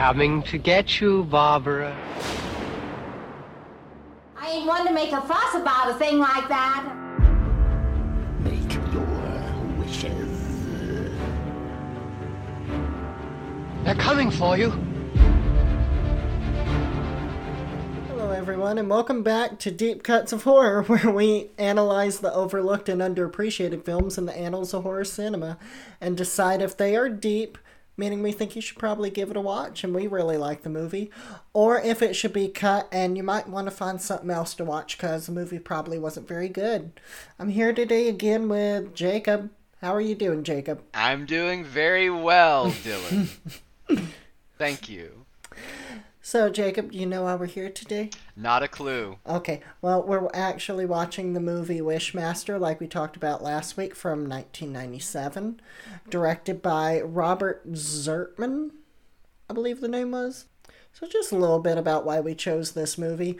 coming to get you, Barbara. I ain't one to make a fuss about a thing like that. Make your wishes. They're coming for you. Hello, everyone, and welcome back to Deep Cuts of Horror, where we analyze the overlooked and underappreciated films in the annals of horror cinema and decide if they are deep, meaning we think you should probably give it a watch and we really like the movie, or if it should be cut and you might want to find something else to watch because the movie probably wasn't very good. I'm here today again with Jacob. How are you doing, Jacob? I'm doing very well, Dylan. Thank you. So, Jacob, you know why we're here today? Not a clue. Okay, well, we're actually watching the movie Wishmaster, like we talked about last week, from 1997, directed by Robert Zertman, I believe the name was. So, just a little bit about why we chose this movie.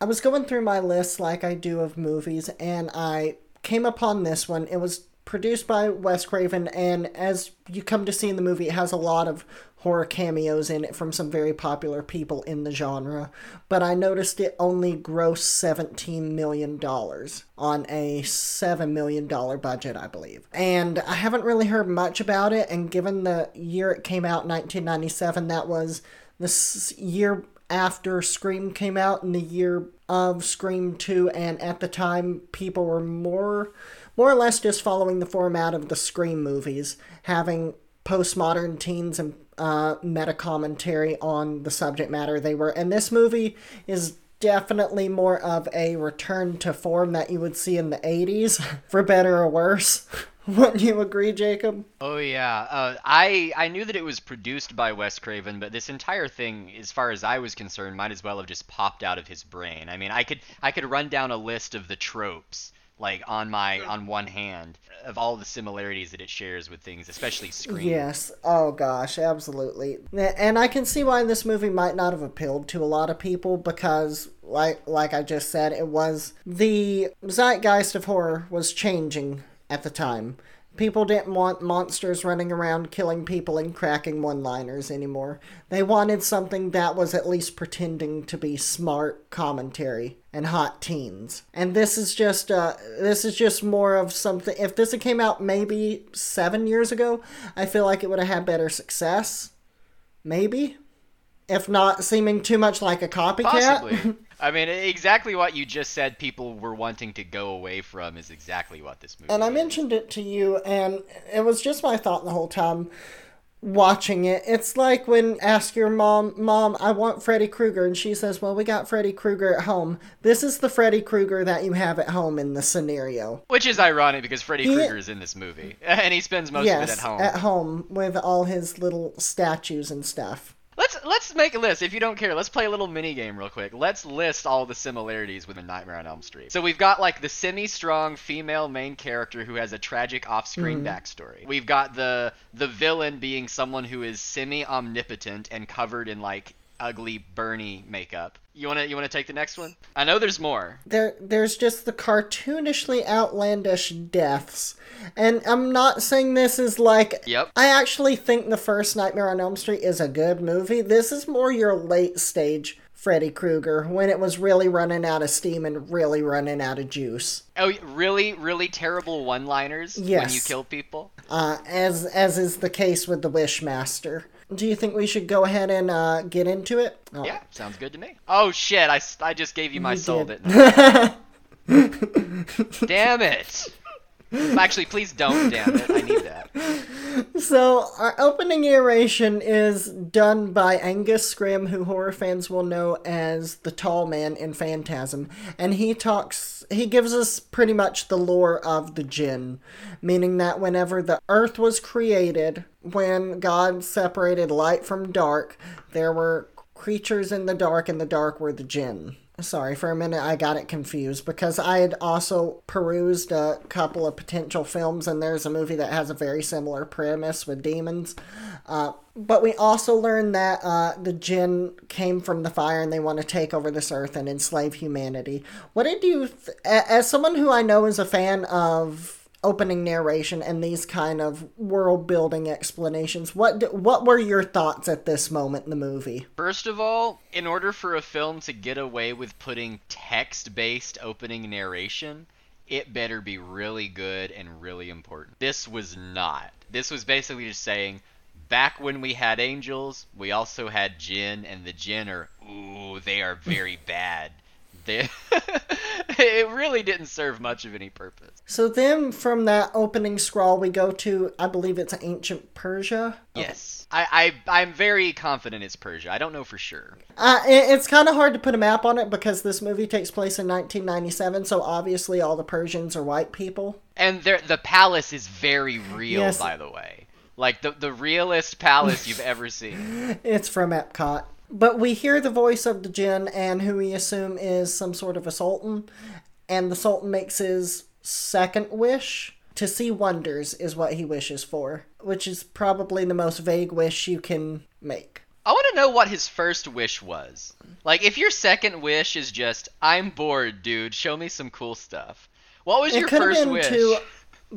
I was going through my list like I do of movies, and I came upon this one. It was produced by Wes Craven, and as you come to see in the movie, it has a lot of horror cameos in it from some very popular people in the genre. But I noticed it only grossed $17 million on a $7 million budget, I believe. And I haven't really heard much about it, and given the year it came out, 1997, that was this year after Scream came out and the year of Scream 2, and at the time, people were more more or less just following the format of the Scream movies, having postmodern teens and uh, meta commentary on the subject matter they were. And this movie is definitely more of a return to form that you would see in the 80s, for better or worse. Wouldn't you agree, Jacob? Oh yeah, uh, I I knew that it was produced by Wes Craven, but this entire thing, as far as I was concerned, might as well have just popped out of his brain. I mean, I could I could run down a list of the tropes like on my on one hand of all the similarities that it shares with things, especially Scream. Yes. Oh gosh, absolutely. And I can see why this movie might not have appealed to a lot of people because like like I just said, it was the zeitgeist of horror was changing at the time. People didn't want monsters running around killing people and cracking one liners anymore. They wanted something that was at least pretending to be smart commentary and hot teens. And this is just uh this is just more of something if this had came out maybe seven years ago, I feel like it would have had better success. Maybe. If not seeming too much like a copycat. Possibly. I mean, exactly what you just said. People were wanting to go away from is exactly what this movie. And I is. mentioned it to you, and it was just my thought the whole time watching it. It's like when ask your mom, "Mom, I want Freddy Krueger," and she says, "Well, we got Freddy Krueger at home." This is the Freddy Krueger that you have at home in the scenario. Which is ironic because Freddy Krueger is in this movie, and he spends most yes, of it at home. at home with all his little statues and stuff. Let's let's make a list. If you don't care, let's play a little mini game real quick. Let's list all the similarities with a Nightmare on Elm Street. So we've got like the semi-strong female main character who has a tragic off-screen hmm. backstory. We've got the the villain being someone who is semi-omnipotent and covered in like ugly Bernie makeup. You wanna you wanna take the next one? I know there's more. there there's just the cartoonishly outlandish deaths and i'm not saying this is like Yep. i actually think the first nightmare on elm street is a good movie this is more your late stage freddy krueger when it was really running out of steam and really running out of juice Oh, really, really terrible one-liners when you kill people. uh, as as is the case with the wishmaster do you think we should go ahead and uh, get into it oh. Yeah, sounds good to me. Oh shit! I, I just gave you my You soul, did. didn't Damn it! Actually, please don't. Damn it! I need that. So, our opening narration is done by Angus Scrim, who horror fans will know as the tall man in Phantasm. And he talks, he gives us pretty much the lore of the jinn, meaning that whenever the earth was created, when God separated light from dark, there were creatures in the dark, and the dark were the jinn. Sorry, for a minute I got it confused because I had also perused a couple of potential films, and there's a movie that has a very similar premise with demons. Uh, but we also learned that uh, the jinn came from the fire and they want to take over this earth and enslave humanity. What did you, th- as someone who I know is a fan of opening narration and these kind of world building explanations. What d- what were your thoughts at this moment in the movie? First of all, in order for a film to get away with putting text based opening narration, it better be really good and really important. This was not. This was basically just saying, back when we had angels, we also had jinn, and the jinn are, ooh, they are very bad. They, it really didn't serve much of any purpose. So then from that opening scroll we go to I believe it's ancient Persia. Yes. I, I, I'm very confident it's Persia. I don't know for sure. Uh, it, it's kind of hard to put a map on it because this movie takes place in 1997, so obviously all the Persians are white people. And the palace is very real, Yes. by the way. Like the the realest palace you've ever seen. It's from Epcot. But we hear the voice of the jinn and who we assume is some sort of a sultan. And the sultan makes his second wish to see wonders, is what he wishes for, which is probably the most vague wish you can make. I want to know what his first wish was. Like, if your second wish is just, I'm bored, dude, show me some cool stuff. What was It your first been wish? to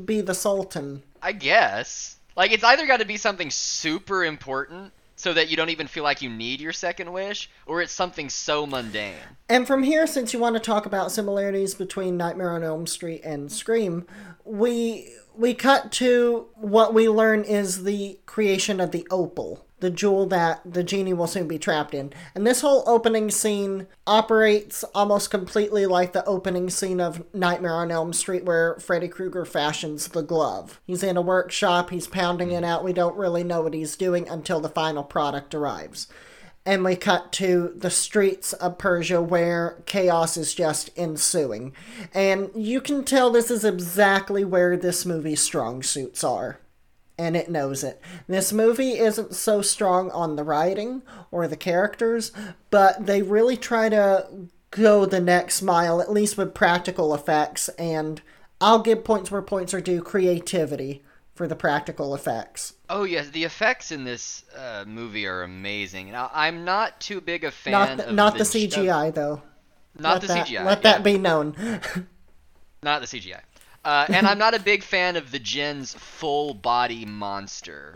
be the sultan. I guess. Like, it's either got to be something super important so that you don't even feel like you need your second wish, or it's something so mundane. And from here, since you want to talk about similarities between Nightmare on Elm Street and Scream, we we cut to what we learn is the creation of the opal, the jewel that the genie will soon be trapped in. And this whole opening scene operates almost completely like the opening scene of Nightmare on Elm Street, where Freddy Krueger fashions the glove. He's in a workshop, he's pounding it out. We don't really know what he's doing until the final product arrives and we cut to the streets of Persia where chaos is just ensuing. And you can tell this is exactly where this movie's strong suits are. And it knows it. This movie isn't so strong on the writing or the characters, but they really try to go the next mile, at least with practical effects. And I'll give points where points are due creativity for the practical effects. Oh yes, the effects in this uh, movie are amazing. Now I'm not too big a fan Not the, of not the of- CGI, though. not let the that, CGI. Let yeah. that be known. Not the CGI. Uh, and I'm not a big fan of the Jinn's full body monster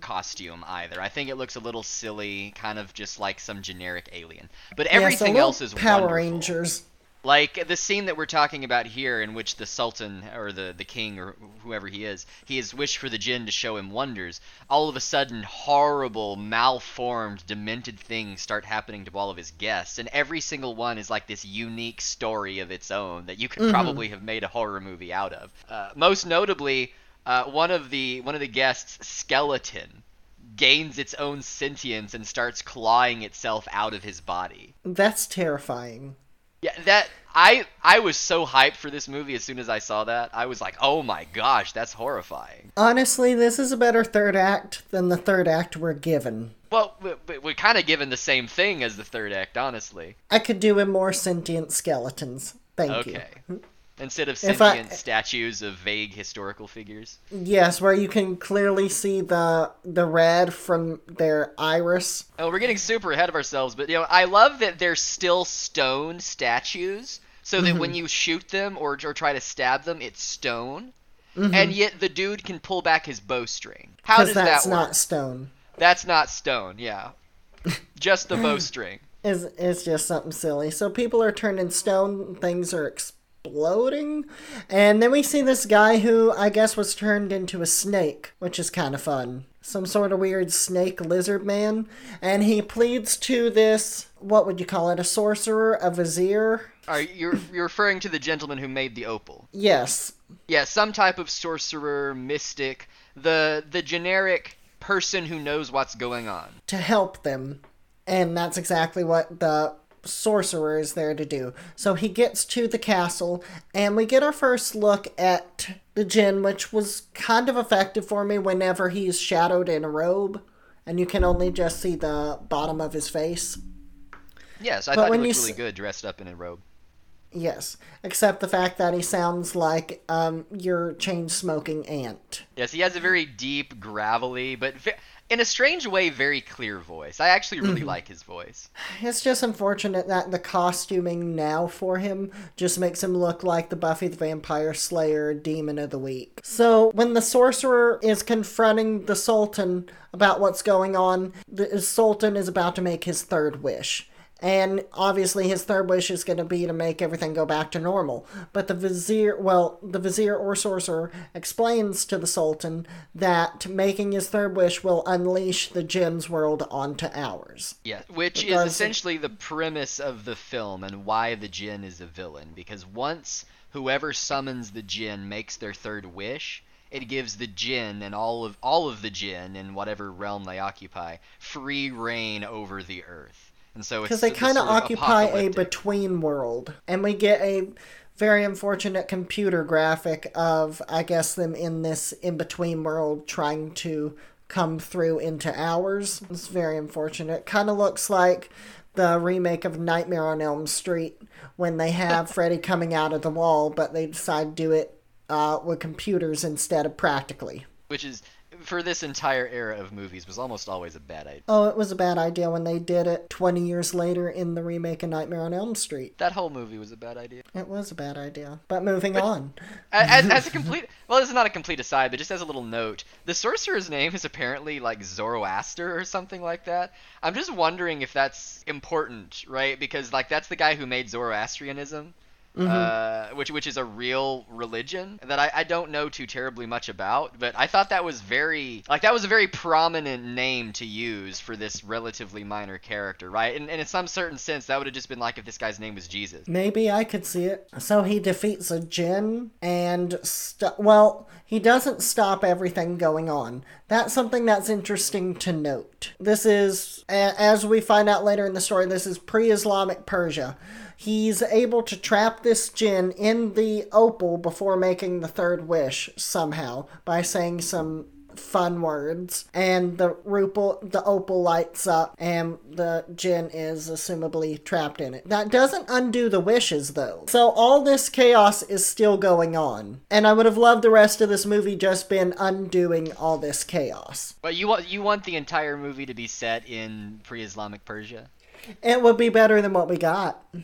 costume either. I think it looks a little silly, kind of just like some generic alien. But Yeah, so everything else is Power wonderful. Rangers. Like the scene that we're talking about here, in which the Sultan or the the king or whoever he is, he has wished for the Jinn to show him wonders. All of a sudden, horrible, malformed, demented things start happening to all of his guests, and every single one is like this unique story of its own that you could probably have made a horror movie out of. Uh, most notably, uh, one of the one of the guests' skeleton gains its own sentience and starts clawing itself out of his body. That's terrifying. Yeah, that I I was so hyped for this movie as soon as I saw that. I was like, "Oh my gosh, that's horrifying." Honestly, this is a better third act than the third act we're given. Well, we- we- we're kind of given the same thing as the third act, honestly. I could do with more sentient skeletons. Thank you. Okay. Instead of If I- sentient statues of vague historical figures. Yes, where you can clearly see the the red from their iris. Oh, we're getting super ahead of ourselves, but you know, I love that they're still stone statues, so that Mm-hmm. when you shoot them or or try to stab them, it's stone. Mm-hmm. And yet the dude can pull back his bowstring. How does that work? That's not stone. That's not stone, yeah. Just the bowstring. It's, it's just something silly. So people are turned in stone, things are exploding. And then we see this guy who I guess was turned into a snake, which is kind of fun. Some sort of weird snake lizard man. And he pleads to this, what would you call it, a sorcerer, a vizier? Are you're you're referring to the gentleman who made the opal? Yes. Yeah, some type of sorcerer, mystic, the the generic person who knows what's going on. to help them. And that's exactly what the sorcerer is there to do. So he gets to the castle, and we get our first look at the Jinn, which was kind of effective for me whenever he's shadowed in a robe, and you can only just see the bottom of his face. Yes, I But thought he looked really s- good dressed up in a robe. Yes, except the fact that he sounds like um, your chain smoking aunt. Yes, he has a very deep, gravelly, but in a strange way, very clear voice. I actually really Mm-hmm. like his voice. It's just unfortunate that the costuming now for him just makes him look like the Buffy the Vampire Slayer Demon of the Week. So when the sorcerer is confronting the Sultan about what's going on, the Sultan is about to make his third wish. And obviously, his third wish is going to be to make everything go back to normal. But the vizier, well, the vizier or sorcerer explains to the sultan that making his third wish will unleash the jinn's world onto ours. Yeah, which is essentially the premise of the film and why the Jinn is a villain. Because once whoever summons the Jinn makes their third wish, it gives the Jinn and all of all of the Jinn in whatever realm they occupy free reign over the earth. And so because they kind of occupy a between world. And we get a very unfortunate computer graphic of i guess them in this in between world trying to come through into ours. It's very unfortunate. Kind of looks like the remake of nightmare on elm street when they have freddy coming out of the wall but they decide to do it uh, with computers instead of practically. Which is for this entire era of movies was almost always a bad idea. oh it was a bad idea when they did it 20 years later in the remake of nightmare on elm street That whole movie was a bad idea. It was a bad idea. But moving on. as, as a complete well this is not a complete aside but just as a little note the sorcerer's name is apparently like zoroaster or something like that i'm just wondering if that's important right because like that's the guy who made zoroastrianism uh, which which is a real religion that I, I don't know too terribly much about, but I thought that was very like that was a very prominent name to use for this relatively minor character, right? And, and in some certain sense, that would have just been like if this guy's name was Jesus. Maybe I could see it. So he defeats a djinn and st- well, he doesn't stop everything going on. That's something that's interesting to note. This is a- as we find out later in the story, this is pre-Islamic Persia. He's able to trap this jinn in the opal before making the third wish somehow by saying some fun words. And the opal the opal lights up and the jinn is assumably trapped in it. That doesn't undo the wishes though. So all this chaos is still going on. And i would have loved the rest of this movie just been undoing all this chaos. But you want you want the entire movie to be set in pre-Islamic Persia? It would be better than what we got Uh,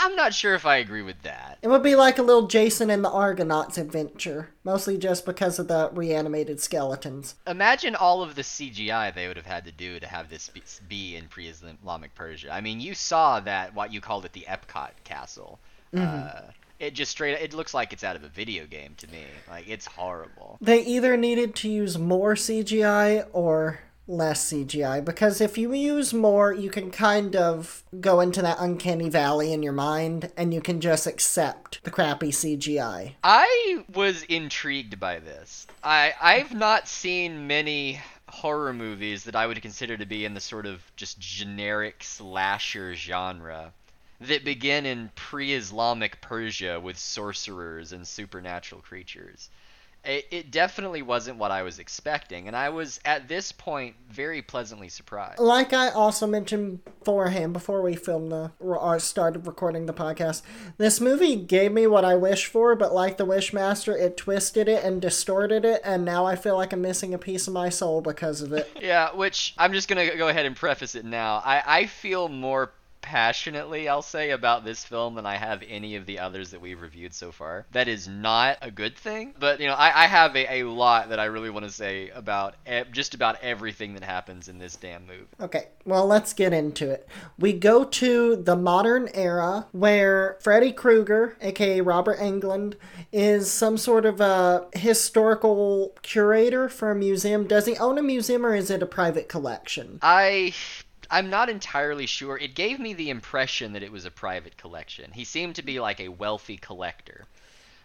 I'm not sure if I agree with that. it would be like a little jason and the argonauts adventure mostly just because of the reanimated skeletons Imagine all of the CGI they would have had to do to have this be, in pre-Islamic Persia. I mean, you saw that what you called it the Epcot Castle. Uh, it just straight it looks like it's out of a video game to me. Like it's horrible. they either needed to use more CGI or less CGI because if you use more, you can kind of go into that uncanny valley in your mind and you can just accept the crappy CGI. I was intrigued by this. I I've not seen many horror movies that I would consider to be in the sort of just generic slasher genre that begin in pre-Islamic Persia with sorcerers and supernatural creatures. It, it definitely wasn't what I was expecting, and I was at this point very pleasantly surprised. Like I also mentioned beforehand, before we filmed the or uh, started recording the podcast, this movie gave me what I wished for, but like the Wishmaster, it twisted it and distorted it, and now I feel like I'm missing a piece of my soul because of it. Yeah, which I'm just gonna go ahead and preface it now. I, I feel more passionately, I'll say, about this film than I have any of the others that we've reviewed so far. That is not a good thing, but you know, I, I have a, a lot that I really want to say about e- just about everything that happens in this damn movie. Okay, well, let's get into it. We go to the modern era where Freddy Krueger, aka Robert Englund, is some sort of a historical curator for a museum. Does he own a museum or is it a private collection? I I'm not entirely sure. It gave me the impression that it was a private collection. He seemed to be like a wealthy collector.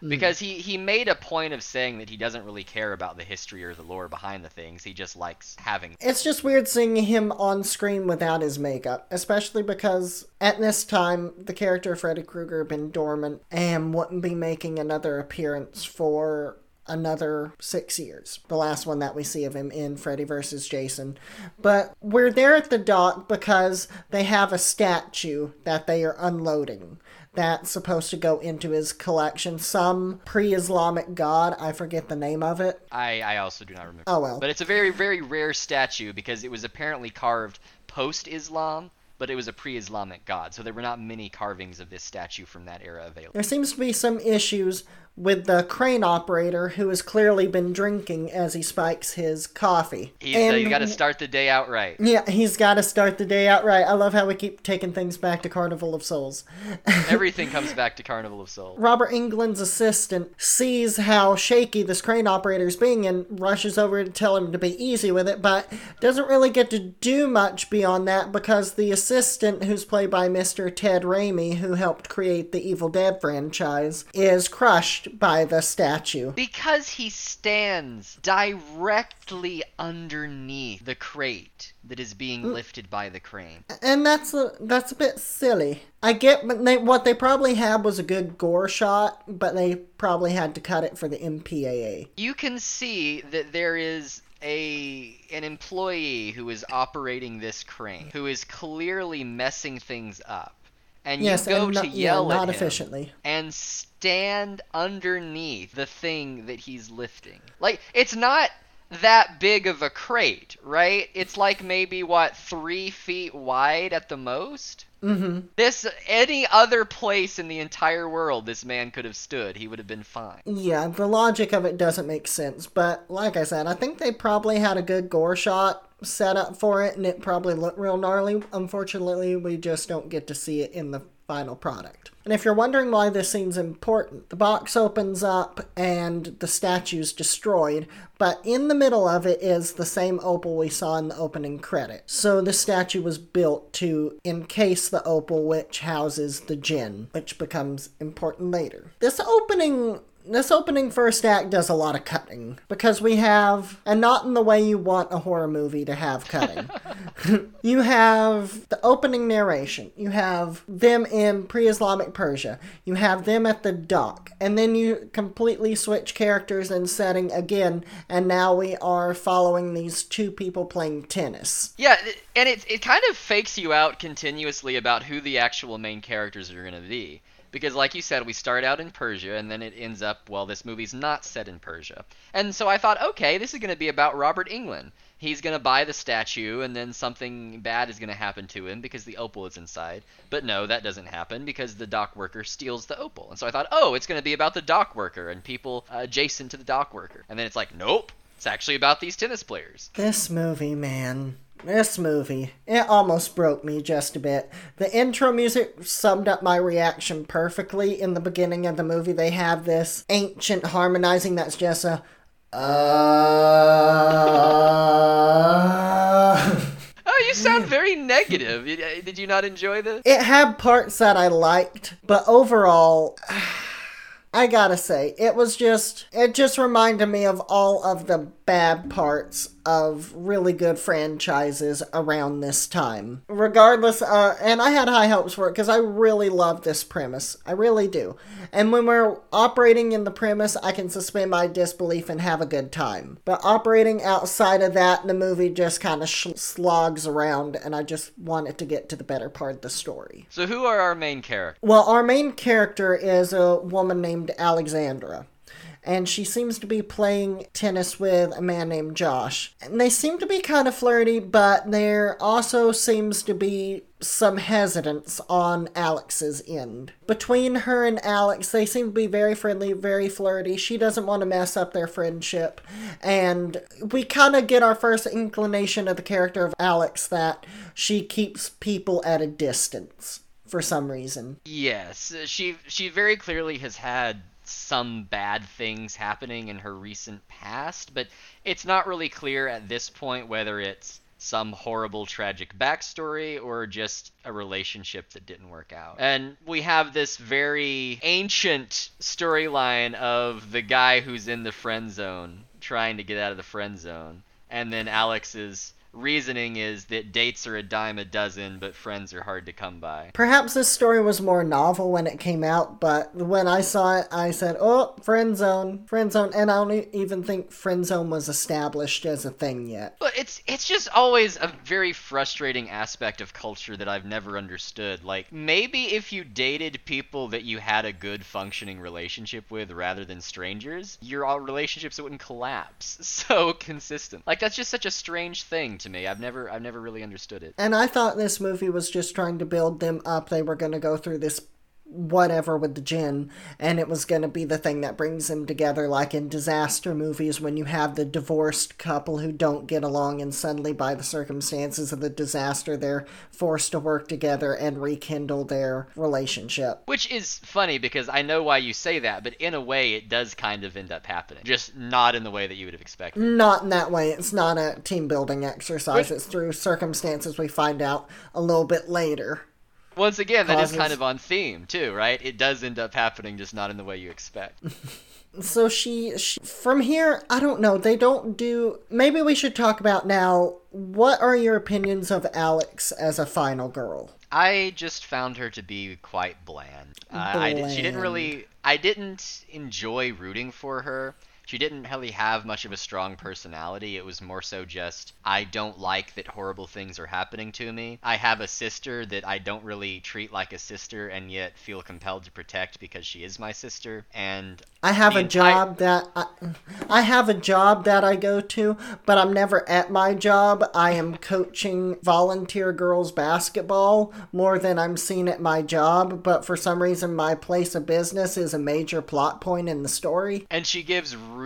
Hmm. Because he, he made a point of saying that he doesn't really care about the history or the lore behind the things. He just likes having It's just weird seeing him on screen without his makeup, especially because at this time the character Freddy Krueger had been dormant and wouldn't be making another appearance for another six years. The last one that we see of him in Freddy vs. Jason. But we're there at the dock because they have a statue that they are unloading. that's supposed to go into his collection. Some pre Islamic god, I forget the name of it. I, I also do not remember. Oh, well. But it's a very, very rare statue because it was apparently carved post Islam, but it was a pre Islamic god. So there were not many carvings of this statue from that era available. There seems to be some issues with the crane operator who has clearly been drinking as he spikes his coffee. He's, uh, you got to start the day out right. Yeah, he's got to start the day out right. I love how we keep taking things back to Carnival of Souls. Everything comes back to Carnival of Souls. Robert Englund's assistant sees how shaky this crane operator is being and rushes over to tell him to be easy with it, but doesn't really get to do much beyond that because the assistant, who's played by Mr. Ted Raimi, who helped create the Evil Dead franchise, is crushed by the statue. Because he stands directly underneath the crate that is being Mm. lifted by the crane. And that's a, that's a bit silly. I get but they, what they probably had was a good gore shot, but they probably had to cut it for the MPAA. You can see that there is a an employee who is operating this crane who is clearly messing things up. And Yes, you go and to not, yell yeah, at not him efficiently. and stand underneath the thing that he's lifting. Like it's not that big of a crate, right? It's like maybe what three feet wide at the most. Mm-hmm. This any other place in the entire world this man could have stood, he would have been fine. Yeah, the logic of it doesn't make sense, but like I said, I think they probably had a good gore shot set up for it, and it probably looked real gnarly. Unfortunately, we just don't get to see it in the final product. And if you're wondering why this seems important, the box opens up and the statue's destroyed, but in the middle of it is the same opal we saw in the opening credit. So the statue was built to encase the opal which houses the jinn, which becomes important later. This opening this opening first act does a lot of cutting because we have, and not in the way you want a horror movie to have cutting. you have the opening narration. You have them in pre Islamic Persia. You have them at the dock. And then you completely switch characters and setting again. And now we are following these two people playing tennis. Yeah, and it it kind of fakes you out continuously about who the actual main characters are going to be. Because, like you said, we start out in Persia, and then it ends up, well, this movie's not set in Persia. And so I thought, okay, this is going to be about Robert Englund. He's going to buy the statue, and then something bad is going to happen to him because the opal is inside. But no, that doesn't happen because the dock worker steals the opal. And so I thought, oh, it's going to be about the dock worker and people adjacent to the dock worker. And then it's like, nope, it's actually about these tennis players. This movie, man. This movie. It almost broke me just a bit. The intro music summed up my reaction perfectly. In the beginning of the movie, they have this ancient harmonizing that's just a. Uh, Oh, you sound very negative. Did you not enjoy this? it had parts that I liked, but overall. I gotta say, it was just, it just reminded me of all of the bad parts of really good franchises around this time. Regardless, uh, and I had high hopes for it because I really love this premise. I really do. And when we're operating in the premise, I can suspend my disbelief and have a good time. But operating outside of that, the movie just kind of sh- slogs around, and I just want it to get to the better part of the story. So who are our main characters? Well, our main character is a woman named Alexandra. And she seems to be playing tennis with a man named Josh. And they seem to be kind of flirty, but there also seems to be some hesitance on Alex's end. Between her and Alex, they seem to be very friendly, very flirty. She doesn't want to mess up their friendship. And we kind of get our first inclination of the character of Alex that she keeps people at a distance for some reason. Yes, she she very clearly has had some bad things happening in her recent past, but it's not really clear at this point whether it's some horrible tragic backstory or just a relationship that didn't work out. And we have this very ancient storyline of the guy who's in the friend zone trying to get out of the friend zone, and then Alex's reasoning is that dates are a dime a dozen, but friends are hard to come by. Perhaps this story was more novel when it came out, but when I saw it, I said, "Oh, friend zone, friend zone," and I don't even think friend zone was established as a thing yet. But it's it's just always a very frustrating aspect of culture that I've never understood. Like maybe if you dated people that you had a good functioning relationship with rather than strangers, your uh, relationships wouldn't collapse so consistent. Like that's just such a strange thing to me. I've never I've never really understood it. And I thought this movie was just trying to build them up. They were going to go through this whatever with the jinn and it was going to be the thing that brings them together like in disaster movies when you have the divorced couple who don't get along and suddenly by the circumstances of the disaster they're forced to work together and rekindle their relationship Which is funny because I know why you say that, but in a way it does kind of end up happening. Just not in the way that you would have expected. not in that way it's not a team building exercise it's through circumstances we find out a little bit later Once again, that is Causes- kind of on theme too, right? It does end up happening, just not in the way you expect. so she, she from here i don't know they don't do maybe we should talk about now what are your opinions of alex as a final girl I just found her to be quite bland. Uh, I she didn't really. I didn't enjoy rooting for her. She didn't really have much of a strong personality. It was more so just I don't like that horrible things are happening to me. I have a sister that I don't really treat like a sister and yet feel compelled to protect because she is my sister. And i have a entire- job that I, I have a job that i go to but i'm never at my job i am coaching volunteer girls basketball more than i'm seen at my job but for some reason my place of business is a major plot point in the story and she gives really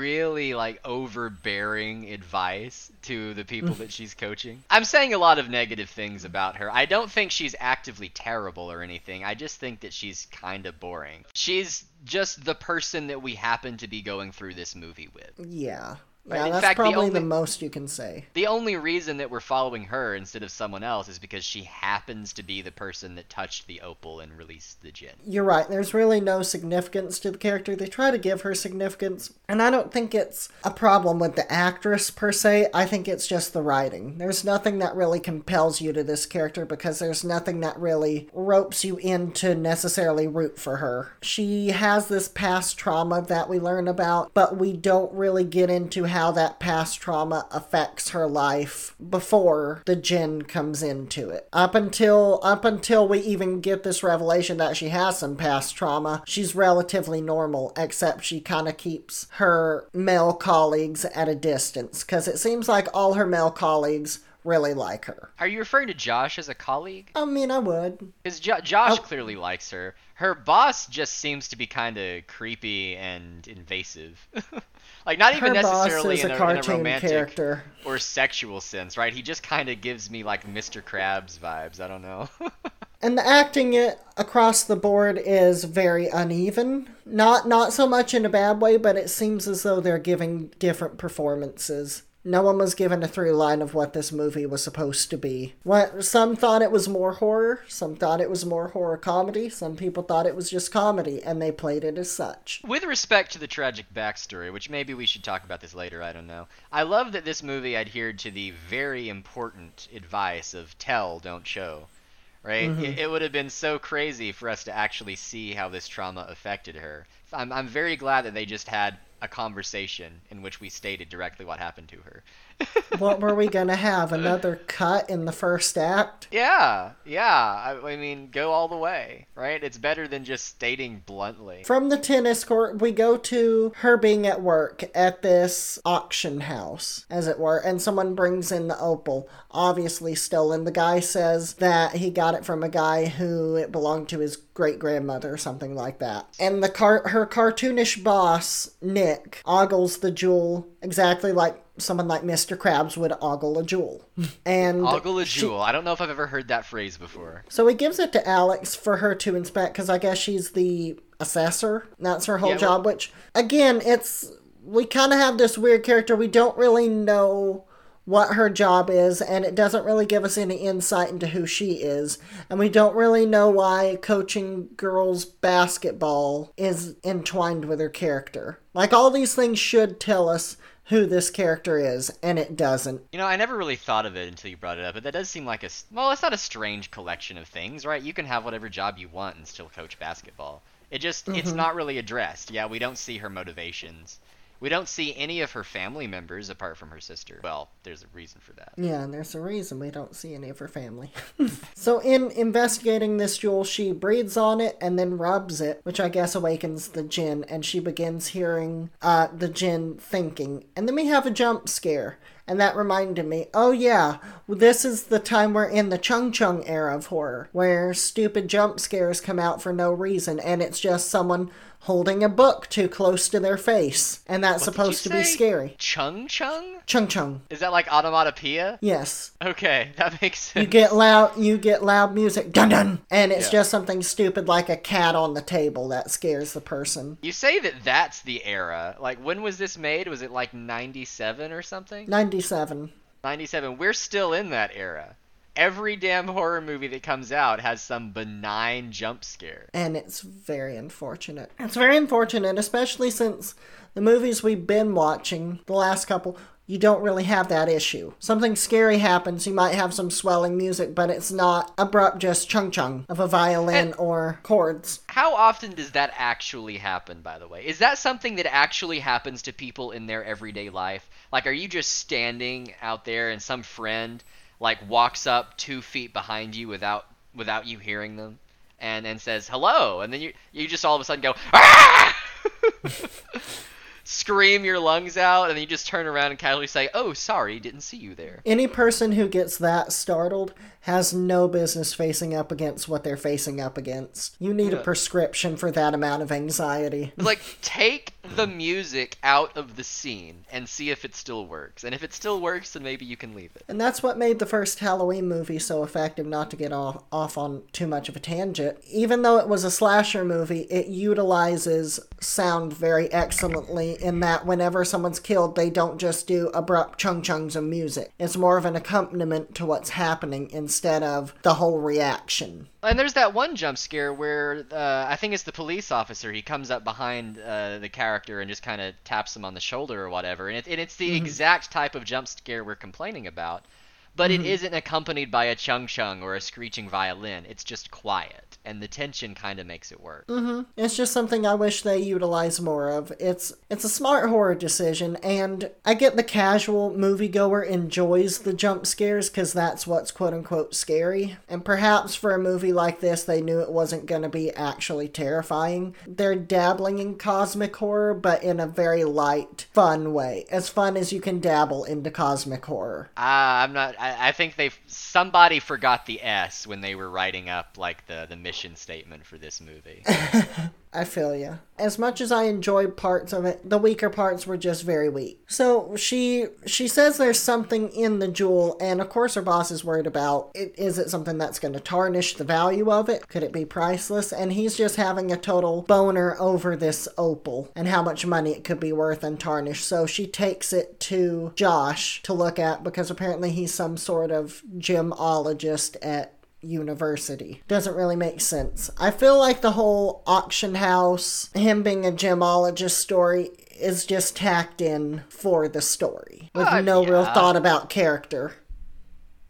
like overbearing advice to the people that she's coaching. I'm saying a lot of negative things about her. I don't think she's actively terrible or anything. I just think that she's kind of boring. She's just the person that we happen to be going through this movie with. yeah Right, yeah in that's fact, the probably the only- most you can say The only reason that we're following her instead of someone else is because she happens to be the person that touched the opal and released the jinn. You're right. There's really no significance to the character. They try to give her significance, and I don't think it's a problem with the actress per se. I think it's just the writing. There's nothing that really compels you to this character because there's nothing that really ropes you in to necessarily root for her. She has this past trauma that we learn about, but we don't really get into how that past trauma affects her life before the jinn comes into it. Up until up until we even get this revelation that she has some past trauma, she's relatively normal except she kind of keeps her male colleagues at a distance cuz it seems like all her male colleagues really like her. Are you referring to Josh as a colleague? I mean, I would. Because jo- Josh Oh. clearly likes her. Her boss just seems to be kind of creepy and invasive. like not even Her necessarily in a a, in a romantic character. or sexual sense, right? He just kind of gives me like Mr. Krabs vibes. I don't know. And the acting it across the board is very uneven. Not not so much in a bad way, but it seems as though they're giving different performances. No one was given a through line of what this movie was supposed to be. What some thought it was more horror, some thought it was more horror comedy, some people thought it was just comedy, and they played it as such. With respect to the tragic backstory, which maybe we should talk about this later, I don't know. I love that this movie adhered to the very important advice of tell, don't show. Right? Mm-hmm. It, it would have been so crazy for us to actually see how this trauma affected her. I'm, I'm very glad that they just had a conversation in which we stated directly what happened to her. what were we gonna have? Another cut in the first act? Yeah, yeah. I, I mean, go all the way, right? It's better than just stating bluntly. From the tennis court, we go to her being at work at this auction house, as it were, and someone brings in the opal, obviously stolen. The guy says that he got it from a guy who it belonged to his great grandmother or something like that. And the car- her cartoonish boss, Nick, ogles the jewel exactly like someone like Mr. Krabs would ogle a jewel. And Ogle a she- jewel. I don't know if I've ever heard that phrase before. so he gives it to Alex for her to inspect because I guess she's the assessor. That's her whole Yeah, well- job, which, again, it's. We kind of have this weird character. We don't really know what her job is, and it doesn't really give us any insight into who she is. And we don't really know why coaching girls basketball is entwined with her character. Like, all these things should tell us who this character is, and it doesn't. You know, I never really thought of it until you brought it up, but that does seem like a well, it's not a strange collection of things, right? You can have whatever job you want and still coach basketball. It just it's mm-hmm. not really addressed. Yeah, we don't see her motivations. We don't see any of her family members apart from her sister. Well, there's a reason for that. Yeah, and there's a reason we don't see any of her family. so, in investigating this jewel, she breathes on it and then rubs it, which I guess awakens the jinn, and she begins hearing uh, the jinn thinking. And then we have a jump scare. And that reminded me, oh yeah, this is the time we're in the Chung Chung era of horror, where stupid jump scares come out for no reason, and it's just someone holding a book too close to their face. And that's What supposed to be scary. Chung Chung? Chung Chung. Is that like onomatopoeia? Yes. Okay, that makes sense. You get loud you get loud music dun dun and it's Yeah. just something stupid like a cat on the table that scares the person. You say that that's the era. Like, when was this made? Was it like 97 or something? 97. 97. We're still in that era. Every damn horror movie that comes out has some benign jump scare. And it's very unfortunate. It's very unfortunate, especially since the movies we've been watching, the last couple, you don't really have that issue. Something scary happens, you might have some swelling music, but it's not abrupt just chung chung of a violin or chords. How often does that actually happen, by the way? Is that something that actually happens to people in their everyday life? Like, are you just standing out there and some friend, like, walks up two feet behind you without without you hearing them? And, and says hello, and then you you just all of a sudden go ah! scream your lungs out, and then you just turn around and casually say, "Oh, sorry, didn't see you there." Any person who gets that startled has no business facing up against what they're facing up against. You need a prescription for that amount of anxiety. Like take the music out of the scene and see if it still works. And if it still works, then maybe you can leave it. And that's what made the first Halloween movie so effective, not to get off, off on too much of a tangent. Even though it was a slasher movie, it utilizes sound very excellently in that whenever someone's killed, they don't just do abrupt chung chungs of music. It's more of an accompaniment to what's happening instead of the whole reaction. And there's that one jump scare where uh, I think it's the police officer. He comes up behind uh, the character and just kind of taps him on the shoulder or whatever. And, it, and it's the exact type of jump scare we're complaining about. But it isn't accompanied by a chung chung or a screeching violin. It's just quiet. And the tension kind of makes it work. Mm-hmm. It's just something I wish they utilize more of. It's it's a smart horror decision, and I get the casual moviegoer enjoys the jump scares because that's what's quote unquote scary. And perhaps for a movie like this, they knew it wasn't going to be actually terrifying. They're dabbling in cosmic horror, but in a very light, fun way, as fun as you can dabble into cosmic horror. Ah, I'm not. I, I think they somebody forgot the S when they were writing up like the the mission statement for this movie. I feel you. As much as I enjoyed parts of it, the weaker parts were just very weak. So she she says there's something in the jewel, and of course her boss is worried about it. Is it something that's going to tarnish the value of it? Could it be priceless? And he's just having a total boner over this opal and how much money it could be worth and tarnished. So she takes it to Josh to look at because apparently he's some sort of gemologist at university. Doesn't really make sense. I feel like the whole auction house, him being a gemologist story is just tacked in for the story with no real thought about character.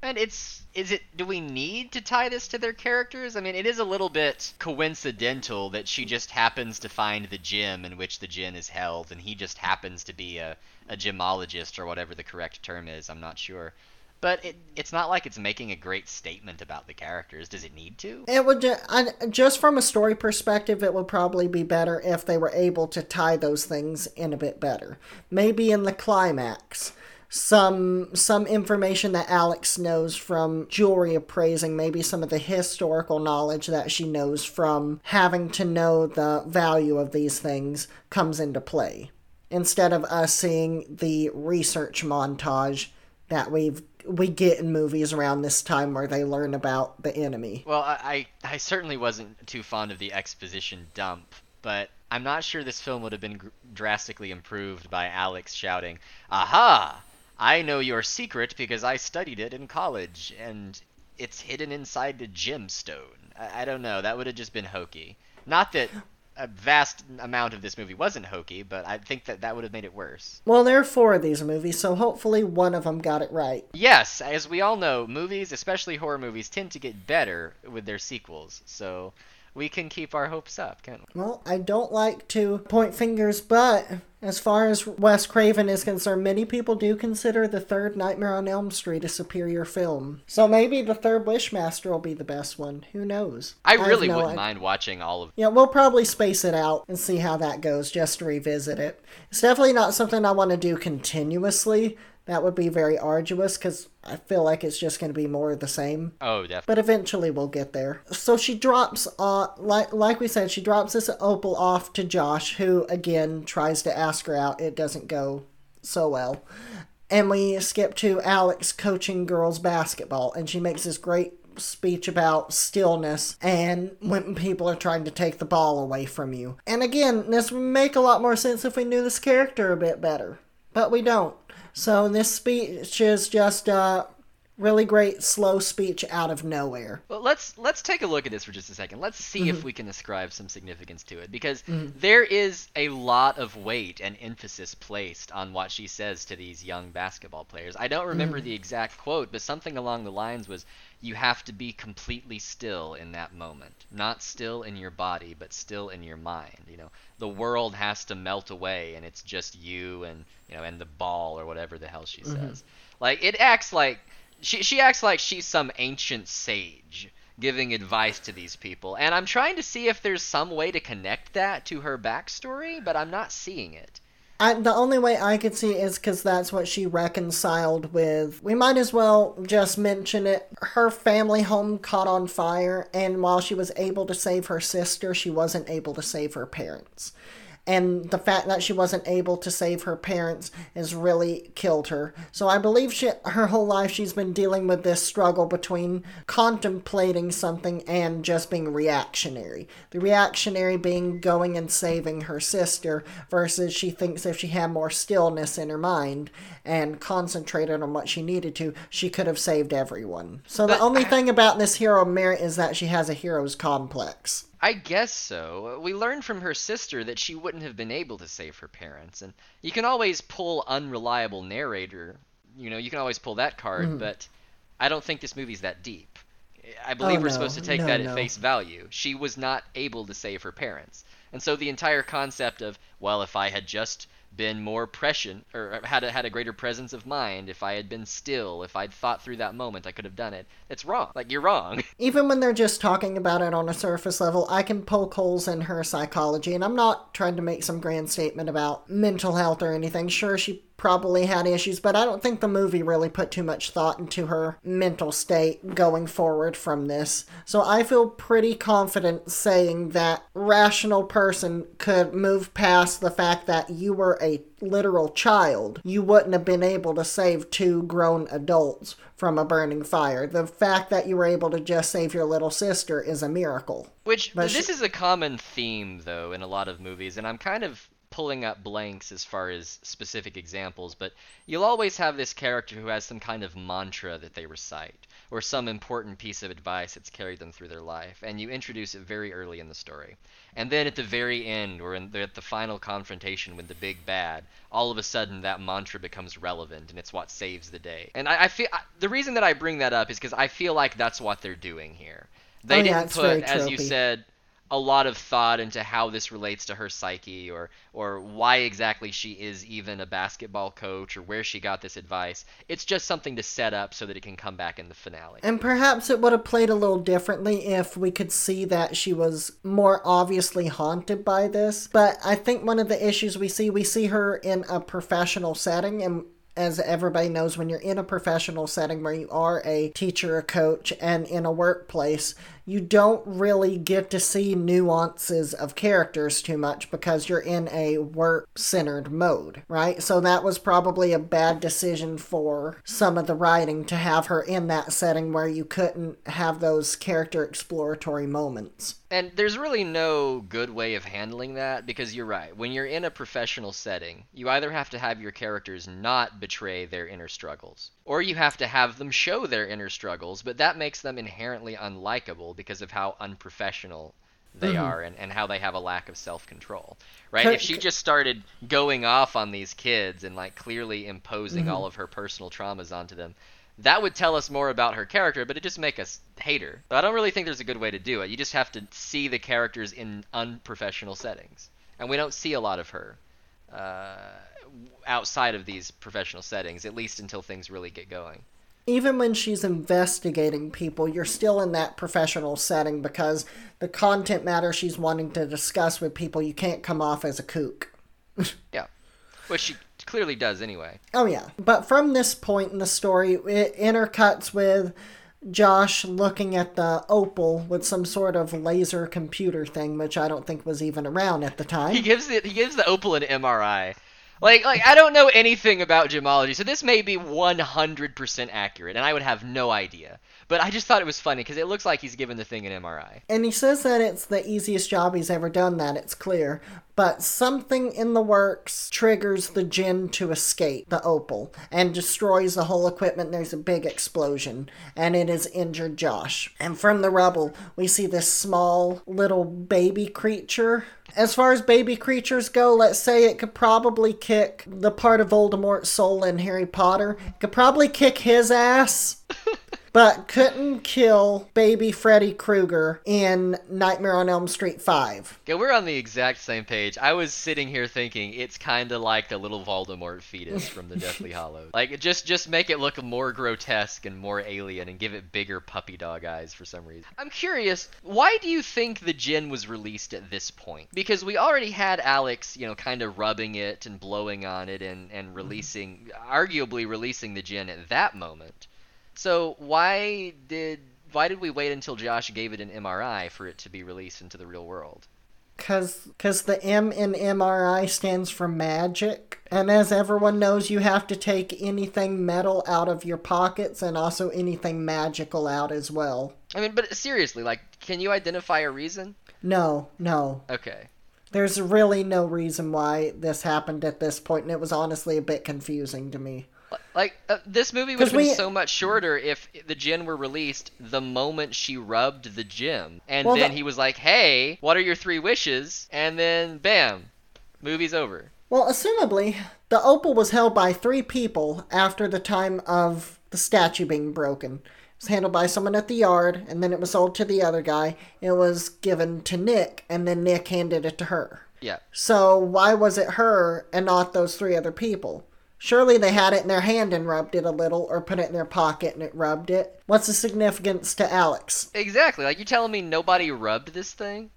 And it's is it do we need to tie this to their characters? I mean, it is a little bit coincidental that she just happens to find the gym in which the jinn is held and he just happens to be a a gemologist or whatever the correct term is. I'm not sure. But it, it's not like it's making a great statement about the characters. Does it need to? It would ju- I, just from a story perspective, it would probably be better if they were able to tie those things in a bit better. Maybe in the climax, some some information that Alex knows from jewelry appraising, maybe some of the historical knowledge that she knows from having to know the value of these things comes into play. Instead of us seeing the research montage that we've we get in movies around this time where they learn about the enemy. Well, I, I certainly wasn't too fond of the exposition dump, but I'm not sure this film would have been gr- drastically improved by Alex shouting, "Aha! I know your secret because I studied it in college, and it's hidden inside the gemstone." I, I don't know. That would have just been hokey. Not that a vast amount of this movie wasn't hokey, but I think that that would have made it worse. Well, there are four of these movies, so hopefully one of them got it right. Yes, as we all know, movies, especially horror movies, tend to get better with their sequels. So we can keep our hopes up, can't we? Well, I don't like to point fingers, but as far as Wes Craven is concerned, many people do consider the third Nightmare on Elm Street a superior film. So maybe the third Wishmaster will be the best one. Who knows? I have really no wouldn't idea. mind watching all of Yeah, we'll probably space it out and see how that goes just to revisit it. It's definitely not something I want to do continuously. That would be very arduous because I feel like it's just going to be more of the same. Oh, definitely. But eventually we'll get there. So she drops, uh, like like we said, she drops this opal off to Josh, who again tries to ask her out. It doesn't go so well. And we skip to Alex coaching girls basketball, and she makes this great speech about stillness and when people are trying to take the ball away from you. And again, this would make a lot more sense if we knew this character a bit better. But we don't. So this speech is just a really great slow speech out of nowhere. Well, let's let's take a look at this for just a second. Let's see Mm-hmm. if we can ascribe some significance to it because there is a lot of weight and emphasis placed on what she says to these young basketball players. I don't remember the exact quote, but something along the lines was you have to be completely still in that moment. Not still in your body, but still in your mind, you know. The world has to melt away and it's just you and, you know, and the ball or whatever the hell she Mm-hmm. says. Like it acts like she she acts like she's some ancient sage giving advice to these people, and I'm trying to see if there's some way to connect that to her backstory, but I'm not seeing it. I, the only way I could see is because that's what she reconciled with. We might as well just mention it. Her family home caught on fire, and while she was able to save her sister, she wasn't able to save her parents. And the fact that she wasn't able to save her parents has really killed her. So I believe she, her whole life she's been dealing with this struggle between contemplating something and just being reactionary. The reactionary being going and saving her sister versus she thinks if she had more stillness in her mind and concentrated on what she needed to, she could have saved everyone. So the only I- thing about this hero merit is that she has a hero's complex. I guess so. We learned from her sister that she wouldn't have been able to save her parents, and you can always pull unreliable narrator. You know, you can always pull that card, mm-hmm. but I don't think this movie's that deep. I oh, believe Oh, we're no. supposed to take No, that no. at face value. She was not able to save her parents. And so the entire concept of, well, if I had just been more prescient or had a, had a greater presence of mind, if I had been still, if I'd thought through that moment, I could have done it. It's wrong. Like you're wrong. even when they're just talking about it on a surface level, I can poke holes in her psychology. And I'm not trying to make some grand statement about mental health or anything. Sure, she probably had issues, but I don't think the movie really put too much thought into her mental state going forward from this. So I feel pretty confident saying that rational person could move past the fact that you were a literal child. You wouldn't have been able to save two grown adults from a burning fire. The fact that you were able to just save your little sister is a miracle. Which But this she- is a common theme though in a lot of movies, and I'm kind of pulling up blanks as far as specific examples, but you'll always have this character who has some kind of mantra that they recite, or some important piece of advice that's carried them through their life, and you introduce it very early in the story. And then at the very end, or in the, at the final confrontation with the big bad, all of a sudden that mantra becomes relevant, and it's what saves the day. And I, I feel I, the reason that I bring that up is because I feel like that's what they're doing here. They Oh, yeah, didn't put, as you said, a lot of thought into how this relates to her psyche or or why exactly she is even a basketball coach or where she got this advice. It's just something to set up so that it can come back in the finale. And perhaps it would have played a little differently if we could see that she was more obviously haunted by this. But I think one of the issues we see, we see her in a professional setting and as everybody knows, when you're in a professional setting where you are a teacher, a coach, and in a workplace, you don't really get to see nuances of characters too much because you're in a work centered mode, right? So that was probably a bad decision for some of the writing to have her in that setting where you couldn't have those character exploratory moments. And there's really no good way of handling that because you're right. When you're in a professional setting, you either have to have your characters not betray their inner struggles, or you have to have them show their inner struggles, but that makes them inherently unlikable because of how unprofessional they are and, and how they have a lack of self-control right if she just started going off on these kids and like clearly imposing Mm-hmm. all of her personal traumas onto them that would tell us more about her character but it just make us hate her. But i don't really think there's a good way to do it. You just have to see the characters in unprofessional settings. And we don't see a lot of her uh, outside of these professional settings at least until things really get going. Even when she's investigating people, you're still in that professional setting because the content matter she's wanting to discuss with people, you can't come off as a kook. yeah. Which she clearly does anyway Oh, yeah. But from this point in the story, it intercuts with Josh looking at the Opal with some sort of laser computer thing, which I don't think was even around at the time. he gives it he gives the opal an MRI. Like like I don't know anything about gemology, so this may be 100% accurate and I would have no idea. But I just thought it was funny because it looks like he's giving the thing an MRI. And he says that it's the easiest job he's ever done, that it's clear. But something in the works triggers the Jinn to escape the Opal and destroys the whole equipment. There's a big explosion, and it has injured Josh. And from the rubble, we see this small little baby creature. As far as baby creatures go, let's say it could probably kick the part of Voldemort's soul in Harry Potter. It could probably kick his ass but couldn't kill baby Freddy Krueger in Nightmare on Elm Street 5. Yeah, we're on the exact same page. I was sitting here thinking it's kind of like the little Voldemort fetus from the Deathly Hollows. Like just just make it look more grotesque and more alien and give it bigger puppy dog eyes for some reason. I'm curious, why do you think the Jinn was released at this point? Because we already had Alex, you know, kind of rubbing it and blowing on it and and mm-hmm. releasing arguably releasing the Jinn at that moment. So why did why did we wait until Josh gave it an MRI for it to be released into the real world? Cause, Cause the M in MRI stands for magic. And as everyone knows, you have to take anything metal out of your pockets and also anything magical out as well. I mean, but seriously, like, can you identify a reason? No, no. Okay. There's really no reason why this happened at this point, and it was honestly a bit confusing to me. Like, uh, this movie would have been we- so much shorter if the Jinn were released the moment she rubbed the gym. And Well, then the- he was like, hey, what are your three wishes? And then, bam, movie's over. Well, assumably, the opal was held by three people after the time of the statue being broken. It was handled by someone at the yard, and then it was sold to the other guy. It was given to Nick, and then Nick handed it to her. Yeah. So why was it her and not those three other people? Surely they had it in their hand and rubbed it a little, or put it in their pocket and it rubbed it. What's the significance to Alex? Exactly. Like, you're telling me nobody rubbed this thing?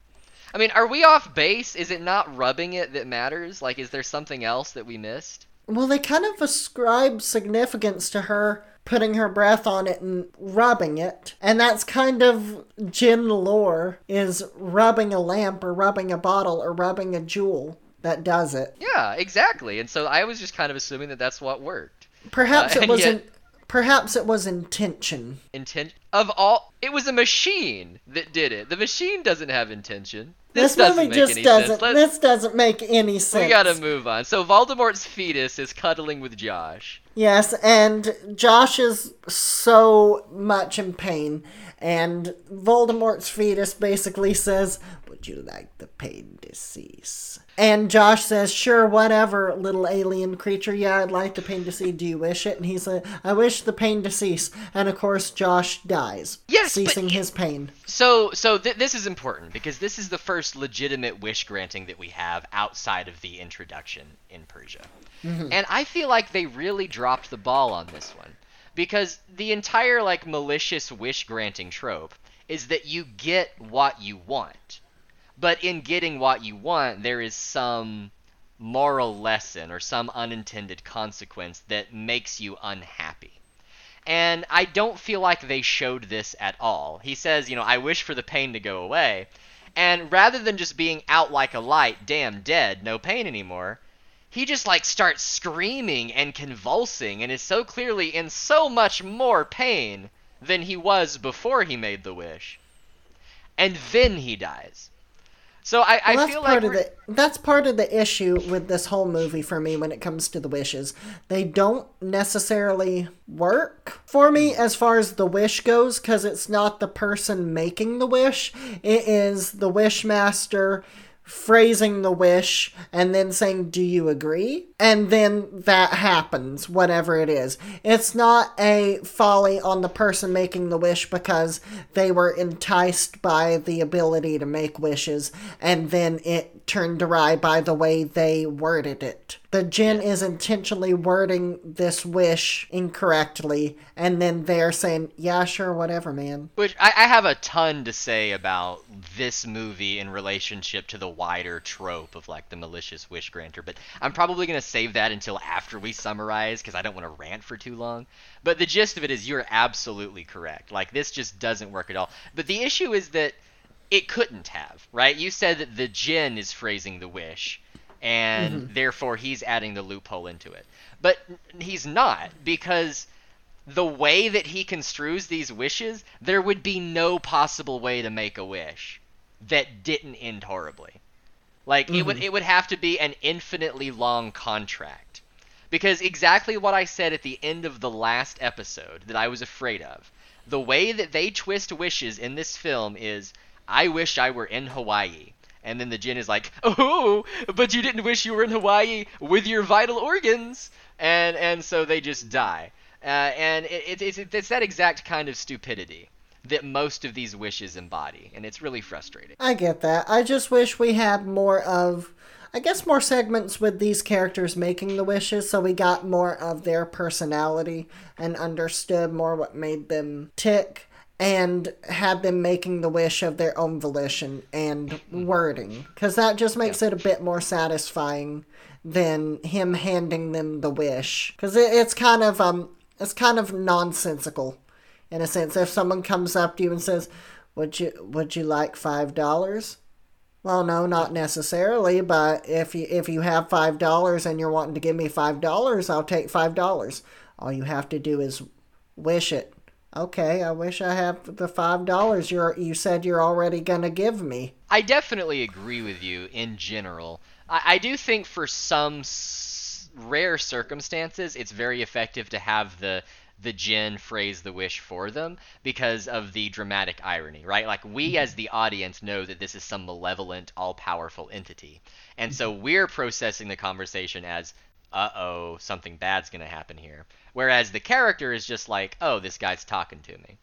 I mean, are we off base? Is it not rubbing it that matters? Like, is there something else that we missed? Well, they kind of ascribe significance to her putting her breath on it and rubbing it. And that's kind of Jinn lore is rubbing a lamp or rubbing a bottle or rubbing a jewel that does it. Yeah, exactly. And so I was just kind of assuming that that's what worked. Perhaps Uh, it and was yet- perhaps it was intention. Intent of all it was a machine that did it. The machine doesn't have intention. This, This, movie just doesn't. This doesn't make any sense. we gotta move on. So Voldemort's fetus is cuddling with Josh. Yes, and Josh is so much in pain, and Voldemort's fetus basically says, Would you like the pain to cease? And Josh says, Sure, whatever, little alien creature. Yeah, I'd like the pain to cease. Do you wish it? And he said, I wish the pain to cease. And of course, Josh dies, Yes, ceasing it- his pain. So so th- this is important because this is the first legitimate wish granting that we have outside of the introduction in Persia. Mm-hmm. And I feel like they really dropped the ball on this one because the entire like malicious wish granting trope is that you get what you want. But in getting what you want, there is some moral lesson or some unintended consequence that makes you unhappy. And I don't feel like they showed this at all. He says, you know, I wish for the pain to go away. And rather than just being out like a light, damn dead, no pain anymore, he just like starts screaming and convulsing and is so clearly in so much more pain than he was before he made the wish. And then he dies. So I, I Well, that's feel part like of the that's part of the issue with this whole movie for me when it comes to the wishes. They don't necessarily work for me as far as the wish goes because it's not the person making the wish. It is the wish master phrasing the wish and then saying, Do you agree? And then that happens, whatever it is. It's not a folly on the person making the wish because they were enticed by the ability to make wishes and then it turned awry by the way they worded it. The Jinn is intentionally wording this wish incorrectly and then they're saying, Yeah, sure, whatever, man. Which I, I have a ton to say about this movie in relationship to the wider trope of like the malicious wish granter, but I'm probably gonna save that until after we summarize because I don't want to rant for too long. But the gist of it is you're absolutely correct. Like this just doesn't work at all. But the issue is that it couldn't have, right? You said that the Jinn is phrasing the wish, and mm-hmm. therefore he's adding the loophole into it. But he's not because the way that he construes these wishes, there would be no possible way to make a wish that didn't end horribly. Like it would mm-hmm. it would have to be an infinitely long contract. Because exactly what I said at the end of the last episode that I was afraid of. The way that they twist wishes in this film is I wish I were in Hawaii. And then the Jinn is like, "Oh, but you didn't wish you were in Hawaii with your vital organs." And and so they just die. Uh, and it, it, it's, it's that exact kind of stupidity that most of these wishes embody, and it's really frustrating. I get that. I just wish we had more of, I guess, more segments with these characters making the wishes so we got more of their personality and understood more what made them tick and had them making the wish of their own volition and wording. Because that just makes it a bit more satisfying than him handing them the wish. Because it, it's kind of, um, it's kind of nonsensical in a sense. If someone comes up to you and says, "Would you would you like five dollars?" Well, no, not necessarily. But if you if you have five dollars and you're wanting to give me five dollars, I'll take five dollars. All you have to do is wish it. Okay, I wish I have the five dollars you're you said you're already gonna give me. I definitely agree with you in general. I, I do think for some s- rare circumstances, it's very effective to have the the Jinn phrase the wish for them because of the dramatic irony, right? Like we mm-hmm. as the audience know that this is some malevolent, all-powerful entity, and so mm-hmm. we're processing the conversation as, "Uh-oh, something bad's gonna happen here," whereas the character is just like, "Oh, this guy's talking to me."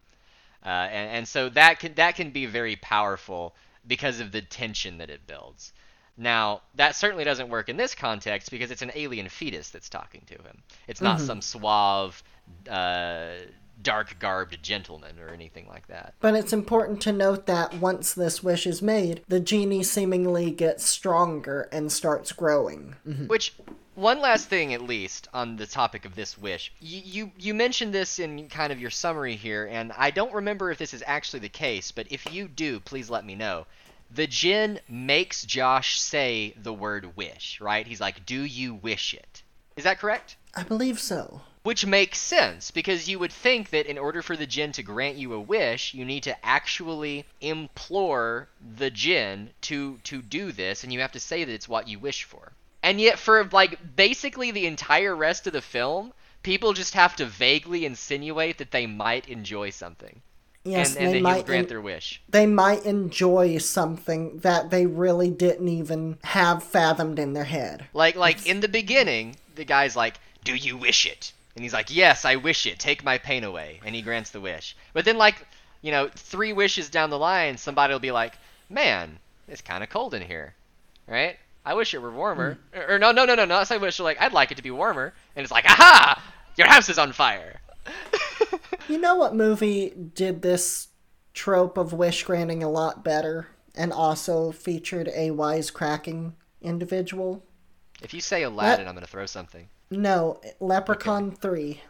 uh, and, and so that can that can be very powerful because of the tension that it builds. Now that certainly doesn't work in this context because it's an alien fetus that's talking to him. It's not some suave, uh, dark garbed gentleman or anything like that. But it's important to note that once this wish is made, the genie seemingly gets stronger and starts growing. Mm-hmm. Which one last thing, at least, on the topic of this wish. You, you you mentioned this in kind of your summary here, and I don't remember if this is actually the case, but if you do, please let me know. The Jinn makes Josh say the word wish, right? He's like, "Do you wish it?" Is that correct? I believe so. Which makes sense because you would think that in order for the Jinn to grant you a wish, you need to actually implore the Jinn to to do this, and you have to say that it's what you wish for. And yet, for like basically the entire rest of the film, people just have to vaguely insinuate that they might enjoy something, Yes, and, and they might grant en- their wish. they might enjoy something that they really didn't even have fathomed in their head. Like like in the beginning, the guy's like, "Do you wish it?" And he's like, "Yes, I wish it. Take my pain away." And he grants the wish. But then like, you know, three wishes down the line, somebody will be like, "Man, it's kind of cold in here." Right? I wish it were warmer. Or, or no, no, no, no, no. I wish like I'd like it to be warmer. And it's like, "Aha! Your house is on fire." You know what movie did this trope of wish granting a lot better and also featured a wisecracking individual? if you say Aladdin, I'm going to throw something. No, Leprechaun 3.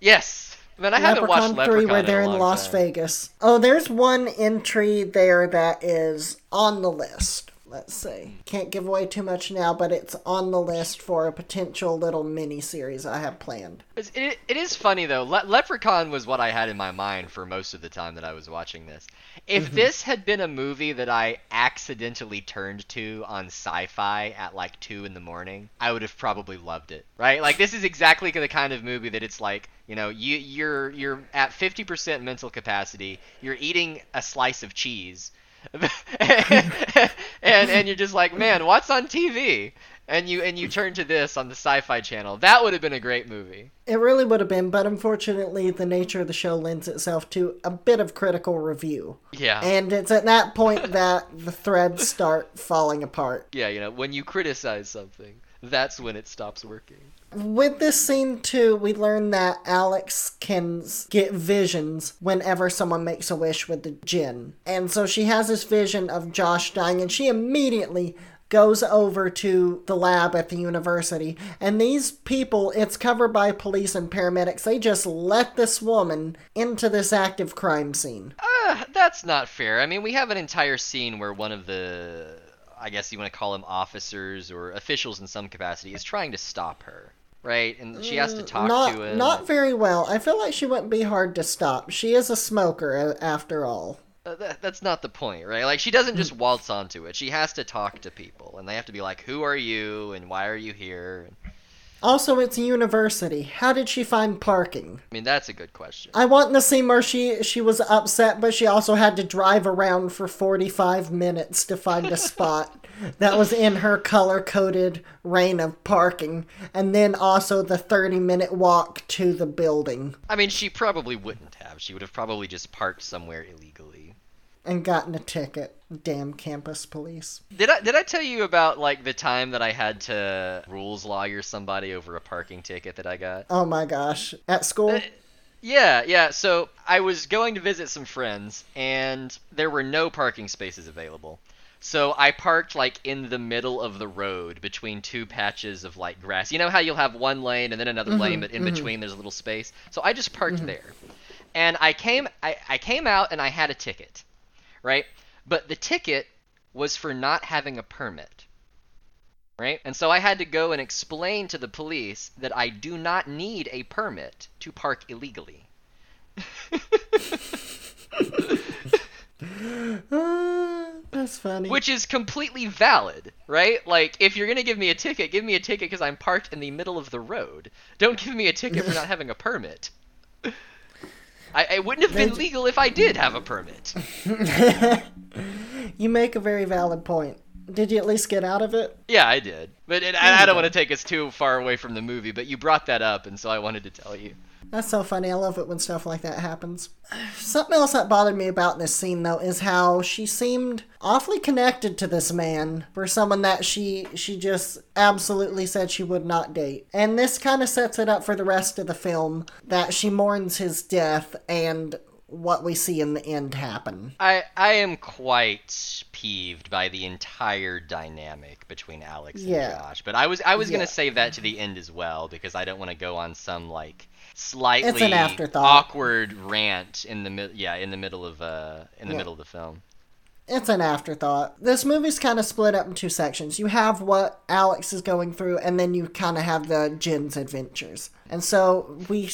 Yes. Man, I haven't watched Leprechaun Leprechaun 3 where they're in long Las time. Vegas. Oh, there's one entry there that is on the list. Let's see. Can't give away too much now, but it's on the list for a potential little mini series I have planned. It, it is funny though. Le- Leprechaun was what I had in my mind for most of the time that I was watching this. If Mm-hmm. this had been a movie that I accidentally turned to on sci-fi at like two in the morning, I would have probably loved it. Right? Like this is exactly the kind of movie that it's like, you know, you you're you're at 50% mental capacity. You're eating a slice of cheese. and and you're just like, man, what's on TV? And you and you turn to this on the Sci-Fi Channel. That would have been a great movie. It really would have been, but unfortunately, the nature of the show lends itself to a bit of critical review. Yeah. And it's at that point that the threads start falling apart. yeah, you know, when you criticize something, that's when it stops working. With this scene, too, we learn that Alex can get visions whenever someone makes a wish with the djinn. And so she has this vision of Josh dying, and she immediately goes over to the lab at the university. And these people, it's covered by police and paramedics, they just let this woman into this active crime scene. Uh, that's not fair. I mean, we have an entire scene where one of the, I guess you want to call them officers or officials in some capacity, is trying to stop her, right? And she has to talk not, to him. Not very well. I feel like she wouldn't be hard to stop. She is a smoker, after all. Uh, that, that's not the point, right? Like she doesn't just waltz onto it. She has to talk to people, and they have to be like, "Who are you? And why are you here?" And, Also, it's a university. How did she find parking? I mean, that's a good question. I want the scene where she she was upset, but she also had to drive around for forty five minutes to find a spot that was in her color coded reign of parking, and then also the thirty minute walk to the building I mean, she probably wouldn't have. She would have probably just parked somewhere illegally. And gotten a ticket. Damn campus police. Did I did I tell you about like the time that I had to rules lawyer somebody over a parking ticket that I got? Oh my gosh! At school. Uh, Yeah, yeah. So I was going to visit some friends, and there were no parking spaces available. So I parked like in the middle of the road between two patches of like grass. You know how you'll have one lane and then another lane, mm-hmm, but in mm-hmm. between there's a little space. So I just parked mm-hmm. there, and I came I, I came out and I had a ticket, right? But the ticket was for not having a permit. Right? And so I had to go and explain to the police that I do not need a permit to park illegally. Ah, that's funny. Which is completely valid, right? Like, if you're gonna give me a ticket, give me a ticket because I'm parked in the middle of the road. Don't give me a ticket for not having a permit. I, it wouldn't have been legal if I did have a permit. you make a very valid point. Did you at least get out of it? Yeah, I did. But it, I, I don't hmm. want to take us too far away from the movie, but you brought that up, and so I wanted to tell you. That's so funny. I love it when stuff like that happens. Something else that bothered me about this scene though is how she seemed awfully connected to this man for someone that she she just absolutely said she would not date. And this kind of sets it up for the rest of the film that she mourns his death and what we see in the end happen. I I am quite peeved by the entire dynamic between Alex and Yeah. Josh, but I was I was Yeah. gonna save that to the end as well because I don't want to go on some like slightly It's an afterthought. awkward rant in the mid yeah in the middle of uh in the Yeah. middle of the film. It's an afterthought. This movie's kind of split up in two sections. You have what Alex is going through, and then you kind of have the Jinn's adventures. And so we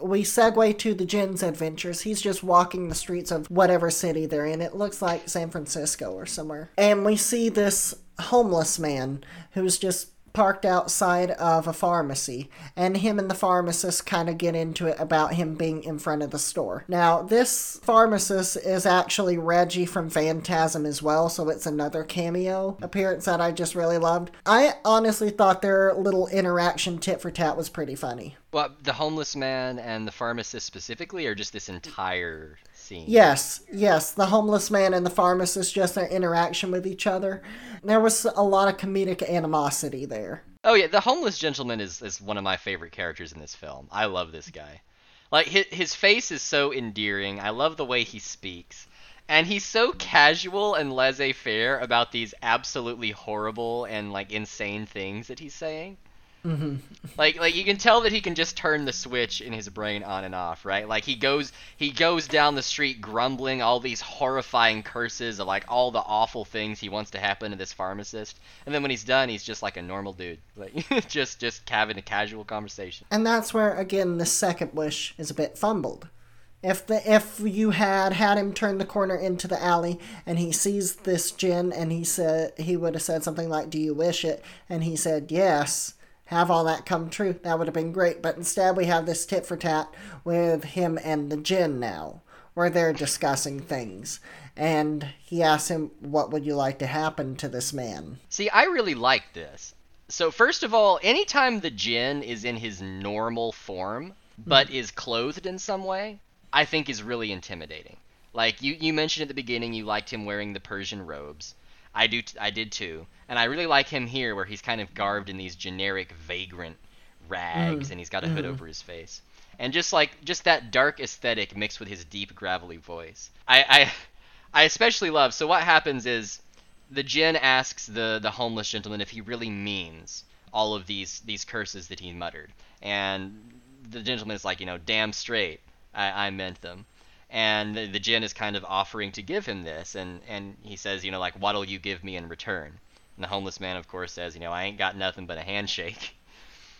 we segue to the Jinn's adventures. He's just walking the streets of whatever city they're in. It looks like San Francisco or somewhere. And we see this homeless man who's just parked outside of a pharmacy and him and the pharmacist kind of get into it about him being in front of the store. Now, this pharmacist is actually Reggie from Phantasm as well, so it's another cameo appearance that I just really loved. I honestly thought their little interaction tit for tat was pretty funny. Well, the homeless man and the pharmacist specifically, or just this entire scene? Yes, yes, the homeless man and the pharmacist, just their interaction with each other. There was a lot of comedic animosity there. Oh yeah, the homeless gentleman is, is one of my favorite characters in this film. I love this guy. Like his, his face is so endearing. I love the way he speaks. And he's so casual and laissez-faire about these absolutely horrible and like insane things that he's saying. Mm-hmm. Like like you can tell that he can just turn the switch in his brain on and off, right? Like he goes he goes down the street grumbling all these horrifying curses of like all the awful things he wants to happen to this pharmacist, and then when he's done, he's just like a normal dude, like just just having a casual conversation. And that's where again the second wish is a bit fumbled. If the if you had had him turn the corner into the alley and he sees this Jinn and he said he would have said something like, "Do you wish it?" and he said yes, have all that come true. That would have been great. But instead, we have this tit for tat with him and the Jinn now, where they're discussing things. And he asks him, What would you like to happen to this man? See, I really like this. So, first of all, anytime the Jinn is in his normal form, hmm. but is clothed in some way, I think is really intimidating. Like you, you mentioned at the beginning, you liked him wearing the Persian robes. I do, t- I did too, and I really like him here, where he's kind of garbed in these generic vagrant rags, mm. and he's got a hood mm. over his face, and just like just that dark aesthetic mixed with his deep gravelly voice. I, I, I especially love. So what happens is, the Jinn asks the the homeless gentleman if he really means all of these these curses that he muttered, and the gentleman is like, you know, damn straight, I, I meant them and the, the Jinn is kind of offering to give him this, and and he says, you know, like, what'll you give me in return? And the homeless man, of course, says, you know, I ain't got nothing but a handshake.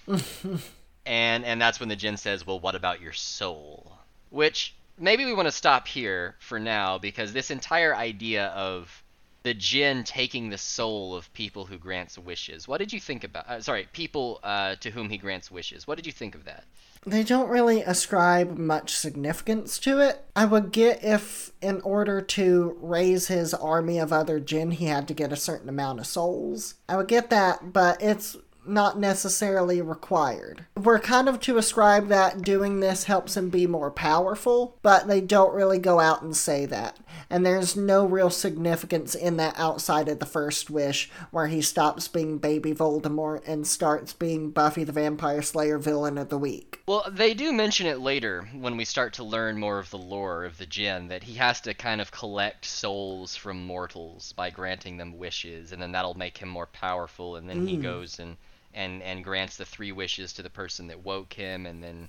and and that's when the Jinn says, well, what about your soul? Which maybe we want to stop here for now because this entire idea of the Jinn taking the soul of people who grants wishes. What did you think about? Uh, sorry, people uh, to whom he grants wishes. What did you think of that? They don't really ascribe much significance to it. I would get if, in order to raise his army of other jinn, he had to get a certain amount of souls. I would get that, but it's not necessarily required. We're kind of to ascribe that doing this helps him be more powerful, but they don't really go out and say that. And there's no real significance in that outside of the first wish, where he stops being baby Voldemort and starts being Buffy the Vampire Slayer villain of the week. Well, they do mention it later when we start to learn more of the lore of the Jinn that he has to kind of collect souls from mortals by granting them wishes, and then that'll make him more powerful, and then he hmm. goes and and and grants the three wishes to the person that woke him and then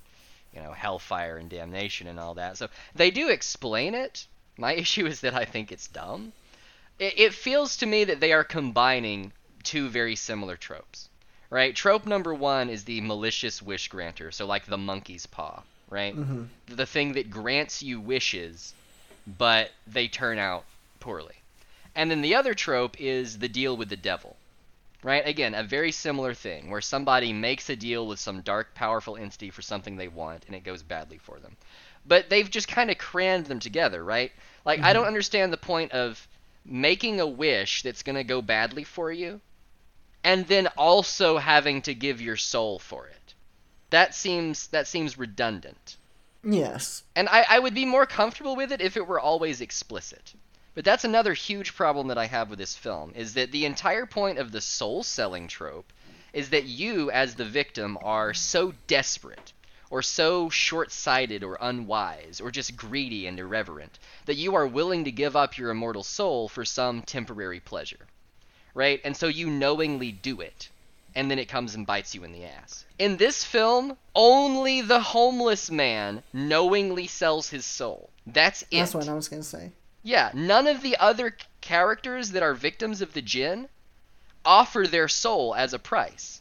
you know hellfire and damnation and all that. So they do explain it. My issue is that i think it's dumb. It, it feels to me that they are combining two very similar tropes right? Trope number one is the malicious wish granter so like the monkey's paw right? Mm-hmm. The thing that grants you wishes but they turn out poorly. And then the other trope is the deal with the devil right? Again, a very similar thing where somebody makes a deal with some dark, powerful entity for something they want and it goes badly for them. But they've just kind of crammed them together, right? Like, I mm-hmm. don't understand the point of making a wish that's going to go badly for you and then also having to give your soul for it. That seems that seems redundant. Yes. And I, I would be more comfortable with it if it were always explicit. But that's another huge problem that I have with this film is that the entire point of the soul selling trope is that you as the victim are so desperate or so short-sighted or unwise or just greedy and irreverent that you are willing to give up your immortal soul for some temporary pleasure. Right? And so you knowingly do it and then it comes and bites you in the ass. In this film, only the homeless man knowingly sells his soul. That's it. That's what I was going to say. Yeah, none of the other characters that are victims of the Jinn offer their soul as a price.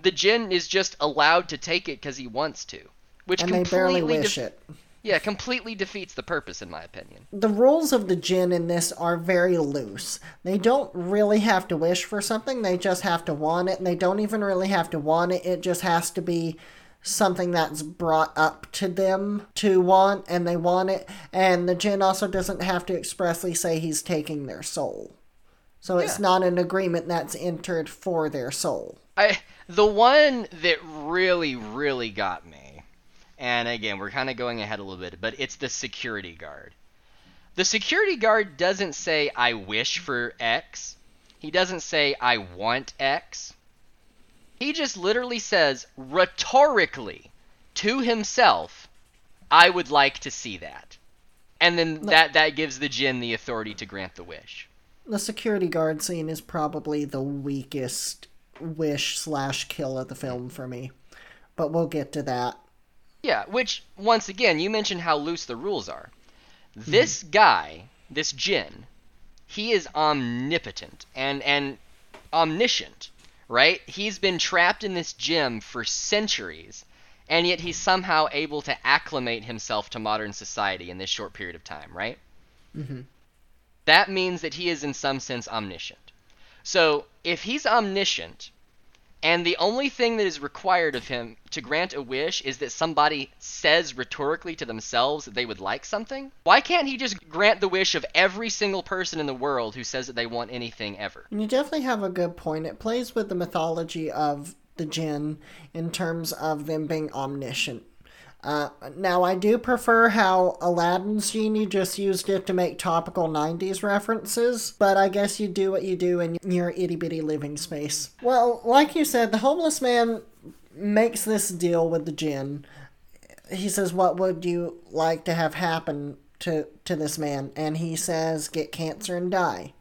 The Jinn is just allowed to take it because he wants to, which And completely barely wish def- it. Yeah, completely defeats the purpose, in my opinion. the rules of the jinn in this are very loose. They don't really have to wish for something, they just have to want it, and they don't even really have to want it, it just has to be something that's brought up to them to want, and they want it. And the jinn also doesn't have to expressly say he's taking their soul. So it's Yeah. not an agreement that's entered for their soul. I the one that really really got me, and again we're kind of going ahead a little bit, but it's the security guard. The security guard doesn't say I wish for X. He doesn't say I want X. He just literally says rhetorically to himself, I would like to see that. And then that that gives the jinn the authority to grant the wish. The security guard scene is probably the weakest wish slash kill of the film for me. But we'll get to that. Yeah, which once again, you mentioned how loose the rules are. Mm-hmm. This guy, this Jinn, he is omnipotent and and omniscient, right? He's been trapped in this gym for centuries, and yet he's somehow able to acclimate himself to modern society in this short period of time, right? Mm-hmm. That means that he is in some sense omniscient. So, if he's omniscient, and the only thing that is required of him to grant a wish is that somebody says rhetorically to themselves that they would like something, why can't he just grant the wish of every single person in the world who says that they want anything ever? You definitely have a good point. It plays with the mythology of the jinn in terms of them being omniscient. Uh, now, I do prefer how Aladdin's genie just used it to make topical 90s references, but I guess you do what you do in your itty bitty living space. Well, like you said, the homeless man makes this deal with the jinn. He says, What would you like to have happen to, to this man? And he says, Get cancer and die.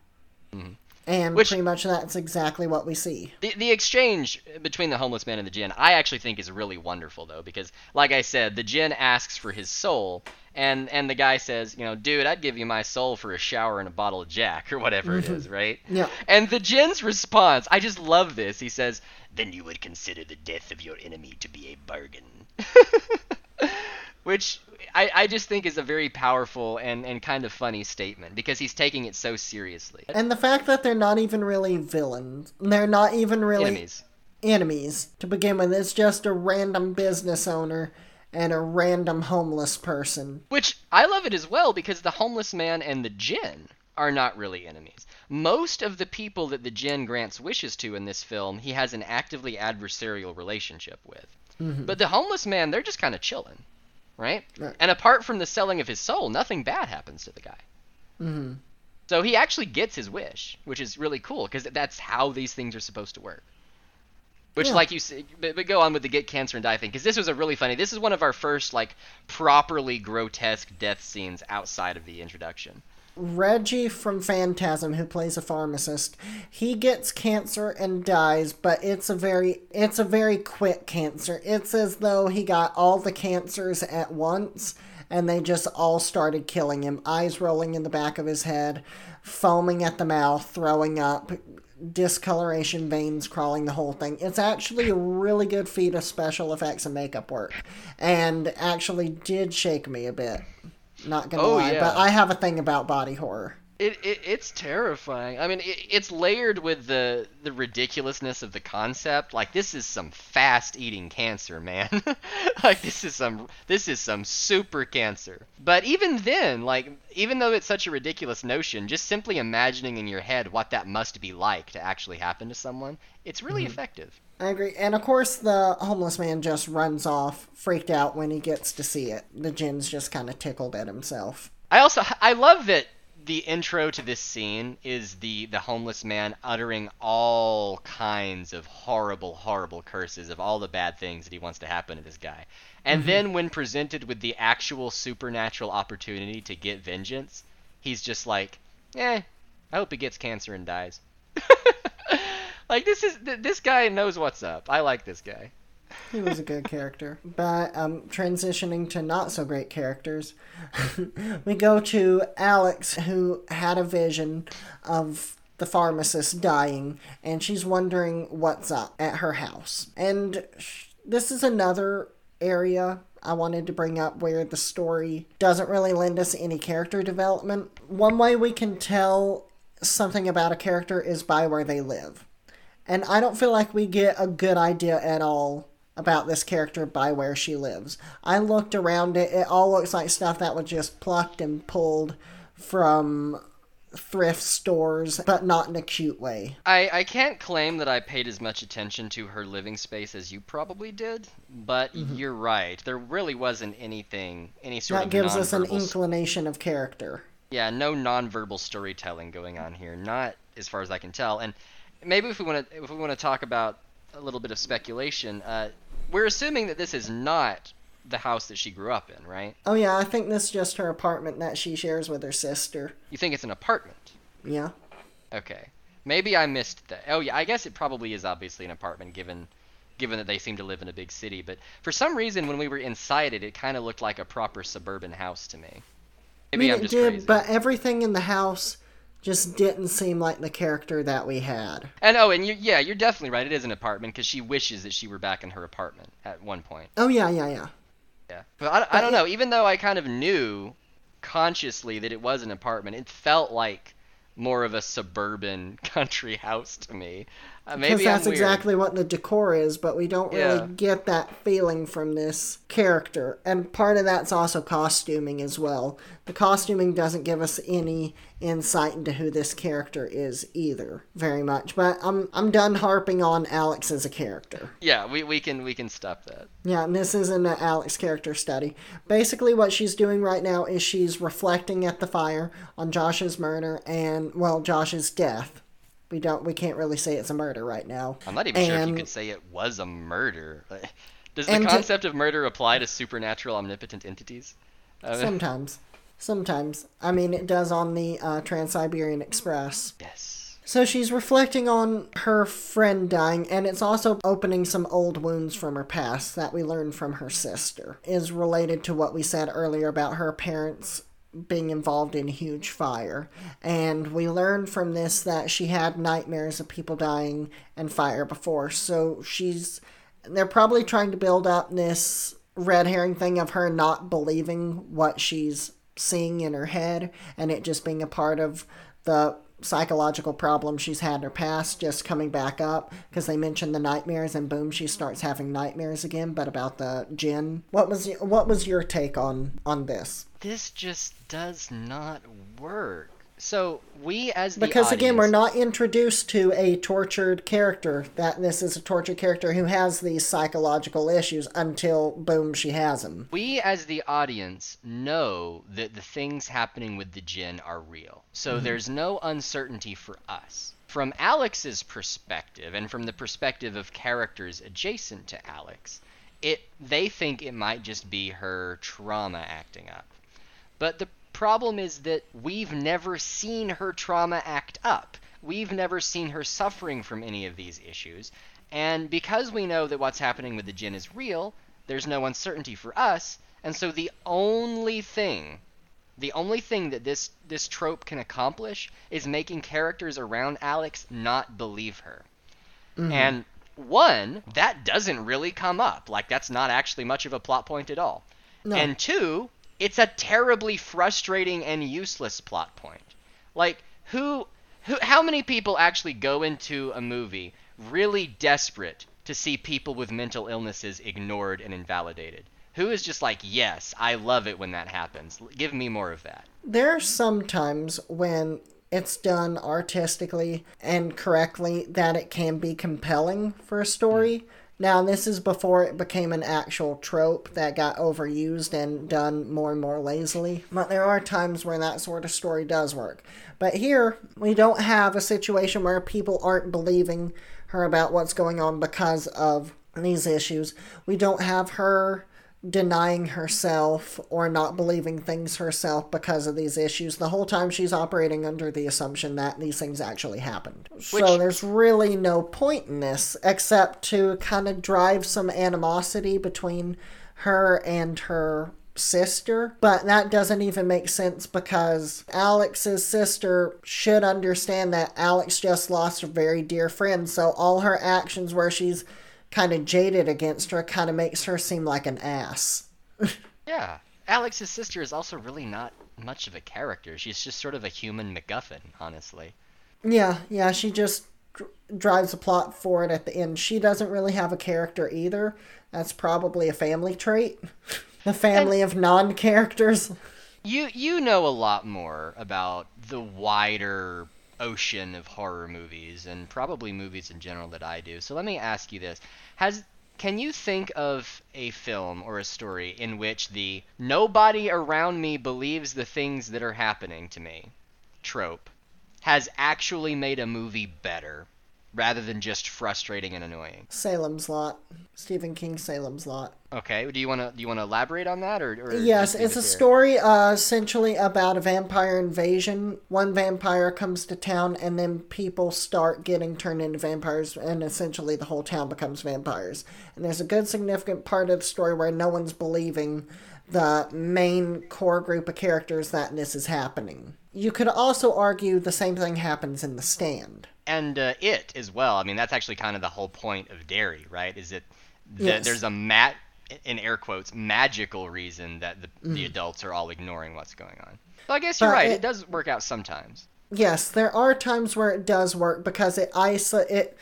And Which- pretty much that's exactly what we see. The, the exchange between the homeless man and the Jinn, I actually think is really wonderful though, because like I said, the Jinn asks for his soul, and and the guy says, you know, dude, I'd give you my soul for a shower and a bottle of Jack or whatever it mm-hmm. is, right? Yeah. And the Jinn's response, I just love this. He says, Then you would consider the death of your enemy to be a bargain. which I, I just think is a very powerful and, and kind of funny statement because he's taking it so seriously. And the fact that they're not even really villains, they're not even really Enemies. enemies to begin with. It's just a random business owner and a random homeless person. Which I love it as well because the homeless man and the Jinn are not really enemies. Most of the people that the Jinn grants wishes to in this film, he has an actively adversarial relationship with. Mm-hmm. But the homeless man, they're just kind of chilling, right? Right. And apart from the selling of his soul, nothing bad happens to the guy. hmm So he actually gets his wish, which is really cool because that's how these things are supposed to work. Which, Yeah. like you said, but, but go on with the get cancer and die thing because this was a really funny. This is one of our first like properly grotesque death scenes outside of the introduction. Reggie from Phantasm, who plays a pharmacist, he gets cancer and dies, but it's a very it's a very quick cancer. It's as though he got all the cancers at once and they just all started killing him. Eyes rolling in the back of his head, foaming at the mouth, throwing up, discoloration, veins crawling, the whole thing. It's actually a really good feat of special effects and makeup work, and actually did shake me a bit. Not gonna Oh, lie, yeah. but I have a thing about body horror. It, it it's terrifying. I mean, it, it's layered with the the ridiculousness of the concept. Like this is some fast eating cancer, man. like this is some this is some super cancer. But even then, like even though it's such a ridiculous notion, just simply imagining in your head what that must be like to actually happen to someone, it's really mm-hmm. effective. I agree. And of course, the homeless man just runs off, freaked out when he gets to see it. The Jinn's just kind of tickled at himself. I also I love that the intro to this scene is the the homeless man uttering all kinds of horrible horrible curses of all the bad things that he wants to happen to this guy. And then when presented with the actual supernatural opportunity to get vengeance, he's just like, "Eh, I hope he gets cancer and dies." like this is th- this guy knows what's up. I like this guy. He was a good character. But um, transitioning to not so great characters, we go to Alex, who had a vision of the pharmacist dying, and she's wondering what's up at her house. And sh- this is another area I wanted to bring up where the story doesn't really lend us any character development. One way we can tell something about a character is by where they live. And I don't feel like we get a good idea at all about this character by where she lives. I looked around it, it all looks like stuff that was just plucked and pulled from thrift stores, but not in a cute way. I, I can't claim that I paid as much attention to her living space as you probably did, but mm-hmm. you're right. There really wasn't anything, any sort. That of gives us an inclination of character. yeah, no nonverbal storytelling going on here, not as far as I can tell. And maybe if we want to if we want to talk about a little bit of speculation, uh, we're assuming that this is not the house that she grew up in, right? Oh yeah, I think this is just her apartment that she shares with her sister. You think it's an apartment? Yeah. Okay. Maybe I missed that. Oh yeah, I guess it probably is obviously an apartment given given that they seem to live in a big city, but for some reason when we were inside it, it kind of looked like a proper suburban house to me. I Maybe mean, I'm it just did, crazy. but everything in the house just didn't seem like the character that we had. And oh, and you yeah, you're definitely right. It is an apartment because she wishes that she were back in her apartment at one point. Oh yeah, yeah, yeah. Yeah, but I, I don't know. Even though I kind of knew consciously that it was an apartment, it felt like more of a suburban country house to me. Uh, Because that's exactly what the decor is, but we don't really Yeah. get that feeling from this character. And part of that's also costuming as well. The costuming doesn't give us any insight into who this character is either, very much. But I'm I'm done harping on Alex as a character. Yeah, we, we can we can stop that. Yeah, and this isn't an Alex character study. Basically, what she's doing right now is she's reflecting at the fire on Josh's murder and well, Josh's death. We don't, we can't really say it's a murder right now. I'm not even sure if you And- could say it was a murder. Does the And to- concept of murder apply to supernatural omnipotent entities? Uh, Sometimes, sometimes. I mean, it does on the uh, Trans Siberian Express. yes. So she's reflecting on her friend dying, and it's also opening some old wounds from her past that we learned from her sister. Is related to what we said earlier about her parents being involved in a huge fire. And we learned from this that she had nightmares of people dying and fire before. So she's. They're probably trying to build up this red herring thing of her not believing what she's seeing in her head and it just being a part of the psychological problem she's had in her past just coming back up because they mentioned the nightmares and boom she starts having nightmares again but about the jinn what was what was your take on on this This just does not work. So we as the because again we're not introduced to a tortured character that this is a tortured character who has these psychological issues until boom she has them we as the audience know that the things happening with the jinn are real. So mm-hmm. there's no uncertainty for us. From Alex's perspective and from the perspective of characters adjacent to Alex, it they think it might just be her trauma acting up. But the problem is that we've never seen her trauma act up. We've never seen her suffering from any of these issues. And because we know that what's happening with the jinn is real, there's no uncertainty for us. And so the only thing, the only thing that this, this trope can accomplish is making characters around Alex not believe her. Mm-hmm. And one, that doesn't really come up. Like, that's not actually much of a plot point at all. No. And two, it's a terribly frustrating and useless plot point. Like, who, who, how many people actually go into a movie really desperate to see people with mental illnesses ignored and invalidated? Who is just like, yes, I love it when that happens. Give me more of that. there are some times when it's done artistically and correctly that it can be compelling for a story. Hmm. Now, this is before it became an actual trope that got overused and done more and more lazily. But there are times where that sort of story does work. But here, we don't have a situation where people aren't believing her about what's going on because of these issues. We don't have her denying herself or not believing things herself because of these issues. The whole time she's operating under the assumption that these things actually happened. so there's really no point in this except to kind of drive some animosity between her and her sister, but that doesn't even make sense because Alex's sister should understand that Alex just lost a very dear friend, so all her actions where she's kind of jaded against her kind of makes her seem like an ass. Yeah. Alex's sister is also really not much of a character. She's just sort of a human MacGuffin, honestly. Yeah, yeah, she just dr- drives the plot forward at the end. She doesn't really have a character either. That's probably a family trait. The family of non characters. You you know a lot more about the wider ocean of horror movies and probably movies in general that I do. So let me ask you this. Has can you think of a film or a story in which the nobody around me believes the things that are happening to me trope has actually made a movie better rather than just frustrating and annoying. Salem's Lot. Stephen King Salem's Lot. Okay, do you want to do you want to elaborate on that or, or Yes, it's it a there? story uh, essentially about a vampire invasion. One vampire comes to town, and then people start getting turned into vampires, and essentially the whole town becomes vampires. And there's a good significant part of the story where no one's believing the main core group of characters that this is happening. You could also argue the same thing happens in The Stand. and uh, it as well. I mean, that's actually kind of the whole point of Derry, right? Is that that Yes. there's a mat in air quotes magical reason that the, the Mm. adults are all ignoring what's going on. So I guess you're But right. it- It, does work out sometimes. Yes, there are times where it does work because it iso- it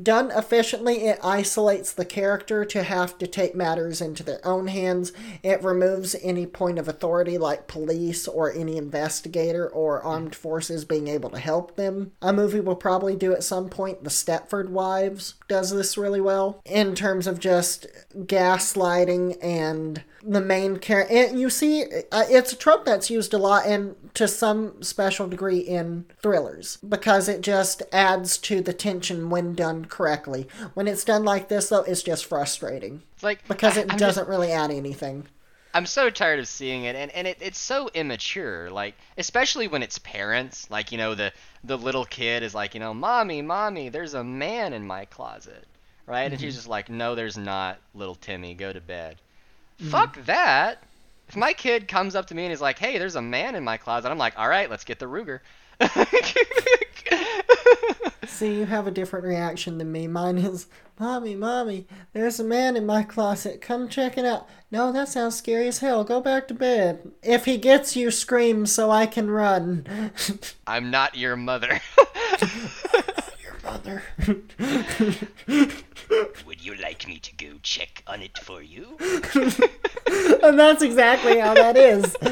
done efficiently it isolates the character to have to take matters into their own hands. It removes any point of authority like police or any investigator or armed forces being able to help them. A movie will probably do at some point The Stepford Wives does this really well in terms of just gaslighting and the main character. And you see, uh, it's a trope that's used a lot and to some special degree in thrillers because it just adds to the tension when done correctly. When it's done like this, though, it's just frustrating It's like because it I'm doesn't Just, really add anything. I'm so tired of seeing it, and, and it, it's so immature. Like especially when it's parents. Like you know the the little kid is like you know, mommy, mommy, there's a man in my closet, right? And Mm-hmm. she's just like, no, there's not, little Timmy, go to bed. Fuck that. If my kid comes up to me and is like, hey, there's a man in my closet, I'm like, all right, let's get the Ruger. See, you have a different reaction than me. Mine is, Mommy, Mommy, there's a man in my closet. Come check it out. No, that sounds scary as hell. Go back to bed. If he gets you, scream so I can run. I'm not your mother. Your mother. Would you like me to go check on it for you? and that's exactly how that is.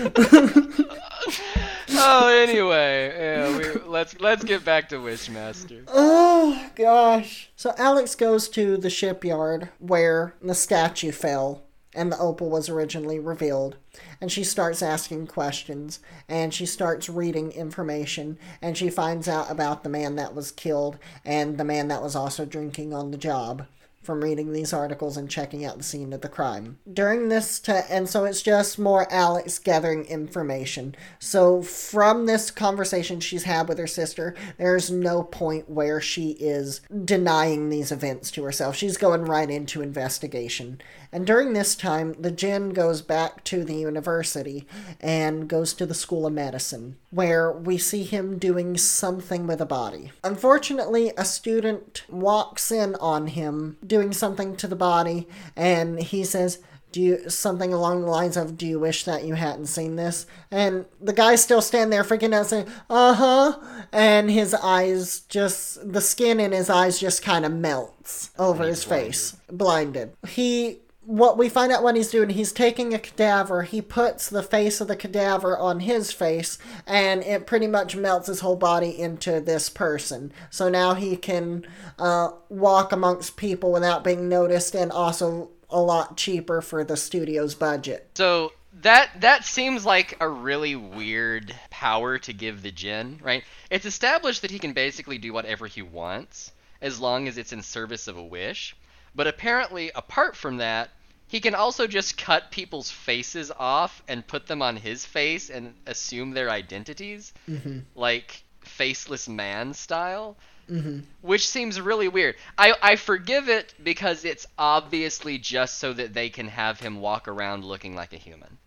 oh, anyway, yeah, we, let's let's get back to Wishmaster. Oh gosh. So Alex goes to the shipyard where the statue fell and the opal was originally revealed. And she starts asking questions and she starts reading information and she finds out about the man that was killed and the man that was also drinking on the job from reading these articles and checking out the scene of the crime. During this t- and so it's just more Alex gathering information. So from this conversation she's had with her sister, there's no point where she is denying these events to herself. She's going right into investigation. And during this time, the Jinn goes back to the university and goes to the School of Medicine, where we see him doing something with a body. Unfortunately, a student walks in on him doing something to the body, and he says, do you something along the lines of do you wish that you hadn't seen this? And the guy's still standing there freaking out saying uh-huh. And his eyes just the skin in his eyes just kind of melts over his face. Blinded. He what we find out what he's doing he's taking a cadaver he puts the face of the cadaver on his face and it pretty much melts his whole body into this person so now he can uh, walk amongst people without being noticed and also a lot cheaper for the studio's budget. So that that seems like a really weird power to give the Jinn, right? It's established that he can basically do whatever he wants as long as it's in service of a wish. But apparently, apart from that, he can also just cut people's faces off and put them on his face and assume their identities, mm-hmm. like faceless man style. Mm-hmm. Which seems really weird. I, I forgive it because it's obviously just so that they can have him walk around looking like a human.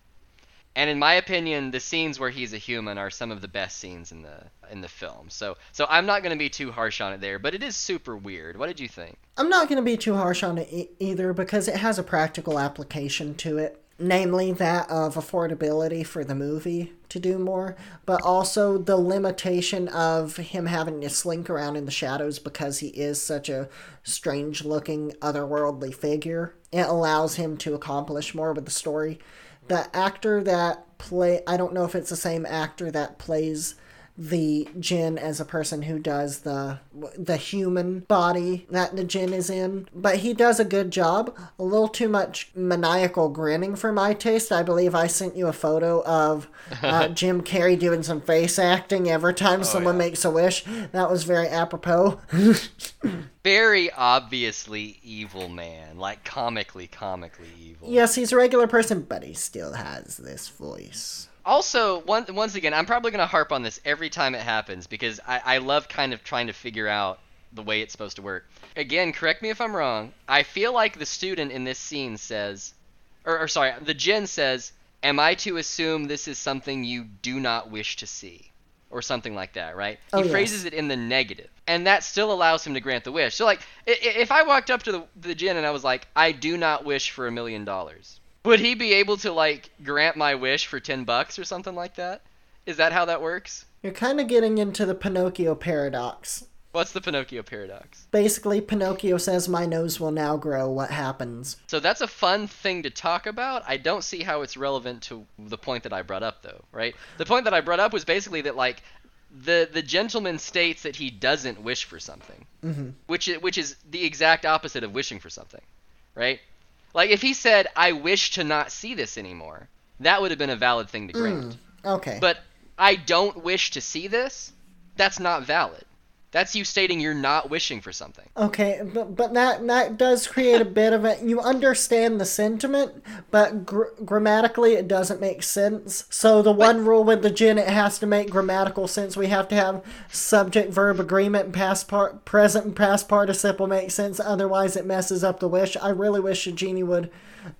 And in my opinion, the scenes where he's a human are some of the best scenes in the in the film. So so I'm not going to be too harsh on it there, but it is super weird. What did you think? I'm not going to be too harsh on it e- either because it has a practical application to it, namely that of affordability for the movie to do more, but also the limitation of him having to slink around in the shadows because he is such a strange looking otherworldly figure. It allows him to accomplish more with the story. The actor that play I don't know if it's the same actor that plays the jinn as a person who does the the human body that the jinn is in, but he does a good job. A little too much maniacal grinning for my taste. I believe I sent you a photo of uh, Jim Carrey doing some face acting every time someone yeah. makes a wish. That was very apropos. Very obviously evil man, like comically, comically evil. yes, he's a regular person, but he still has this voice. Also, one, once again, I'm probably going to harp on this every time it happens because I, I love kind of trying to figure out the way it's supposed to work. Again, correct me if I'm wrong. I feel like the student in this scene says, or, or sorry, the Jinn says, Am I to assume this is something you do not wish to see? Or something like that, right? Oh, he yes. phrases it in the. And that still allows him to grant the wish. So, like, if I walked up to the, the Jinn and I was like, I do not wish for a million dollars, would he be able to, like, grant my wish for 10 bucks or something like that? Is that how that works? You're kind of getting into the Pinocchio paradox. What's the Pinocchio paradox? Basically, Pinocchio says, My nose will now grow. What happens? So that's a fun thing to talk about. I don't see how it's relevant to the point that I brought up, though, right? The point that I brought up was basically that, like, the the gentleman states that he doesn't wish for something, Mm-hmm. which is, which is the exact opposite of wishing for something, right? Like if he said, "I wish to not see this anymore," that would have been a valid thing to mm, grant. Okay. But I don't wish to see this. That's not valid. That's you stating you're not wishing for something. Okay, but, but that that does create a bit of a. You understand the sentiment, but gr- grammatically it doesn't make sense. So the one rule with the jinn, it has to make grammatical sense. We have to have subject verb agreement and past part, present and past participle make sense. Otherwise, it messes up the wish. I really wish a genie would.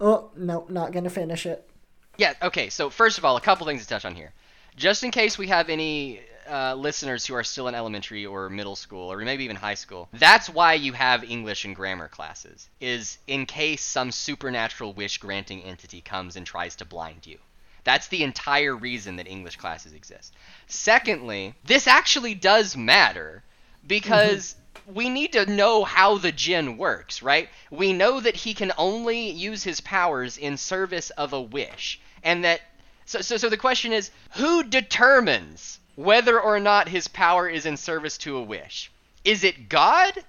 Oh no, not gonna finish it. Yeah, okay, so first of all, a couple things to touch on here. Just in case we have any uh, listeners who are still in elementary or middle school or maybe even high school, that's why you have English and grammar classes, is in case some supernatural wish granting entity comes and tries to blind you. That's the entire reason that English classes exist. Secondly, this actually does matter because we need to know how the Jinn works, right? We know that he can only use his powers in service of a wish, and that so so so the question is who determines whether or not his power is in service to a wish? Is it God?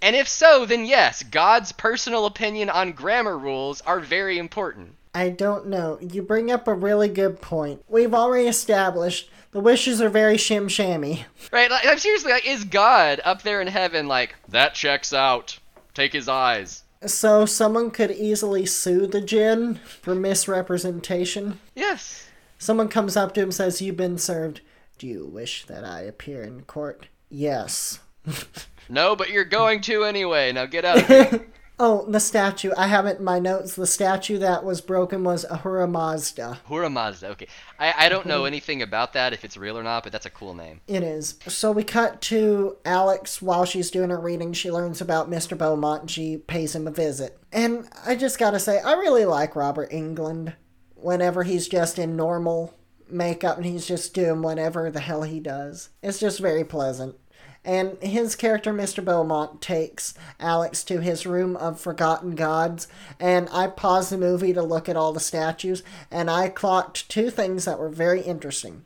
And if so, then yes, God's personal opinion on grammar rules are very important. I don't know. You bring up a really good point. We've already established the wishes are very shim shammy. Right? Like, I'm seriously like, is God up there in heaven like that checks out? Take his eyes. So someone could easily sue the Jinn for misrepresentation. Yes. Someone comes up to him and says, You've been served. Do you wish that I appear in court? Yes. No, but you're going to anyway. Now get out of here. Oh, the statue. I have it in my notes. The statue that was broken was Ahura Mazda. Hura Mazda. Okay. I, I don't know anything about that, if it's real or not, but that's a cool name. It is. So we cut to Alex while she's doing her reading. She learns about Mr. Beaumont and she pays him a visit. And I just gotta say, I really like Robert Englund whenever he's just in normal makeup and he's just doing whatever the hell he does. It's just very pleasant. And his character, Mr. Beaumont, takes Alex to his room of forgotten gods. And I paused the movie to look at all the statues, and I clocked two things that were very interesting.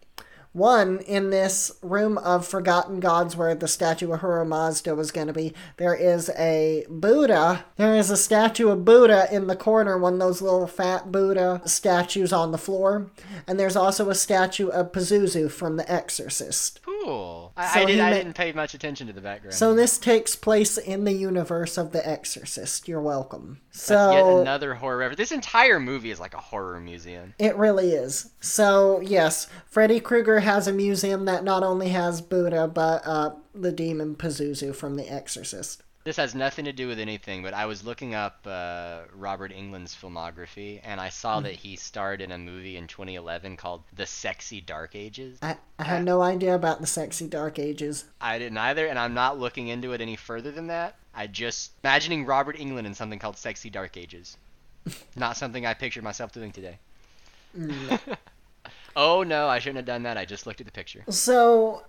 One, in this room of forgotten gods where the statue of Ahura Mazda was going to be, there is a Buddha. There is a statue of Buddha in the corner, one of those little fat Buddha statues on the floor. And there's also a statue of Pazuzu from The Exorcist. Cool. I, So I, did, he I ma- didn't pay much attention to the background. So this takes place in the universe of The Exorcist. You're welcome. That's So yet another horror reference. This entire movie is like a horror museum. It really is. So, yes, Freddy Krueger has a museum that not only has Buddha, but uh, the demon Pazuzu from The Exorcist. This has nothing to do with anything, but I was looking up uh, Robert Englund's filmography, and I saw that he starred in a movie in 2011 called The Sexy Dark Ages. I, I had no idea about the sexy Dark Ages. I didn't either, and I'm not looking into it any further than that. I just imagining Robert Englund in something called Sexy Dark Ages. not something I pictured myself doing today. oh no, I shouldn't have done that. I just looked at the picture. So,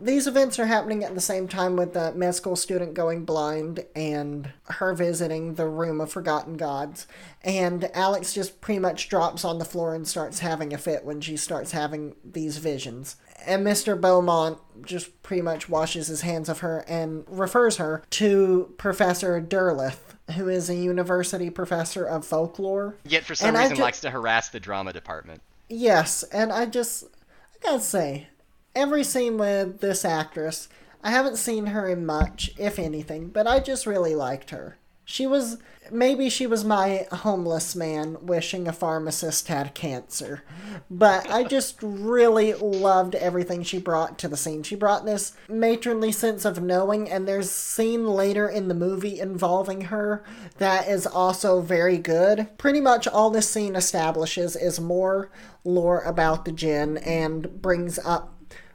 these events are happening at the same time with the med school student going blind and her visiting the room of forgotten gods. And Alex just pretty much drops on the floor and starts having a fit when she starts having these visions. And Mr. Beaumont just pretty much washes his hands of her and refers her to Professor Derleth, who is a university professor of folklore. Yet for some And reason ju- likes to harass the drama department. Yes, and I just I gotta say, every scene with this actress, I haven't seen her in much, if anything, but I just really liked her. She was maybe she was my homeless man wishing a pharmacist had cancer. But I just really loved everything she brought to the scene. She brought this matronly sense of knowing and there's scene later in the movie involving her that is also very good. Pretty much all this scene establishes is more lore about the jinn and brings up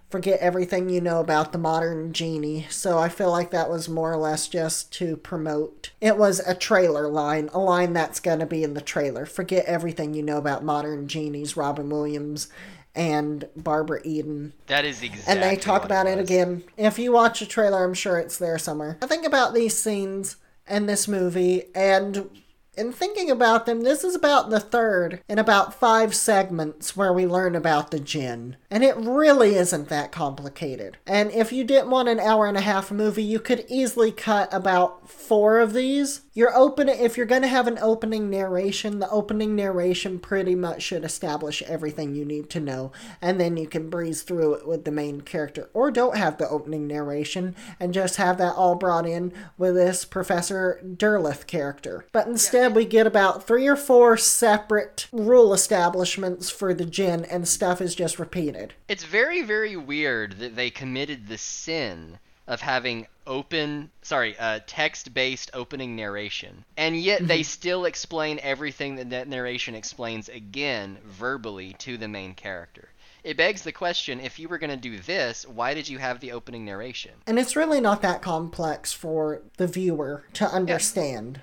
forget everything you know about the modern genie. So I feel like that was more or less just to promote. It was a trailer line, a line that's going to be in the trailer. Forget everything you know about modern genies, Robin Williams and Barbara Eden. That is exactly. And they talk about it was. again. If you watch a trailer, I'm sure it's there somewhere. I think about these scenes and this movie, and in thinking about them, this is about the third in about five segments where we learn about the jinn. And it really isn't that complicated. And if you didn't want an hour and a half movie, you could easily cut about four of these. Your open if you're going to have an opening narration, the opening narration pretty much should establish everything you need to know, and then you can breeze through it with the main character. Or don't have the opening narration and just have that all brought in with this Professor Derleth character. But instead, we get about three or four separate rule establishments for the jinn, and stuff is just repeated. It's very, very weird that they committed the sin of having open, sorry, uh, text-based opening narration, and yet they still explain everything that that narration explains again verbally to the main character. It begs the question: If you were going to do this, why did you have the opening narration? And it's really not that complex for the viewer to understand.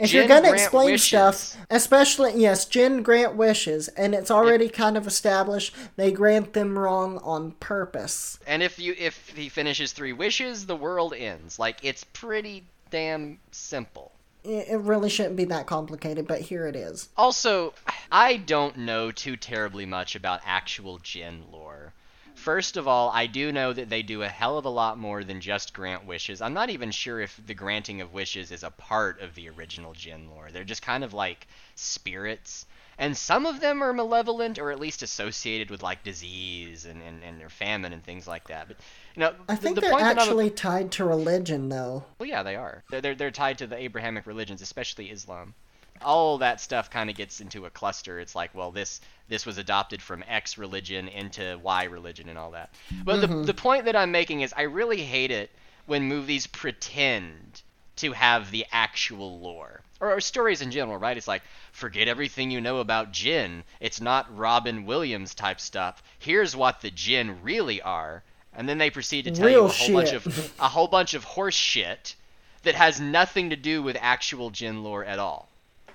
If Jinn you're going to grant explain wishes. stuff, especially, yes, Jinn grant wishes, and it's already kind of established they grant them wrong on purpose. And if you if he finishes three wishes, the world ends. Like it's pretty damn simple. It it really shouldn't be that complicated, but here it is. Also, I don't know too terribly much about actual Jinn lore. First of all, I do know that they do a hell of a lot more than just grant wishes. I'm not even sure if the granting of wishes is a part of the original Jinn lore. They're just kind of like spirits. And some of them are malevolent or at least associated with like disease and, and, and their famine and things like that. But you know, I think the they're point that actually tied to religion, though. well, yeah, they are. They're, they're, they're tied to the Abrahamic religions, especially Islam. All that stuff kind of gets into a cluster. It's like, well, this this was adopted from X religion into Y religion and all that. But the, mm-hmm. the point that I'm making is I really hate it when movies pretend to have the actual lore. Or, or stories in general, right? It's like, forget everything you know about Jinn. It's not Robin Williams type stuff. Here's what the Jinn really are. And then they proceed to tell you a whole bunch of a whole bunch of horse shit that has nothing to do with actual Jinn lore at all.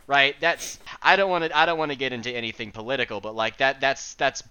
Right? That's I don't want to I don't want to get into anything political, but like that that's that's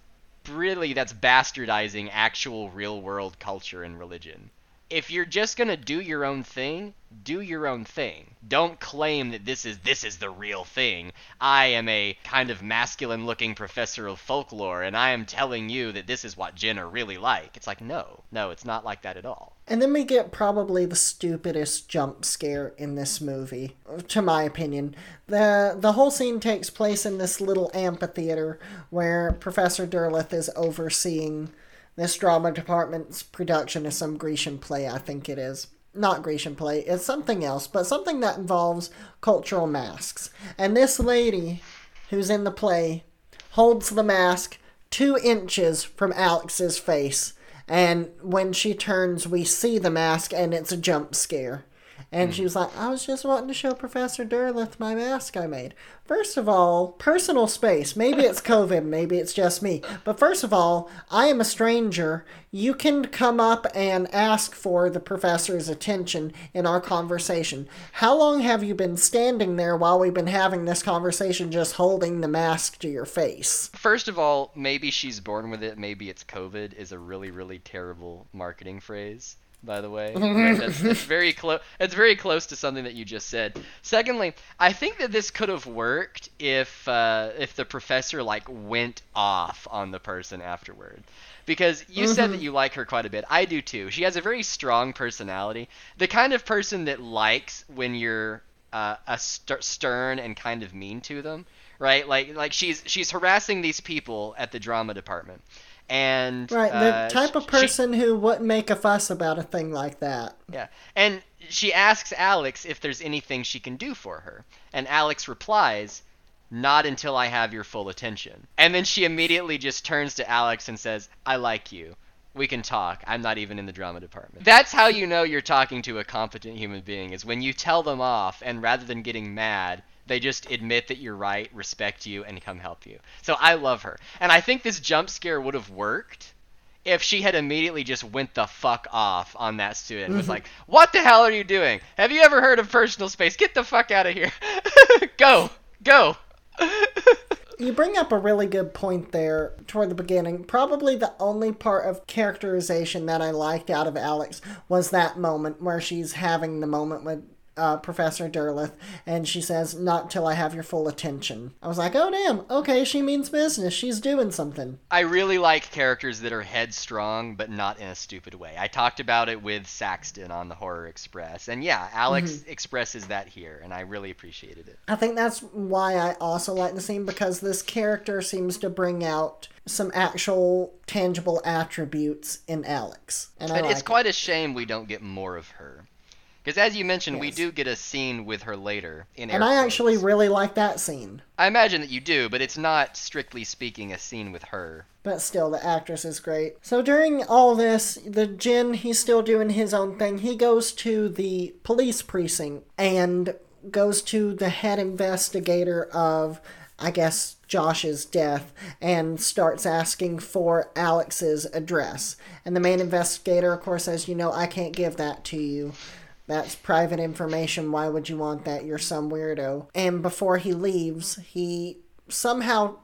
really that's bastardizing actual real world culture and religion. If you're just going to do your own thing, do your own thing. Don't claim that this is this is the real thing. I am a kind of masculine looking professor of folklore and I am telling you that this is what Jinn are really like. It's like no. No, it's not like that at all. And then we get probably the stupidest jump scare in this movie, to my opinion. The the whole scene takes place in this little amphitheater where Professor Derleth is overseeing this drama department's production of some Grecian play, I think it is. Not Grecian play, it's something else, but something that involves cultural masks. And this lady who's in the play holds the mask two inches from Alex's face. And when she turns, we see the mask, and it's a jump scare. And hmm. she was like, I was just wanting to show Professor Derleth my mask I made. First of all, personal space. Maybe it's COVID, maybe it's just me. But first of all, I am a stranger. You can come up and ask for the professor's attention in our conversation. How long have you been standing there while we've been having this conversation just holding the mask to your face? First of all, maybe she's born with it. Maybe it's COVID. Is a really, really terrible marketing phrase. By the way, that's, that's very close. It's very close to something that you just said. Secondly, I think that this could have worked if uh, if the professor like went off on the person afterward, because you said that you like her quite a bit. I do too. She has a very strong personality. The kind of person that likes when you're uh, a st- stern and kind of mean to them, right? Like like she's she's harassing these people at the drama department, and Right, the uh, type of she- person who wouldn't make a fuss about a thing like that. yeah, and she asks Alex if there's anything she can do for her, and Alex replies, "Not until I have your full attention." And then she immediately just turns to Alex and says, "I like you." We can talk. I'm not even in the drama department. That's how you know you're talking to a competent human being is when you tell them off and rather than getting mad, they just admit that you're right, respect you, and come help you. So I love her. And I think this jump scare would have worked if she had immediately just went the fuck off on that student and was mm-hmm. like, What the hell are you doing? Have you ever heard of personal space? Get the fuck out of here. go. Go. You bring up a really good point there toward the beginning. Probably the only part of characterization that I liked out of Alex was that moment where she's having the moment with uh, Professor Derleth and she says, Not till I have your full attention. I was like, Oh, damn. Okay, she means business. She's doing something. I really like characters that are headstrong, but not in a stupid way. I talked about it with Saxton on the Horror Express. And yeah, Alex expresses that here, and I really appreciated it. I think that's why I also like the scene because this character seems to bring out some actual tangible attributes in Alex. And I But like it's it. quite a shame we don't get more of her. Because as you mentioned, we do get a scene with her later in And I actually really like that scene. I imagine that you do, but it's not strictly speaking a scene with her. But still, the actress is great. So during all this, the Jinn, he's still doing his own thing. He goes to the police precinct and goes to the head investigator of, I guess, Josh's death and starts asking for Alex's address. And the main investigator, of course, says, You know, I can't give that to you. That's private information. Why would you want that? You're some weirdo. And before he leaves, he somehow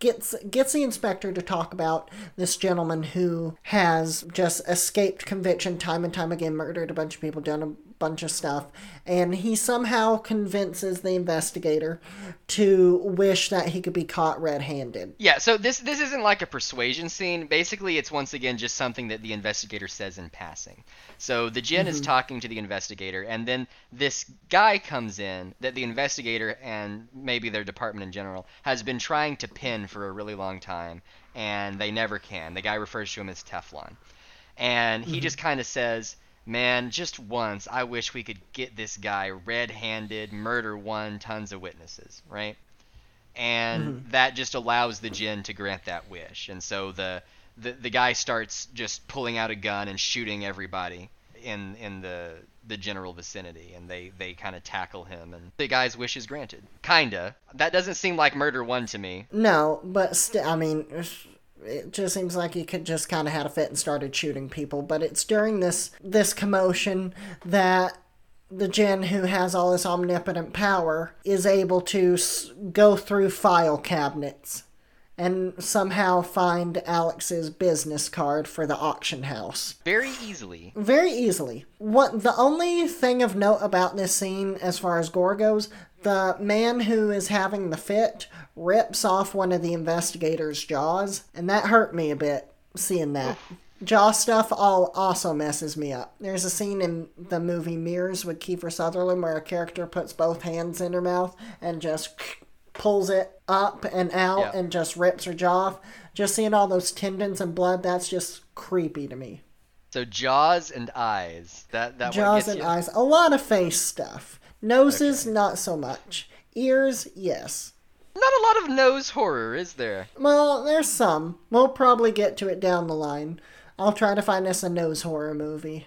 gets gets the inspector to talk about this gentleman who has just escaped conviction time and time again, murdered a bunch of people, done a bunch of stuff, and he somehow convinces the investigator to wish that he could be caught red-handed. Yeah, so this this isn't like a persuasion scene. Basically, it's once again just something that the investigator says in passing. So the Jinn is mm-hmm. talking to the investigator, and then this guy comes in that the investigator and maybe their department in general has been trying to pin for a really long time, and they never can. The guy refers to him as Teflon, and he mm-hmm. just kind of says. Man, just once, I wish we could get this guy red-handed, murder one, tons of witnesses, right? and mm-hmm. that just allows the Jinn to grant that wish. And so the, the the guy starts just pulling out a gun and shooting everybody in in the the general vicinity, and they they kind of tackle him, and the guy's wish is granted. Kinda. That doesn't seem like murder one to me. No, but st- I mean, it just seems like he could just kind of had a fit and started shooting people. But it's during this this commotion that the Jinn who has all this omnipotent power is able to go through file cabinets and somehow find Alex's business card for the auction house Very easily. very easily. What the only thing of note about this scene, as far as gore goes, the man who is having the fit rips off one of the investigators' jaws, and that hurt me a bit seeing that. Jaw stuff all also messes me up. There's a scene in the movie Mirrors with Kiefer Sutherland where a character puts both hands in her mouth and just pulls it up and out Yeah. and just rips her jaw off. Just seeing all those tendons and blood, that's just creepy to me. So jaws and eyes. That that Jaws and you? eyes. A lot of face stuff. Noses, not so much. Ears, yes. Not a lot of nose horror, is there? Well, there's some. We'll probably get to it down the line. I'll try to find us a nose horror movie.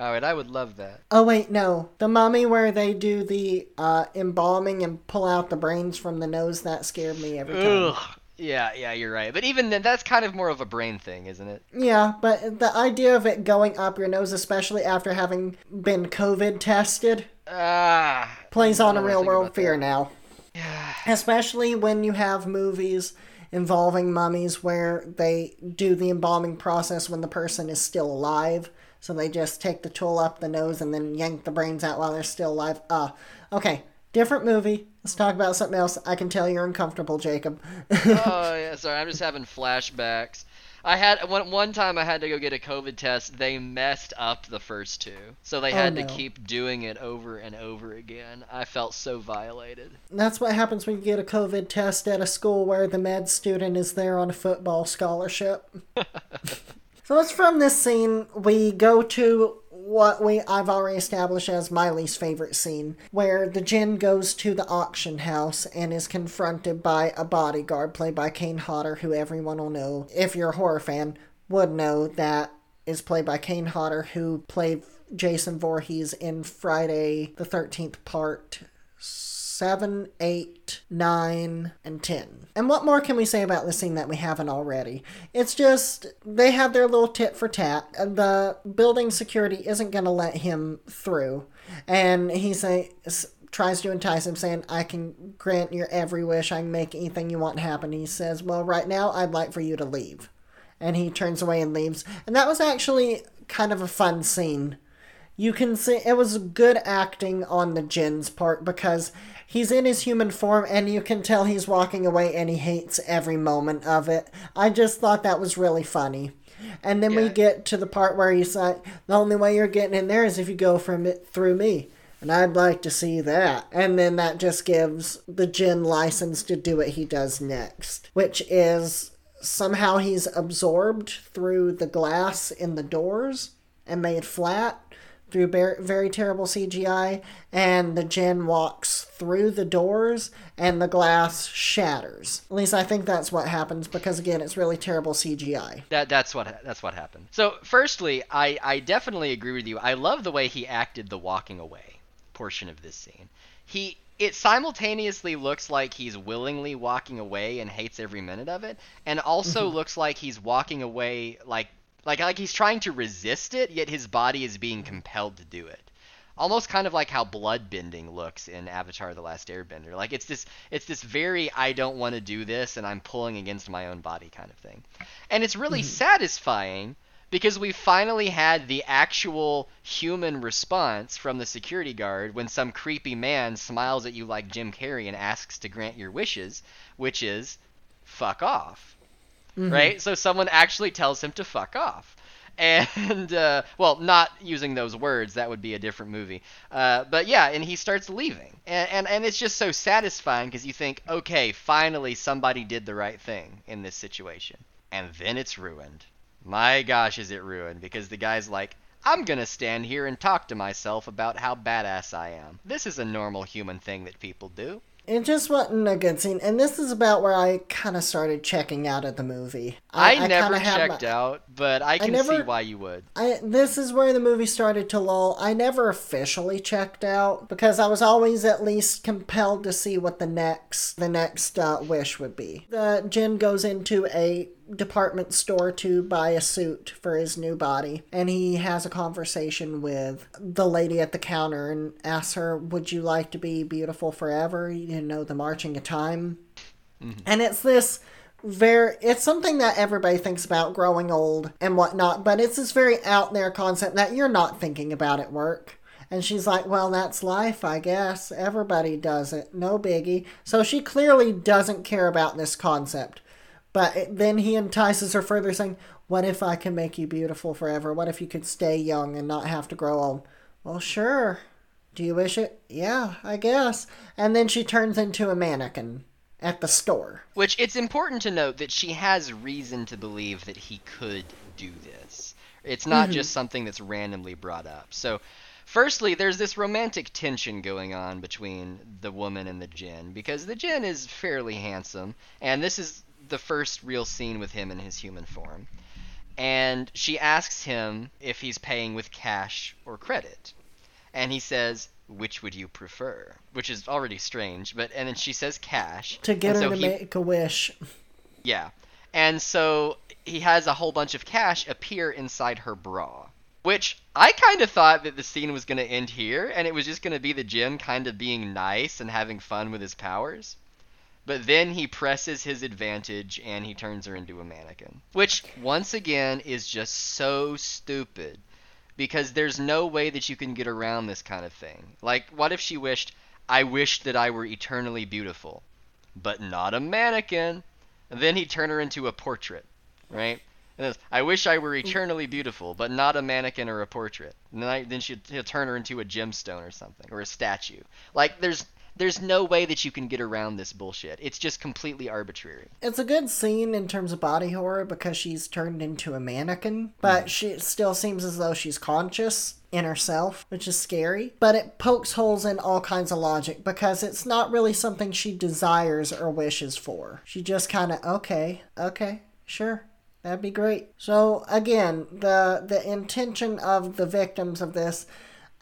All right, I would love that. Oh wait, no. The mummy where they do the uh, embalming and pull out the brains from the nose, that scared me every time. Ugh. Yeah, yeah, you're right. But even then, that's kind of more of a brain thing, isn't it? Yeah, but the idea of it going up your nose, especially after having been COVID tested, Ah. plays on a real world fear that. now. Yeah. Especially when you have movies involving mummies where they do the embalming process when the person is still alive. So they just take the tool up the nose and then yank the brains out while they're still alive. Uh, okay, different movie. Let's talk about something else. I can tell you're uncomfortable, Jacob. oh yeah, sorry. I'm just having flashbacks. I had one one time I had to go get a COVID test. They messed up the first two, so they Oh, had no. to keep doing it over and over again. I felt so violated. That's what happens when you get a COVID test at a school where the med student is there on a football scholarship. so it's from this scene we go to what we I've already established as my least favorite scene, where the Jinn goes to the auction house and is confronted by a bodyguard played by Kane Hodder, who everyone will know if you're a horror fan would know that is played by Kane Hodder, who played Jason Voorhees in Friday the Thirteenth Part seven, eight, nine, and ten. And what more can we say about this scene that we haven't already? It's just they have their little tit for tat. The building security isn't going to let him through, and he say s- tries to entice him, saying, "I can grant your every wish. I can make anything you want happen." He says, "Well, right now, I'd like for you to leave." And he turns away and leaves. And that was actually kind of a fun scene you can see it was good acting on the Jinn's part because he's in his human form and you can tell he's walking away and he hates every moment of it. I just thought that was really funny. And then we get to the part where he's like, the only way you're getting in there is if you go from it through me. And I'd like to see that. And then that just gives the Jinn license to do what he does next, which is somehow he's absorbed through the glass in the doors and made flat through very terrible CGI, and the Jinn walks through the doors, and the glass shatters. At least I think that's what happens because again, it's really terrible CGI. That that's what that's what happened. So, firstly, I I definitely agree with you. I love the way he acted the walking away portion of this scene. He it simultaneously looks like he's willingly walking away and hates every minute of it, and also mm-hmm. looks like he's walking away like like like he's trying to resist it, yet his body is being compelled to do it. Almost kind of like how bloodbending looks in Avatar: The Last Airbender. Like it's this it's this very I don't want to do this and I'm pulling against my own body kind of thing. And it's really mm-hmm. satisfying because we finally had the actual human response from the security guard when some creepy man smiles at you like Jim Carrey and asks to grant your wishes, which is fuck off. Right? So someone actually tells him to fuck off. And, uh, well, not using those words, that would be a different movie. Uh, but yeah, and he starts leaving. And, and, and it's just so satisfying because you think, okay, finally somebody did the right thing in this situation. And then it's ruined. My gosh, is it ruined because the guy's like, I'm gonna stand here and talk to myself about how badass I am. This is a normal human thing that people do. It just wasn't a good scene, and this is about where I kind of started checking out of the movie. I, never kinda had checked my- out, but I can see never- why you would. I this is where the movie started to lull. I never officially checked out because I was always at least compelled to see what the next the next uh, wish would be. The Jinn goes into a department store to buy a suit for his new body, and he has a conversation with the lady at the counter and asks her, "Would you like to be beautiful forever?" You know, the marching of time. Mm-hmm. And it's this very it's something that everybody thinks about growing old and whatnot, but it's this very out there concept that you're not thinking about at work. And she's like, Well, that's life, I guess. Everybody does it. No biggie. So she clearly doesn't care about this concept. But then he entices her further, saying, What if I can make you beautiful forever? What if you could stay young and not have to grow old? Well, sure. Do you wish it? Yeah, I guess. And then she turns into a mannequin at the store. Which it's important to note that she has reason to believe that he could do this. It's not mm-hmm. just something that's randomly brought up. So, firstly, there's this romantic tension going on between the woman and the Jinn because the Jinn is fairly handsome, and this is the first real scene with him in his human form. and she asks him if he's paying with cash or credit. And he says, "Which would you prefer?" Which is already strange, but and then she says cash To get her so to he- make a wish. yeah. And so he has a whole bunch of cash appear inside her bra. Which I kind of thought that the scene was going to end here and it was just going to be the jinn kind of being nice and having fun with his powers. But then he presses his advantage and he turns her into a mannequin. Which, once again, is just so stupid. Because there's no way that you can get around this kind of thing. Like, what if she wished, I wished that I were eternally beautiful, but not a mannequin? And then he'd turn her into a portrait, right? I wish I were eternally beautiful, but not a mannequin or a portrait. And then, I, then she'd, he'll turn her into a gemstone or something, or a statue. Like, there's there's no way that you can get around this bullshit. It's just completely arbitrary. It's a good scene in terms of body horror because she's turned into a mannequin, but mm. she still seems as though she's conscious in herself, which is scary. But it pokes holes in all kinds of logic because it's not really something she desires or wishes for. She just kind of, okay, okay, sure. That'd be great. So again, the the intention of the victims of this,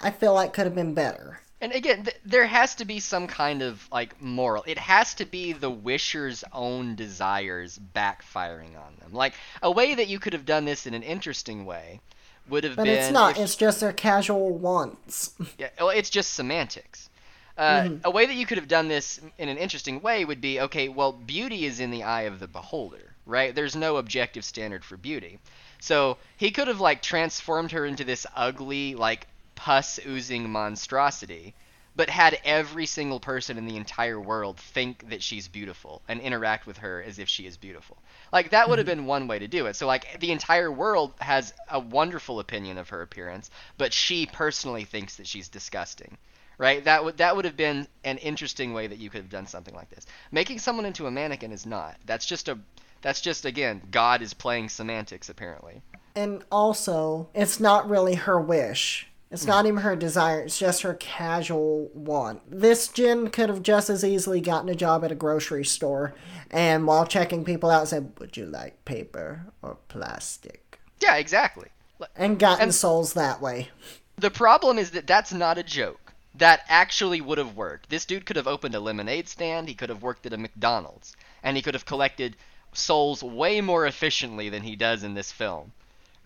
I feel like could have been better. And again, th- there has to be some kind of like moral. It has to be the wisher's own desires backfiring on them. Like a way that you could have done this in an interesting way would have But been. But it's not. if- It's just their casual wants. Yeah, well, it's just semantics. Uh, A way that you could have done this in an interesting way would be okay, well, beauty is in the eye of the beholder, right? There's no objective standard for beauty. So he could have, like, transformed her into this ugly, like, pus oozing monstrosity, but had every single person in the entire world think that she's beautiful and interact with her as if she is beautiful. Like that would have mm-hmm. been one way to do it. So like the entire world has a wonderful opinion of her appearance, but she personally thinks that she's disgusting. Right? That would that would have been an interesting way that you could have done something like this. Making someone into a mannequin is not. That's just a that's just again, God is playing semantics apparently. And also, it's not really her wish. It's not even her desire, it's just her casual want. This Jinn could have just as easily gotten a job at a grocery store and while checking people out said, Would you like paper or plastic? Yeah, exactly. And gotten And- souls that way. The problem is that that's not a joke. That actually would have worked. This dude could have opened a lemonade stand, he could have worked at a McDonald's, and he could have collected souls way more efficiently than he does in this film.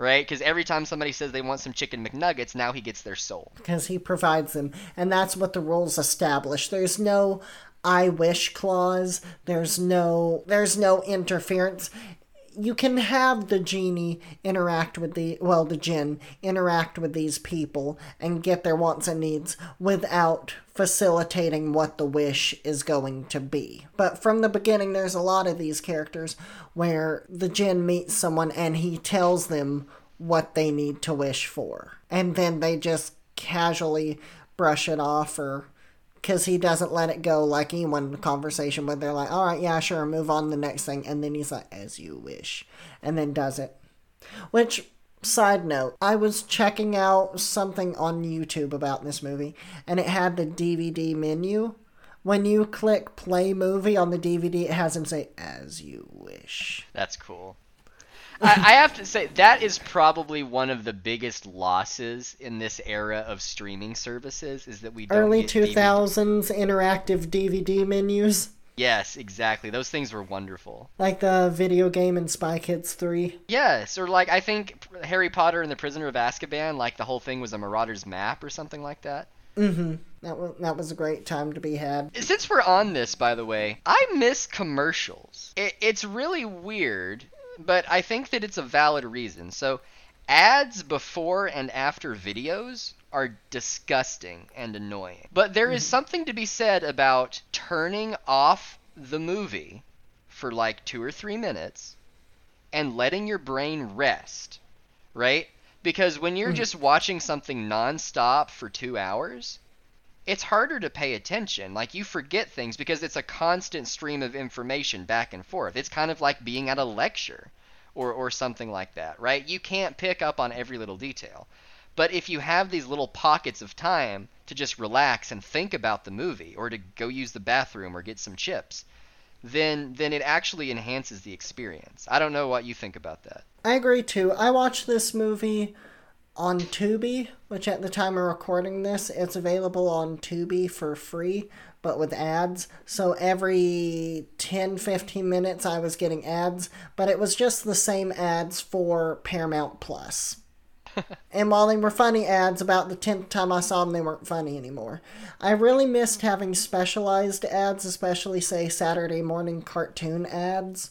Right? Because every time somebody says they want some chicken McNuggets, now he gets their soul. because he provides them and that's what the rules establish there's no i wish clause there's no there's no interference you can have the genie interact with the well the jinn interact with these people and get their wants and needs without facilitating what the wish is going to be. But from the beginning there's a lot of these characters where the jinn meets someone and he tells them what they need to wish for. And then they just casually brush it off or because he doesn't let it go like anyone in a conversation where they're like all right yeah sure move on to the next thing and then he's like as you wish and then does it. Which side note i was checking out something on youtube about this movie and it had the dvd menu. When you click play movie on the dvd it has him say as you wish. That's cool. I, I have to say that is probably one of the biggest losses in this era of streaming services is that we don't early DVD 2000s interactive dvd menus Yes, exactly. Those things were wonderful. like the video game in spy kids 3 Yes, or like I think Harry Potter and the Prisoner of Azkaban, like the whole thing was a Marauder's map or something like that. Mm-hmm. That was that was a great time to be had. Since we're on this, by the way, I miss commercials. It, it's really weird, but I think that it's a valid reason. So, ads before and after videos are disgusting and annoying. But there is mm-hmm. something to be said about turning off the movie for like two or three minutes and letting your brain rest, right? Because when you're mm-hmm. just watching something nonstop for two hours, it's harder to pay attention. Like you forget things because it's a constant stream of information back and forth. It's kind of like being at a lecture or or something like that, right? You can't pick up on every little detail. But if you have these little pockets of time to just relax and think about the movie or to go use the bathroom or get some chips, then then it actually enhances the experience. I don't know what you think about that. I agree too. I watched this movie on Tubi, which at the time of recording this, it's available on Tubi for free, but with ads. So every 10 15 minutes I was getting ads, but it was just the same ads for Paramount Plus. and while they were funny ads, about the 10th time I saw them, they weren't funny anymore. I really missed having specialized ads, especially, say, Saturday morning cartoon ads,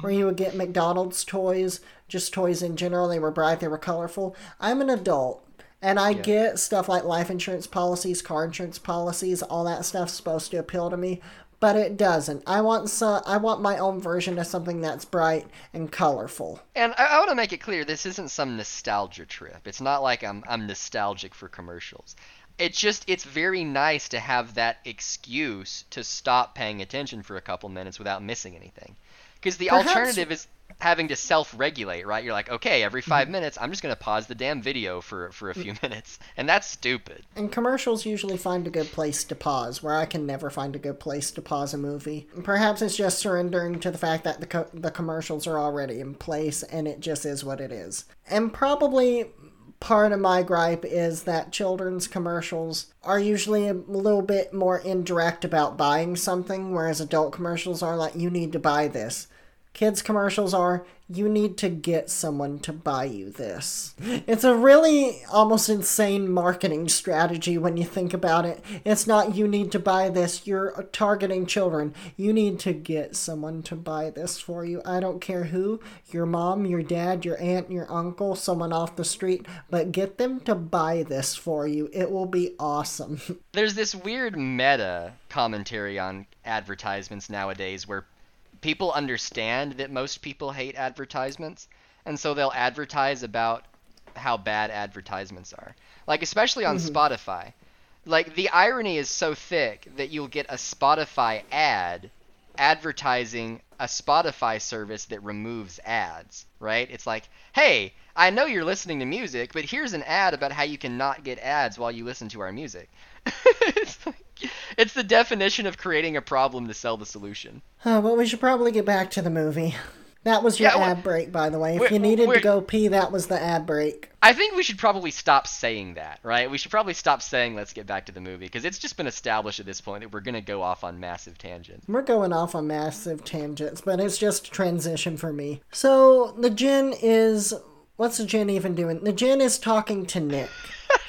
where you would get McDonald's toys, just toys in general. They were bright, they were colorful. I'm an adult, and I get stuff like life insurance policies, car insurance policies, all that stuff's supposed to appeal to me, but it doesn't. I want so I want my own version of something that's bright and colorful. And I, I want to make it clear this isn't some nostalgia trip. It's not like I'm I'm nostalgic for commercials. It's just it's very nice to have that excuse to stop paying attention for a couple minutes without missing anything. Because the Perhaps- alternative is having to self-regulate, right? You're like, okay, every mm-hmm. 5 minutes, I'm just gonna pause the damn video for for a mm. few minutes, and that's stupid. And commercials usually find a good place to pause, where I can never find a good place to pause a movie. Perhaps it's just surrendering to the fact that the, co- the commercials are already in place and it just is what it is. And probably part of my gripe is that children's commercials are usually a little bit more indirect about buying something, whereas adult commercials are like, you need to buy this. Kids' commercials are, you need to get someone to buy you this. It's a really almost insane marketing strategy when you think about it. It's not, you need to buy this, you're targeting children. You need to get someone to buy this for you. I don't care who your mom, your dad, your aunt, your uncle, someone off the street, but get them to buy this for you. It will be awesome. There's this weird meta commentary on advertisements nowadays where people understand that most people hate advertisements, and so they'll advertise about how bad advertisements are. Like especially on mm-hmm. Spotify. Like the irony is so thick that you'll get a Spotify ad advertising a Spotify service that removes ads, right? It's like, "Hey, I know you're listening to music, but here's an ad about how you can not get ads while you listen to our music." it's, like, it's the definition of creating a problem to sell the solution. Uh, but we should probably get back to the movie. That was your Yeah, well- ad break, by the way. If you needed to go pee, that was the ad break. I think we should probably stop saying that, right? We should probably stop saying let's get back to the movie because it's just been established at this point that we're going to go off on massive tangents. We're going off on massive tangents, but it's just a transition for me. So the Jinn is. What's the Jinn even doing? The Jinn is talking to Nick,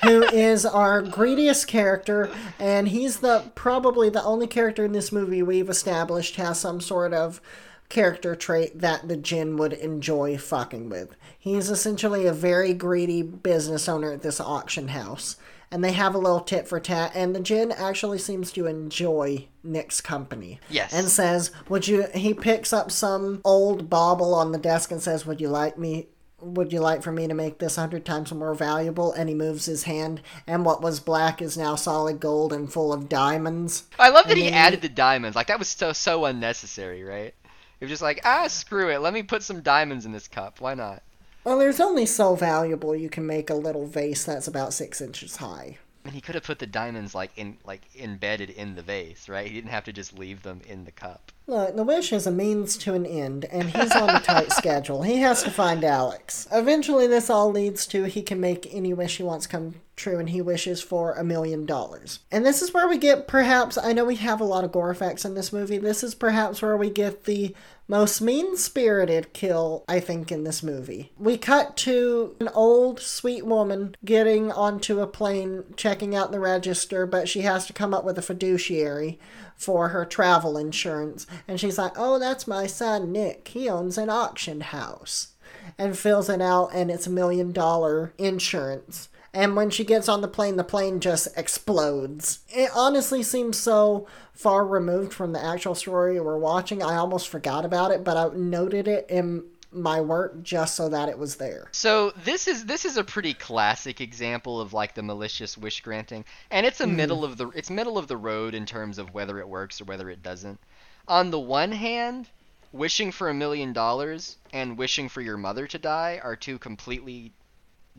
who is our greediest character, and he's the probably the only character in this movie we've established has some sort of character trait that the Jinn would enjoy fucking with. He's essentially a very greedy business owner at this auction house. And they have a little tit for tat, and the Jinn actually seems to enjoy Nick's company. Yes. And says, Would you he picks up some old bauble on the desk and says, Would you like me would you like for me to make this a hundred times more valuable? And he moves his hand, and what was black is now solid gold and full of diamonds. I love that And he added the diamonds. Like that was so so unnecessary, right? It was just like ah screw it, let me put some diamonds in this cup. Why not? Well, there's only so valuable you can make a little vase that's about six inches high. I mean, he could have put the diamonds like in like embedded in the vase, right? He didn't have to just leave them in the cup. Look, the wish is a means to an end, and he's on a tight schedule. He has to find Alex. Eventually, this all leads to he can make any wish he wants come true, and he wishes for a million dollars. And this is where we get perhaps, I know we have a lot of gore effects in this movie, this is perhaps where we get the most mean spirited kill, I think, in this movie. We cut to an old, sweet woman getting onto a plane, checking out the register, but she has to come up with a fiduciary for her travel insurance. And she's like, Oh, that's my son, Nick. He owns an auction house. And fills it out, and it's a million dollar insurance. And when she gets on the plane, the plane just explodes. It honestly seems so far removed from the actual story we're watching. I almost forgot about it, but I noted it in my work just so that it was there. So this is this is a pretty classic example of like the malicious wish granting, and it's a mm-hmm. middle of the it's middle of the road in terms of whether it works or whether it doesn't. On the one hand, wishing for a million dollars and wishing for your mother to die are two completely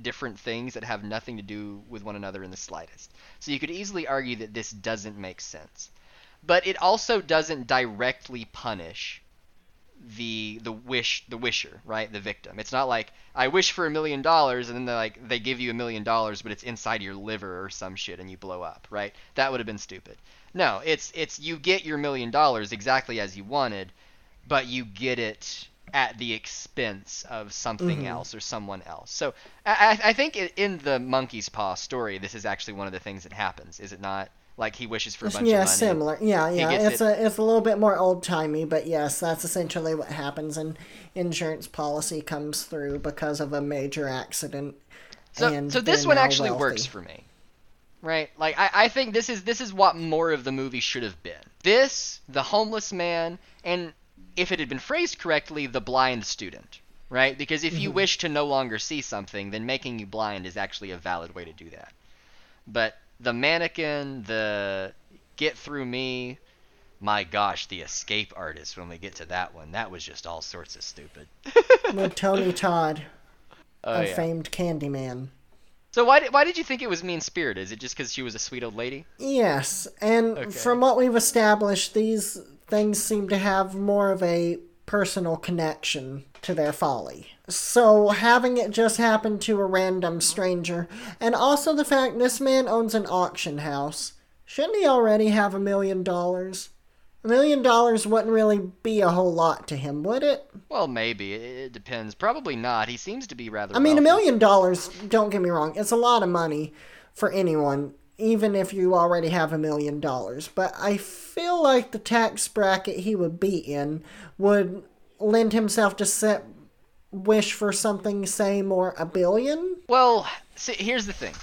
different things that have nothing to do with one another in the slightest. So you could easily argue that this doesn't make sense. but it also doesn't directly punish the the wish the wisher right? The victim. It's not like i wish for a million dollars and then they like they give you a million dollars but it's inside your liver or some shit and you blow up right? That would have been stupid. No it's it's you get your million dollars exactly as you wanted but you get it at the expense of something mm-hmm. else or someone else. So I I think in the monkey's paw story this is actually one of the things that happens is it not like he wishes for a bunch yeah, of money similar. Yeah, yeah. It's it- a it's a little bit more old timey, but yes, that's essentially what happens. And insurance policy comes through because of a major accident. So, so this one actually wealthy. works for me, right? Like I, I think this is this is what more of the movie should have been. This, the homeless man, and if it had been phrased correctly, the blind student, right? Because if Mm-hmm. you wish to no longer see something, then making you blind is actually a valid way to do that. But the mannequin, the get through me, my gosh, the escape artist. When we get to that one, that was just all sorts of stupid. with Tony Todd, Oh a yeah. famed Candyman. So why did why did you think it was mean spirited? Is it just because she was a sweet old lady? Yes, and Okay. from what we've established, these things seem to have more of a personal connection to their folly. So having it just happen to a random stranger, and also the fact this man owns an auction house, shouldn't he already have a million dollars? A million dollars wouldn't really be a whole lot to him, would it? Well, maybe it, depends. Probably not. He seems to be rather. I mean, a million dollars, don't get me wrong, it's a lot of money for anyone, even if you already have a million dollars. But I feel like the tax bracket he would be in would lend himself to set wish for something, say, more a billion. Well, see, here's the thing.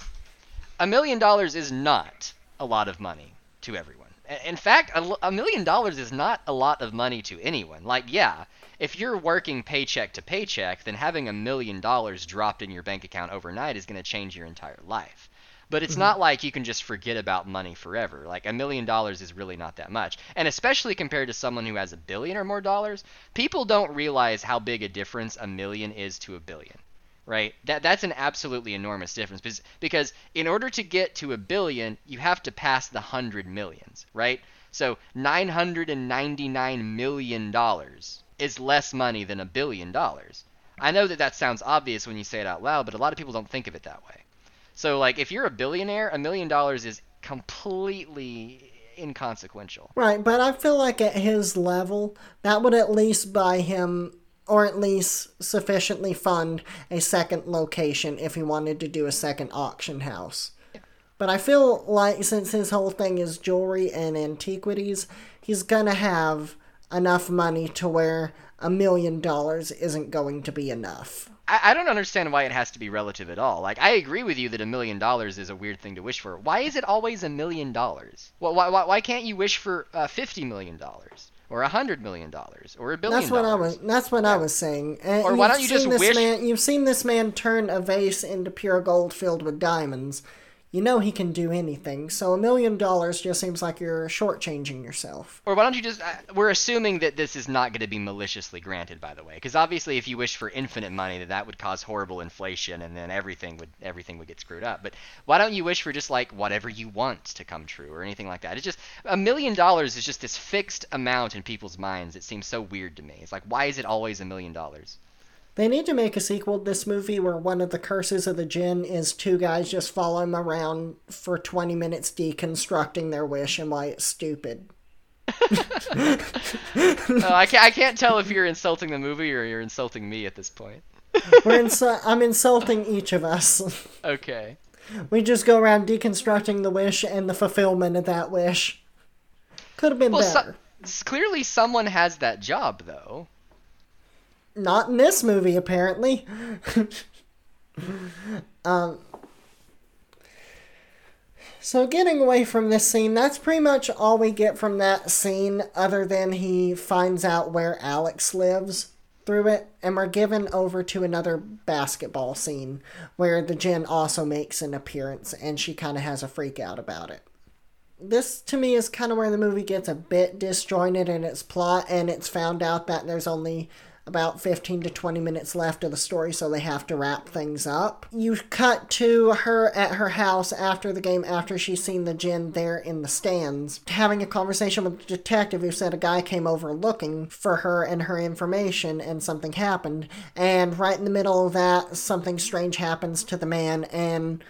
A million dollars is not a lot of money to everyone. In fact, a million dollars is not a lot of money to anyone. Like, yeah, if you're working paycheck to paycheck, then having a million dollars dropped in your bank account overnight is going to change your entire life. But it's mm-hmm. not like you can just forget about money forever. Like a million dollars is really not that much. And especially compared to someone who has a billion or more dollars, people don't realize how big a difference a million is to a billion. Right? That that's an absolutely enormous difference because because in order to get to a billion, you have to pass the 100 millions, right? So 999 million dollars is less money than a billion dollars. I know that that sounds obvious when you say it out loud, but a lot of people don't think of it that way. So like if you're a billionaire, a million dollars is completely inconsequential. Right, but I feel like at his level, that would at least buy him, or at least sufficiently fund a second location if he wanted to do a second auction house. But I feel like since his whole thing is jewelry and antiquities, he's gonna have enough money to where a million dollars isn't going to be enough. I, I don't understand why it has to be relative at all. Like I agree with you that a million dollars is a weird thing to wish for. Why is it always a million dollars? Why, why, why- why can't you wish for uh, fifty million dollars or a hundred million dollars or a billion That's what I was. That's what I was saying. And Or why don't you just this wish- Man, you've seen this man turn a vase into pure gold filled with diamonds. You know he can do anything. So a million dollars just seems like you're shortchanging yourself. Or why don't you just? Uh, we're assuming that this is not going to be maliciously granted, by the way, because obviously, if you wish for infinite money, that that would cause horrible inflation, and then everything would everything would get screwed up. But why don't you wish for just like whatever you want to come true, or anything like that? It's just a million dollars is just this fixed amount in people's minds. It seems so weird to me. It's like, why is it always a million dollars? They need to make a sequel to this movie where one of the curses of the jinn is two guys just following them around for 20 minutes deconstructing their wish and why it's stupid. Uh, I can't I can't tell if you're insulting the movie or you're insulting me at this point. We're insu- I'm insulting each of us. Okay. We just go around deconstructing the wish and the fulfillment of that wish. Could have been Well, better. s- clearly someone has that job though. Not in this movie, apparently. um, so, getting away from this scene, that's pretty much all we get from that scene, other than he finds out where Alex lives through it, and we're given over to another basketball scene where the Jinn also makes an appearance and she kind of has a freak out about it this to me is kind of where the movie gets a bit disjointed in its plot and it's found out that there's only about 15 to 20 minutes left of the story, so they have to wrap things up. You cut to her at her house after the game, after she's seen the Jinn there in the stands, having a conversation with the detective who said a guy came over looking for her and her information, and something happened. And right in the middle of that, something strange happens to the man, and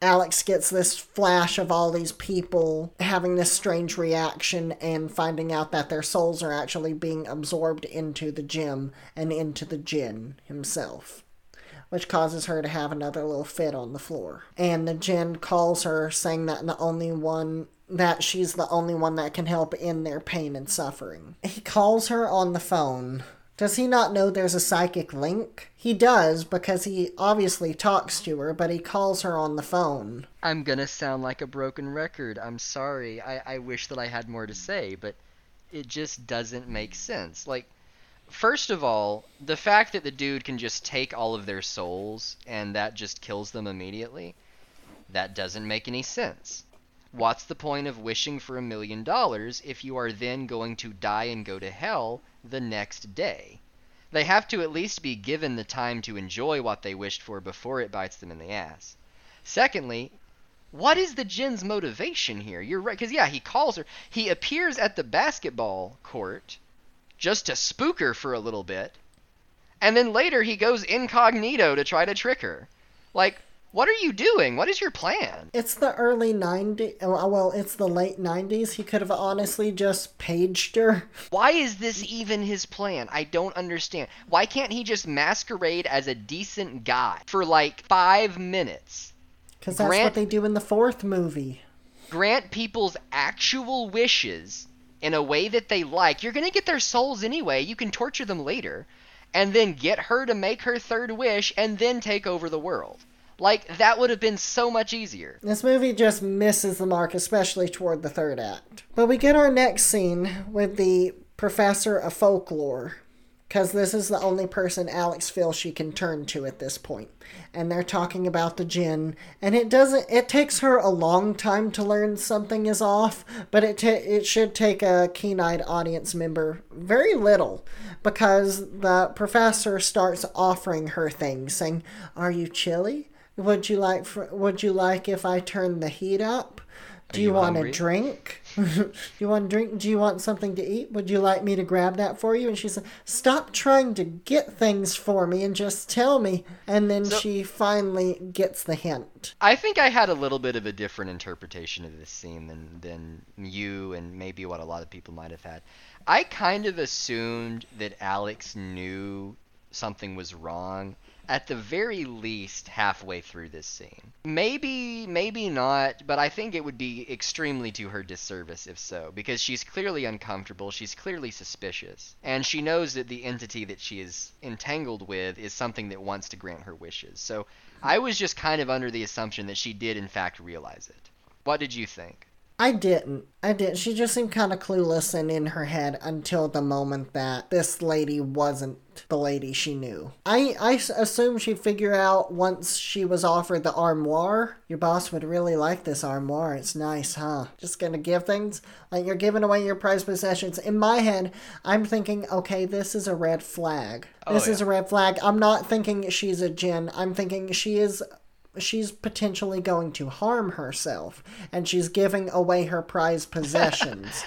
Alex gets this flash of all these people having this strange reaction and finding out that their souls are actually being absorbed into the gym and into the Jinn himself. Which causes her to have another little fit on the floor. And the Jinn calls her, saying that the only one that she's the only one that can help in their pain and suffering. He calls her on the phone does he not know there's a psychic link? He does because he obviously talks to her, but he calls her on the phone. I'm gonna sound like a broken record. I'm sorry. I, I wish that I had more to say, but it just doesn't make sense. Like, first of all, the fact that the dude can just take all of their souls and that just kills them immediately, that doesn't make any sense. What's the point of wishing for a million dollars if you are then going to die and go to hell the next day? They have to at least be given the time to enjoy what they wished for before it bites them in the ass. Secondly, what is the Jinn's motivation here? You're right, because yeah, he calls her. He appears at the basketball court just to spook her for a little bit, and then later he goes incognito to try to trick her. Like, what are you doing? What is your plan? It's the early 90s. Uh, well, it's the late 90s. He could have honestly just paged her. Why is this even his plan? I don't understand. Why can't he just masquerade as a decent guy for like five minutes? Because that's grant, what they do in the fourth movie. Grant people's actual wishes in a way that they like. You're going to get their souls anyway. You can torture them later. And then get her to make her third wish and then take over the world. Like that would have been so much easier. This movie just misses the mark, especially toward the third act. But we get our next scene with the professor of folklore, because this is the only person Alex feels she can turn to at this point. And they're talking about the Jinn, and it doesn't. It takes her a long time to learn something is off, but it it should take a keen-eyed audience member very little, because the professor starts offering her things, saying, "Are you chilly?" Would you like for, would you like if I turn the heat up? Do you, you want a drink? Do you want a drink? Do you want something to eat? Would you like me to grab that for you? And she said, Stop trying to get things for me and just tell me. And then so, she finally gets the hint. I think I had a little bit of a different interpretation of this scene than, than you and maybe what a lot of people might have had. I kind of assumed that Alex knew something was wrong at the very least halfway through this scene. Maybe, maybe not, but I think it would be extremely to her disservice if so, because she's clearly uncomfortable, she's clearly suspicious, and she knows that the entity that she is entangled with is something that wants to grant her wishes. So I was just kind of under the assumption that she did in fact realize it. What did you think? I didn't. I didn't. She just seemed kind of clueless and in her head until the moment that this lady wasn't the lady she knew. I, I assume she'd figure out once she was offered the armoire. Your boss would really like this armoire. It's nice, huh? Just gonna give things like you're giving away your prized possessions. In my head, I'm thinking, okay, this is a red flag. Oh, this yeah. is a red flag. I'm not thinking she's a Jinn. I'm thinking she is she's potentially going to harm herself and she's giving away her prized possessions.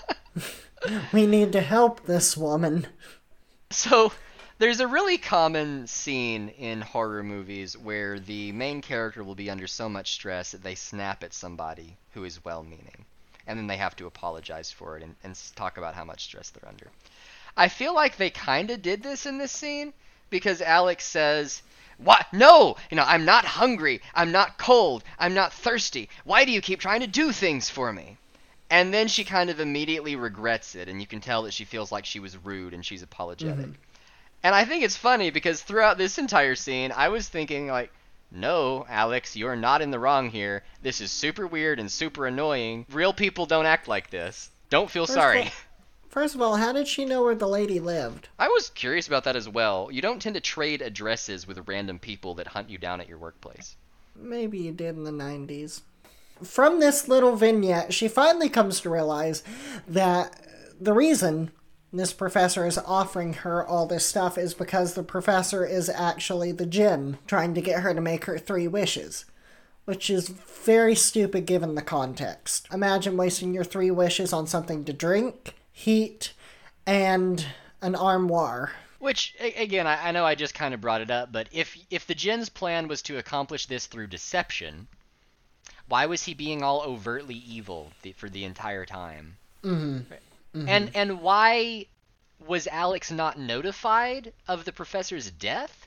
we need to help this woman. So, there's a really common scene in horror movies where the main character will be under so much stress that they snap at somebody who is well meaning. And then they have to apologize for it and, and talk about how much stress they're under. I feel like they kind of did this in this scene because Alex says, what? No! You know, I'm not hungry. I'm not cold. I'm not thirsty. Why do you keep trying to do things for me? And then she kind of immediately regrets it, and you can tell that she feels like she was rude and she's apologetic. Mm-hmm. And I think it's funny because throughout this entire scene, I was thinking, like, no, Alex, you're not in the wrong here. This is super weird and super annoying. Real people don't act like this. Don't feel sorry. First of all, how did she know where the lady lived? I was curious about that as well. You don't tend to trade addresses with random people that hunt you down at your workplace. Maybe you did in the 90s. From this little vignette, she finally comes to realize that the reason this professor is offering her all this stuff is because the professor is actually the jinn trying to get her to make her three wishes. Which is very stupid given the context. Imagine wasting your three wishes on something to drink, heat, and an armoire. Which again, I, I know I just kind of brought it up, but if if the Jinn's plan was to accomplish this through deception, why was he being all overtly evil the, for the entire time? Mm-hmm. And and why was Alex not notified of the professor's death?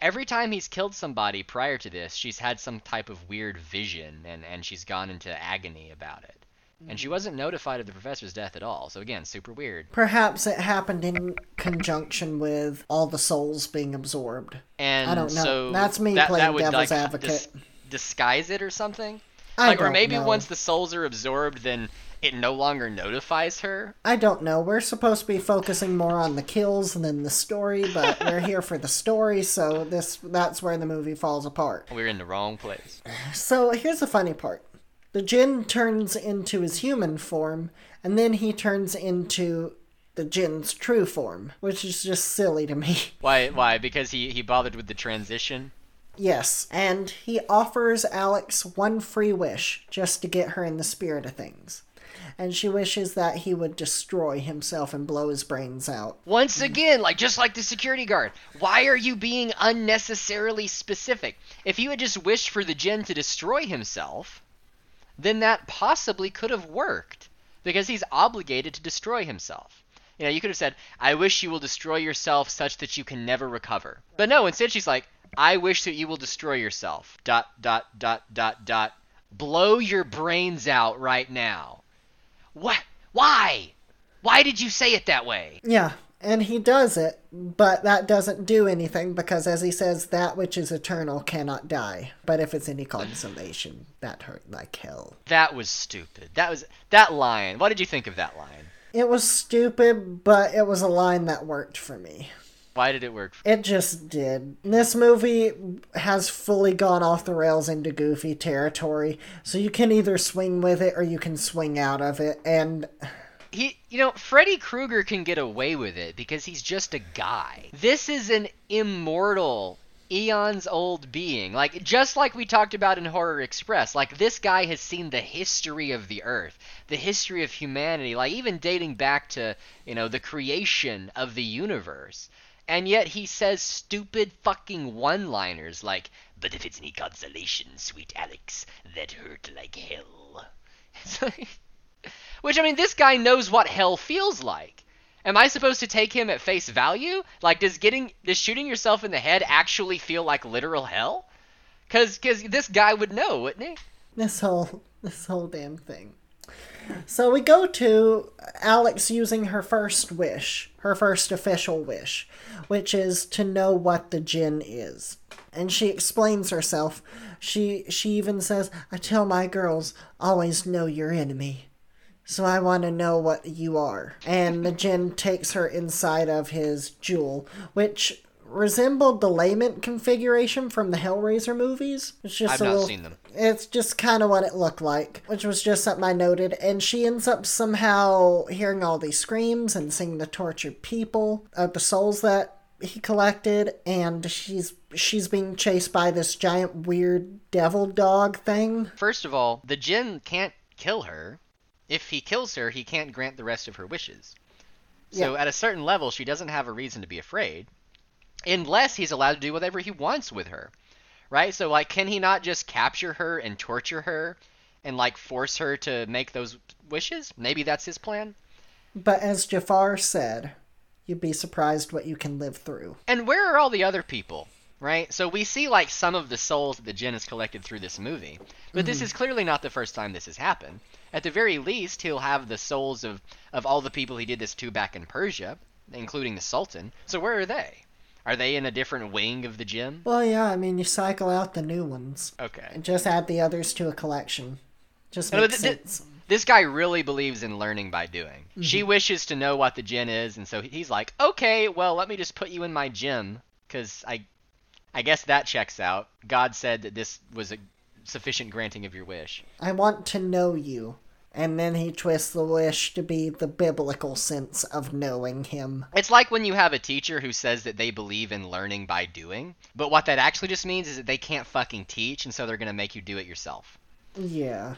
Every time he's killed somebody prior to this, she's had some type of weird vision and, and she's gone into agony about it. And she wasn't notified of the professor's death at all. So again, super weird. Perhaps it happened in conjunction with all the souls being absorbed. And I don't know. So That's me that, playing that would, devil's like, advocate. dis- disguise it or something. I like, or maybe know. once the souls are absorbed, then it no longer notifies her. I don't know. We're supposed to be focusing more on the kills than the story, but we're here for the story, so this that's where the movie falls apart. We're in the wrong place. So here's the funny part. The Jinn turns into his human form, and then he turns into the Jinn's true form, which is just silly to me. Why? Why? Because he he bothered with the transition. Yes, and he offers Alex one free wish just to get her in the spirit of things. And she wishes that he would destroy himself and blow his brains out. Once again, like just like the security guard, why are you being unnecessarily specific? If you had just wished for the Jinn to destroy himself, then that possibly could have worked because he's obligated to destroy himself. You know, you could have said, "I wish you will destroy yourself such that you can never recover." But no, instead she's like, "I wish that you will destroy yourself." Dot dot dot dot dot. Blow your brains out right now. What? Why? Why did you say it that way? Yeah, and he does it, but that doesn't do anything because, as he says, that which is eternal cannot die. But if it's any consolation, that hurt like hell. That was stupid. That was that line. What did you think of that line? It was stupid, but it was a line that worked for me. Why did it work? It just did. This movie has fully gone off the rails into goofy territory, so you can either swing with it or you can swing out of it, and He, you know, Freddy Krueger can get away with it because he's just a guy. This is an immortal, eons old being. Like just like we talked about in Horror Express. Like this guy has seen the history of the earth, the history of humanity, like even dating back to, you know, the creation of the universe. And yet he says stupid fucking one-liners like, "But if it's any consolation, sweet Alex, that hurt like hell." It's like which I mean, this guy knows what hell feels like. Am I supposed to take him at face value? Like, does getting does shooting yourself in the head actually feel like literal hell? Cause, cause this guy would know, wouldn't he? this whole this whole damn thing. So we go to Alex using her first wish, her first official wish, which is to know what the jinn is. And she explains herself. She she even says, "I tell my girls always know your enemy." So I want to know what you are. And the jinn takes her inside of his jewel, which resembled the lament configuration from the Hellraiser movies. It's just I've a not little, seen them. It's just kind of what it looked like, which was just something I noted. And she ends up somehow hearing all these screams and seeing the tortured people of the souls that he collected, and she's she's being chased by this giant weird devil dog thing. First of all, the Jinn can't kill her. If he kills her, he can't grant the rest of her wishes. So Yeah. at a certain level, she doesn't have a reason to be afraid, unless he's allowed to do whatever he wants with her, right? So like, can he not just capture her and torture her, and like force her to make those wishes? Maybe that's his plan. But as Jafar said, you'd be surprised what you can live through. And where are all the other people? Right? So we see like some of the souls that the Jinn has collected through this movie. But this mm-hmm. is clearly not the first time this has happened. At the very least, he'll have the souls of, of all the people he did this to back in Persia, including the Sultan. So where are they? Are they in a different wing of the Jinn? Well, yeah, I mean, you cycle out the new ones Okay. and just add the others to a collection. Just makes th- th- sense. This guy really believes in learning by doing. Mm-hmm. She wishes to know what the Jinn is, and so he's like, okay, well, let me just put you in my gym, because I, I guess that checks out. God said that this was a sufficient granting of your wish. I want to know you. And then he twists the wish to be the biblical sense of knowing him. It's like when you have a teacher who says that they believe in learning by doing, but what that actually just means is that they can't fucking teach, and so they're gonna make you do it yourself. Yeah.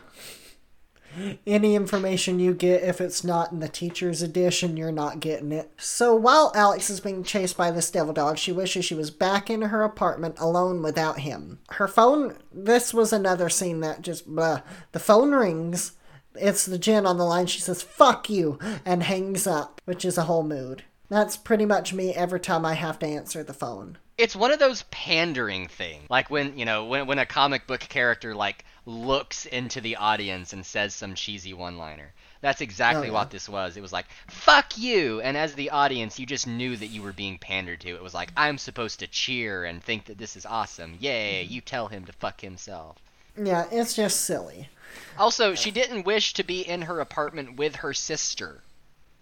Any information you get, if it's not in the teacher's edition, you're not getting it. So while Alex is being chased by this devil dog, she wishes she was back in her apartment alone without him. Her phone, this was another scene that just, blah. The phone rings. It's the Jinn on the line. She says, fuck you, and hangs up, which is a whole mood. That's pretty much me every time I have to answer the phone. It's one of those pandering things, like when you know when when a comic book character like looks into the audience and says some cheesy one-liner. That's exactly Oh, yeah. what this was. It was like "fuck you," and as the audience, you just knew that you were being pandered to. It was like I'm supposed to cheer and think that this is awesome. Yay! You tell him to fuck himself. Yeah, it's just silly. Also, she uh. didn't wish to be in her apartment with her sister.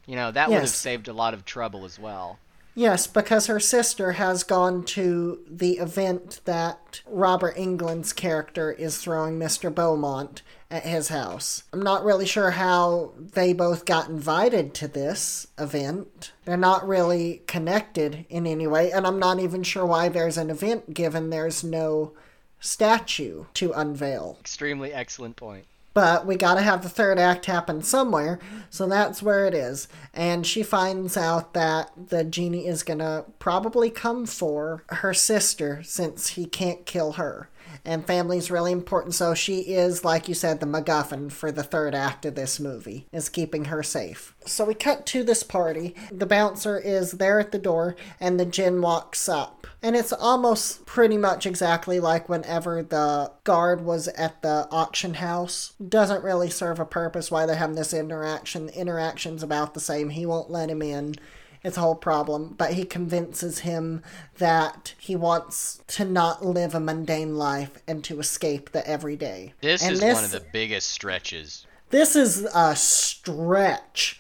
You know, that would have saved a lot of trouble as well. Yes, because her sister has gone to the event that Robert Englund's character is throwing Mr. Beaumont at his house. I'm not really sure how they both got invited to this event. They're not really connected in any way, and I'm not even sure why there's an event given there's no statue to unveil. Extremely excellent point. But we gotta have the third act happen somewhere, so that's where it is. And she finds out that the genie is gonna probably come for her sister since he can't kill her. And family's really important, so she is, like you said, the MacGuffin for the third act of this movie, is keeping her safe. So we cut to this party. The bouncer is there at the door, and the Jinn walks up. And it's almost pretty much exactly like whenever the guard was at the auction house. Doesn't really serve a purpose why they're having this interaction. The interaction's about the same. He won't let him in. It's a whole problem. But he convinces him that he wants to not live a mundane life and to escape the everyday. This And is this- one of the biggest stretches. this is a stretch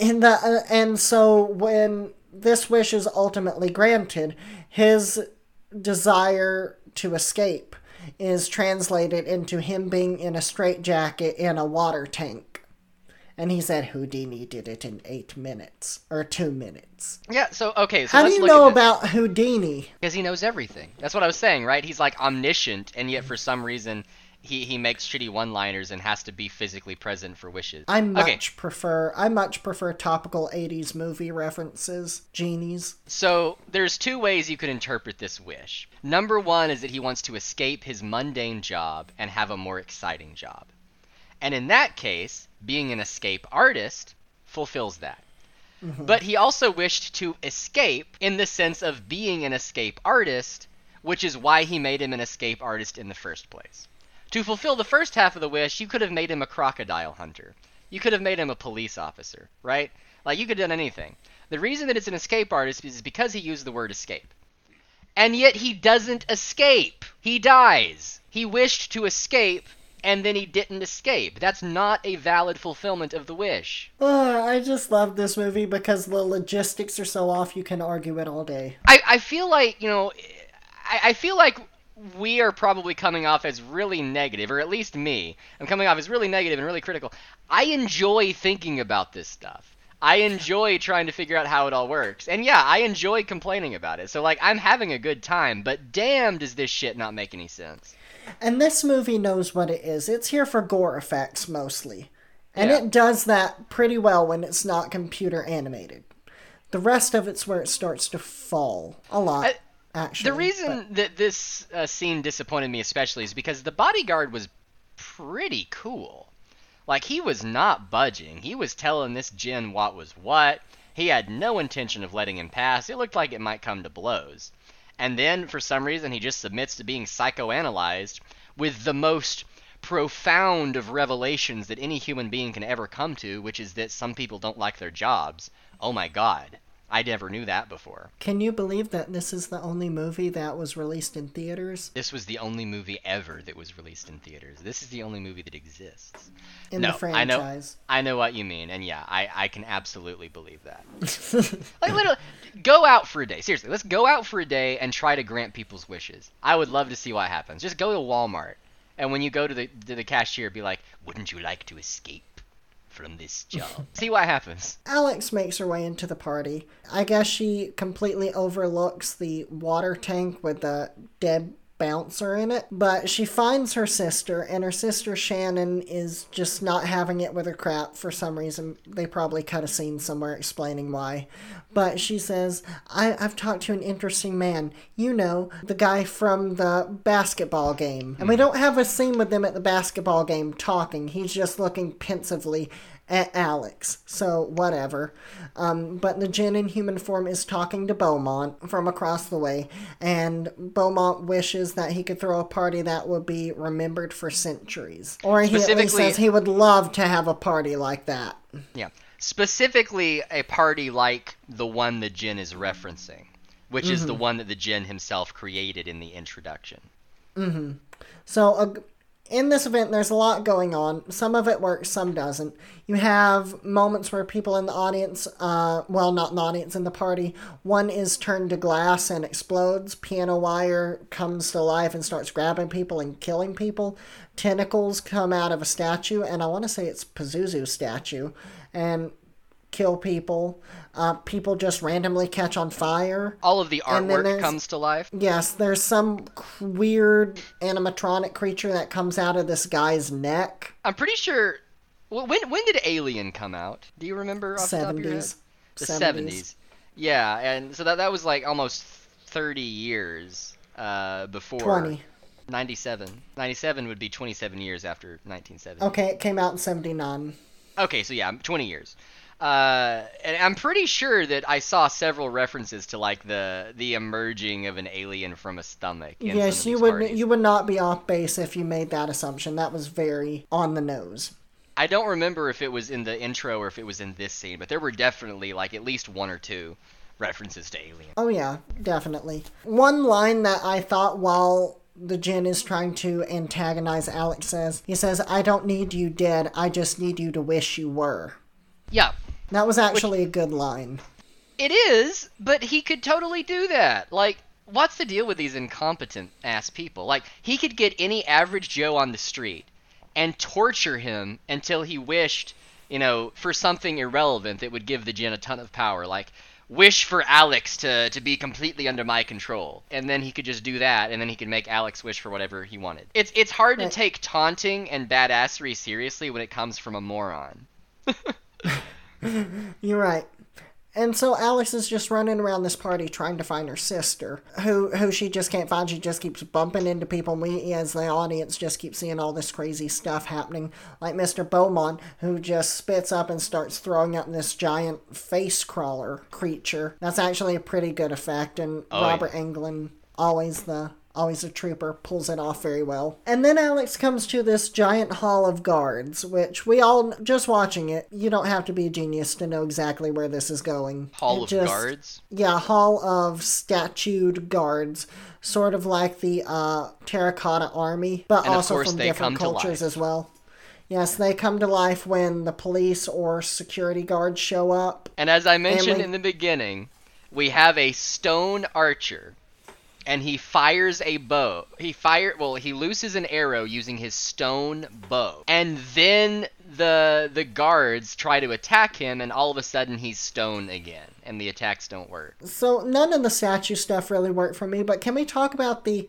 in the uh, and so when this wish is ultimately granted his desire to escape is translated into him being in a straitjacket in a water tank and he said houdini did it in eight minutes or two minutes Yeah, so okay, so how do you look know about houdini because he knows everything. That's what I was saying, right? He's like omniscient, and yet for some reason he he makes shitty one-liners and has to be physically present for wishes. i much okay, prefer i much prefer topical 80s movie references genies so there's two ways you could interpret this wish. Number one is that he wants to escape his mundane job and have a more exciting job, and in that case, being an escape artist fulfills that. Mm-hmm. But he also wished to escape in the sense of being an escape artist, which is why he made him an escape artist in the first place. To fulfill the first half of the wish, you could have made him a crocodile hunter. You could have made him a police officer, right? Like, you could have done anything. The reason that it's an escape artist is because he used the word escape. And yet he doesn't escape. He dies. He wished to escape, and then he didn't escape. That's not a valid fulfillment of the wish. I just love this movie because the logistics are so off you can argue it all day. I, I feel like, you know, I, I feel like we are probably coming off as really negative, or at least me. I'm coming off as really negative and really critical. I enjoy thinking about this stuff. I enjoy trying to figure out how it all works. And yeah, I enjoy complaining about it. So, like, I'm having a good time, but damn, does this shit not make any sense. And this movie knows what it is. It's here for gore effects mostly. And Yeah. it does that pretty well when it's not computer animated. The rest of it's where it starts to fall a lot, I- actually. The reason that this uh, scene disappointed me especially is because the bodyguard was pretty cool. Like he was not budging. He was telling this Jinn what was what. He had no intention of letting him pass. It looked like it might come to blows. And then for some reason he just submits to being psychoanalyzed with the most profound of revelations that any human being can ever come to, which is that some people don't like their jobs. Oh my god. I never knew that before. Can you believe that this is the only movie that was released in theaters? This was the only movie ever that was released in theaters. This is the only movie that exists. In no, the I know, franchise. I know what you mean, and yeah, I, I can absolutely believe that. like literally, go out for a day. Seriously, let's go out for a day and try to grant people's wishes. I would love to see what happens. Just go to Walmart, and when you go to the to the cashier, be like, "Wouldn't you like to escape?" From this job. See what happens. Alex makes her way into the party. I guess she completely overlooks the water tank with the dead bouncer in it, but she finds her sister, and her sister Shannon is just not having it with her crap for some reason. They probably cut a scene somewhere explaining why. But she says, I, I've talked to an interesting man. You know, the guy from the basketball game. And we hmm. don't have a scene with them at the basketball game talking. He's just looking pensively at Alex. So, whatever. Um, but the Jinn in human form is talking to Beaumont from across the way, and Beaumont wishes that he could throw a party that would be remembered for centuries. Or he at least says he would love to have a party like that. Yeah. Specifically, a party like the one the Jinn is referencing, which is the one that the Jinn himself created in the introduction. Mhm so, in this event, there's a lot going on. Some of it works, some doesn't. You have moments where people in the audience, uh, well, not in the audience, in the party, one is turned to glass and explodes. Piano wire comes to life and starts grabbing people and killing people. Tentacles come out of a statue, and I want to say it's Pazuzu statue, and kill people. Uh, people just randomly catch on fire. All of the artwork comes to life. Yes, there's some weird animatronic creature that comes out of this guy's neck. I'm pretty sure. When when did Alien come out? Do you remember off the top of your head? Seventies. The 70s. Yeah, and so that that was like almost 30 years uh, before. Twenty. 97. 97 would be 27 years after 1970. Okay, it came out in seventy nine. Okay, so yeah, 20 years. Uh, and I'm pretty sure that I saw several references to like the the emerging of an alien from a stomach. Yes, you would parties. you would not be off base if you made that assumption. That was very on the nose. I don't remember if it was in the intro or if it was in this scene, but there were definitely like at least one or two references to Alien. Oh yeah, definitely. One line that I thought while the Jinn is trying to antagonize Alex says, he says, I don't need you dead, I just need you to wish you were. Yeah, That was actually a good line. it is, but he could totally do that. Like, what's the deal with these incompetent ass people? Like, he could get any average Joe on the street and torture him until he wished, you know, for something irrelevant that would give the Jinn a ton of power. Like, wish for Alex to, to be completely under my control. And then he could just do that, and then he could make Alex wish for whatever he wanted. It's, it's hard to take taunting and badassery seriously when it comes from a moron. You're right. And so Alex is just running around this party trying to find her sister, who who she just can't find. She just keeps bumping into people. We, as the audience, just keep seeing all this crazy stuff happening. Like Mr. Beaumont, who just spits up and starts throwing up this giant face crawler creature. That's actually a pretty good effect. And Oh, Robert Englund, always the always a trooper, pulls it off very well. And then Alex comes to this giant hall of guards, which we all just watching it. You don't have to be a genius to know exactly where this is going. Hall It of just- Guards. Yeah, hall of statued guards, sort of like the uh, terracotta army, but And also from different cultures as well. Yes, they come to life when the police or security guards show up. And as I mentioned we- in the beginning, we have a stone archer, and he fires a bow. He fire well, he looses an arrow using his stone bow, and then the the guards try to attack him, and all of a sudden he's stone again, and the attacks don't work. So none of the statue stuff really worked for me, but can we talk about the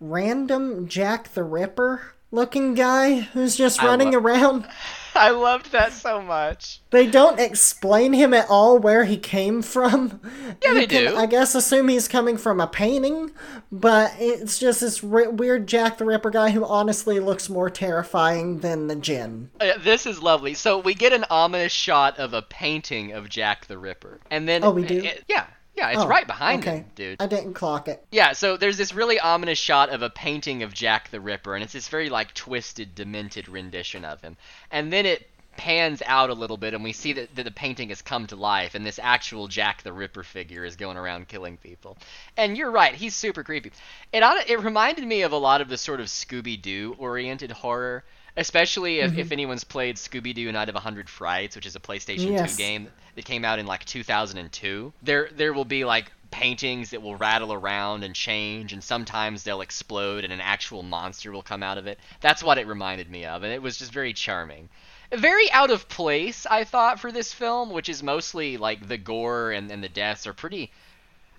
random Jack the Ripper looking guy who's just running lo- around? I loved that so much. They don't explain him at all where he came from. Yeah, You they can, do. I guess assume he's coming from a painting, but it's just this ri weird Jack the Ripper guy who honestly looks more terrifying than the Jinn. Uh, this is lovely. So we get an ominous shot of a painting of Jack the Ripper, and then Oh, we do? it- yeah, yeah, it's Oh, right behind okay. him, dude. I didn't clock it. Yeah, so there's this really ominous shot of a painting of Jack the Ripper, and it's this very like twisted, demented rendition of him. And then it pans out a little bit, and we see that, that the painting has come to life, and this actual Jack the Ripper figure is going around killing people. And you're right, he's super creepy. It it reminded me of a lot of the sort of Scooby Doo oriented horror. Especially if, Mm-hmm. if anyone's played Scooby Doo Night of a Hundred Frights, which is a PlayStation Yes. 2 game that came out in like 2002. There there will be like paintings that will rattle around and change, and sometimes they'll explode and an actual monster will come out of it. That's what it reminded me of, and it was just very charming. Very out of place, I thought, for this film, which is mostly like the gore and, and the deaths are pretty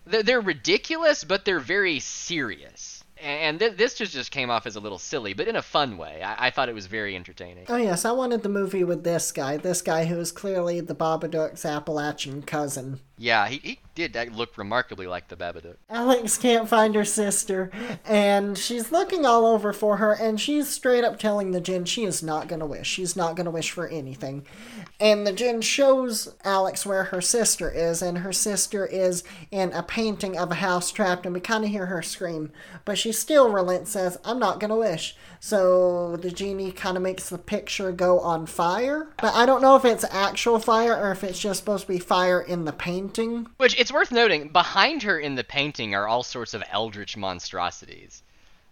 they're, they're ridiculous, but they're very serious. And th- this just just came off as a little silly, but in a fun way. I, I thought it was very entertaining. Oh yes, I wanted the movie with this guy. This guy who is clearly the Babadook's Appalachian cousin. Yeah, he, he did that look remarkably like the Babadook. Alex can't find her sister, and she's looking all over for her, and she's straight up telling the Jinn she is not gonna wish. She's not gonna wish for anything. And the Jinn shows Alex where her sister is, and her sister is in a painting of a house trapped, and we kind of hear her scream. But she still relents, and says, I'm not gonna wish. So the genie kind of makes the picture go on fire. But I don't know if it's actual fire or if it's just supposed to be fire in the painting. Which it's worth noting, behind her in the painting are all sorts of eldritch monstrosities,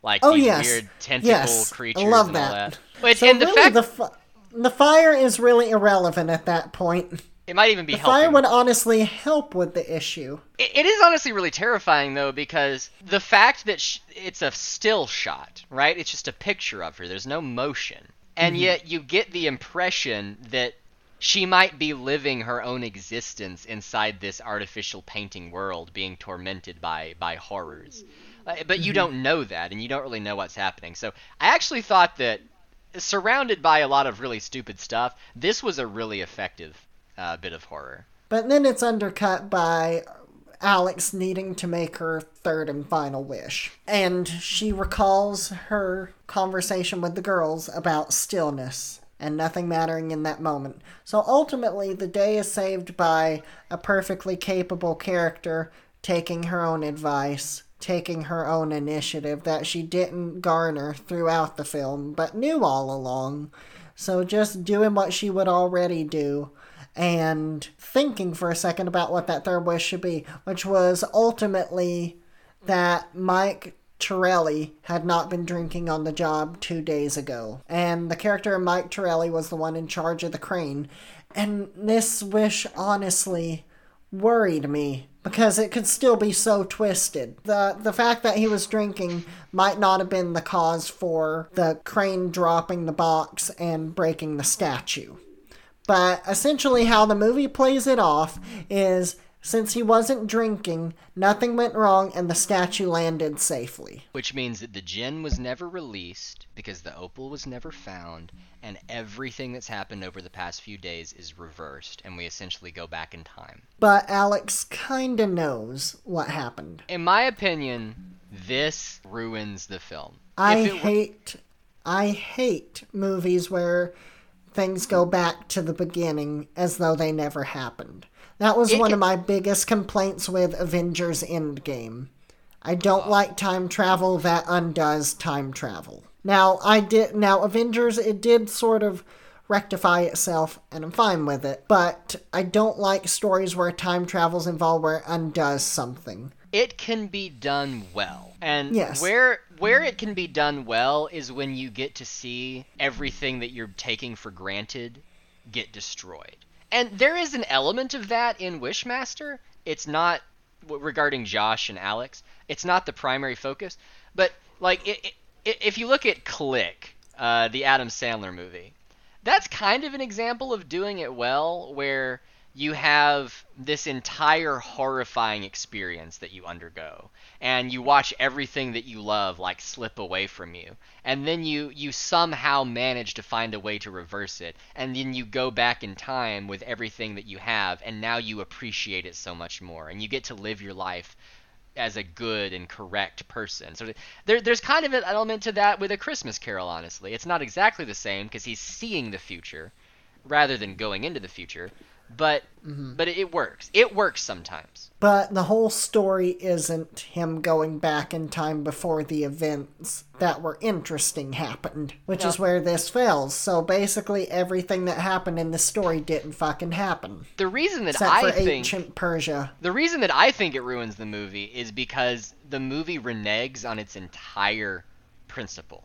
like Oh these yes, weird tentacle yes, creatures I love and all that. that. Which so and the really, fact the fi- the fire is really irrelevant at that point. it might even be The helping. fire would honestly help with the issue. It, it is honestly really terrifying though because the fact that sh- it's a still shot, right? It's just a picture of her. There's no motion, and mm-hmm. yet you get the impression that she might be living her own existence inside this artificial painting world, being tormented by by horrors. Uh, but you don't know that, and you don't really know what's happening. So I actually thought that, surrounded by a lot of really stupid stuff, this was a really effective uh, bit of horror. But then it's undercut by Alex needing to make her third and final wish. And she recalls her conversation with the girls about stillness and nothing mattering in that moment. So ultimately, the day is saved by a perfectly capable character taking her own advice, taking her own initiative that she didn't garner throughout the film, but knew all along. So just doing what she would already do and thinking for a second about what that third wish should be, which was ultimately that Mike Torelli had not been drinking on the job two days ago. And the character of Mike Torelli was the one in charge of the crane. And this wish honestly worried me because it could still be so twisted. The the fact that he was drinking might not have been the cause for the crane dropping the box and breaking the statue. But essentially, how the movie plays it off is since he wasn't drinking, nothing went wrong and the statue landed safely. Which means that the Jinn was never released because the opal was never found, and everything that's happened over the past few days is reversed, and we essentially go back in time. But Alex kinda knows what happened. In my opinion, this ruins the film. I were- hate I hate movies where things go back to the beginning as though they never happened. That was It one can- of my biggest complaints with Avengers Endgame. I don't like time travel that undoes time travel. Now, I did now Avengers it did sort of rectify itself and I'm fine with it, but I don't like stories where time travel's involved where it undoes something. it can be done well. And Yes. where where it can be done well is when you get to see everything that you're taking for granted get destroyed. And there is an element of that in Wishmaster. It's not regarding Josh and Alex. It's not the primary focus, but like it, it, if you look at Click, uh, the Adam Sandler movie, that's kind of an example of doing it well where you have this entire horrifying experience that you undergo. And you watch everything that you love like slip away from you. And then you you somehow manage to find a way to reverse it. And then you go back in time with everything that you have and now you appreciate it so much more. And you get to live your life as a good and correct person. So there, there's kind of an element to that with a Christmas Carol. Honestly, it's not exactly the same because he's seeing the future rather than going into the future, but mm-hmm. but it, works. It works sometimes. But the whole story isn't him going back in time before the events that were interesting happened, which is where this fails. So basically, everything that happened in the story didn't fucking happen. The reason that Except I for think ancient Persia. the reason that I think it ruins the movie is because the movie reneges on its entire principle.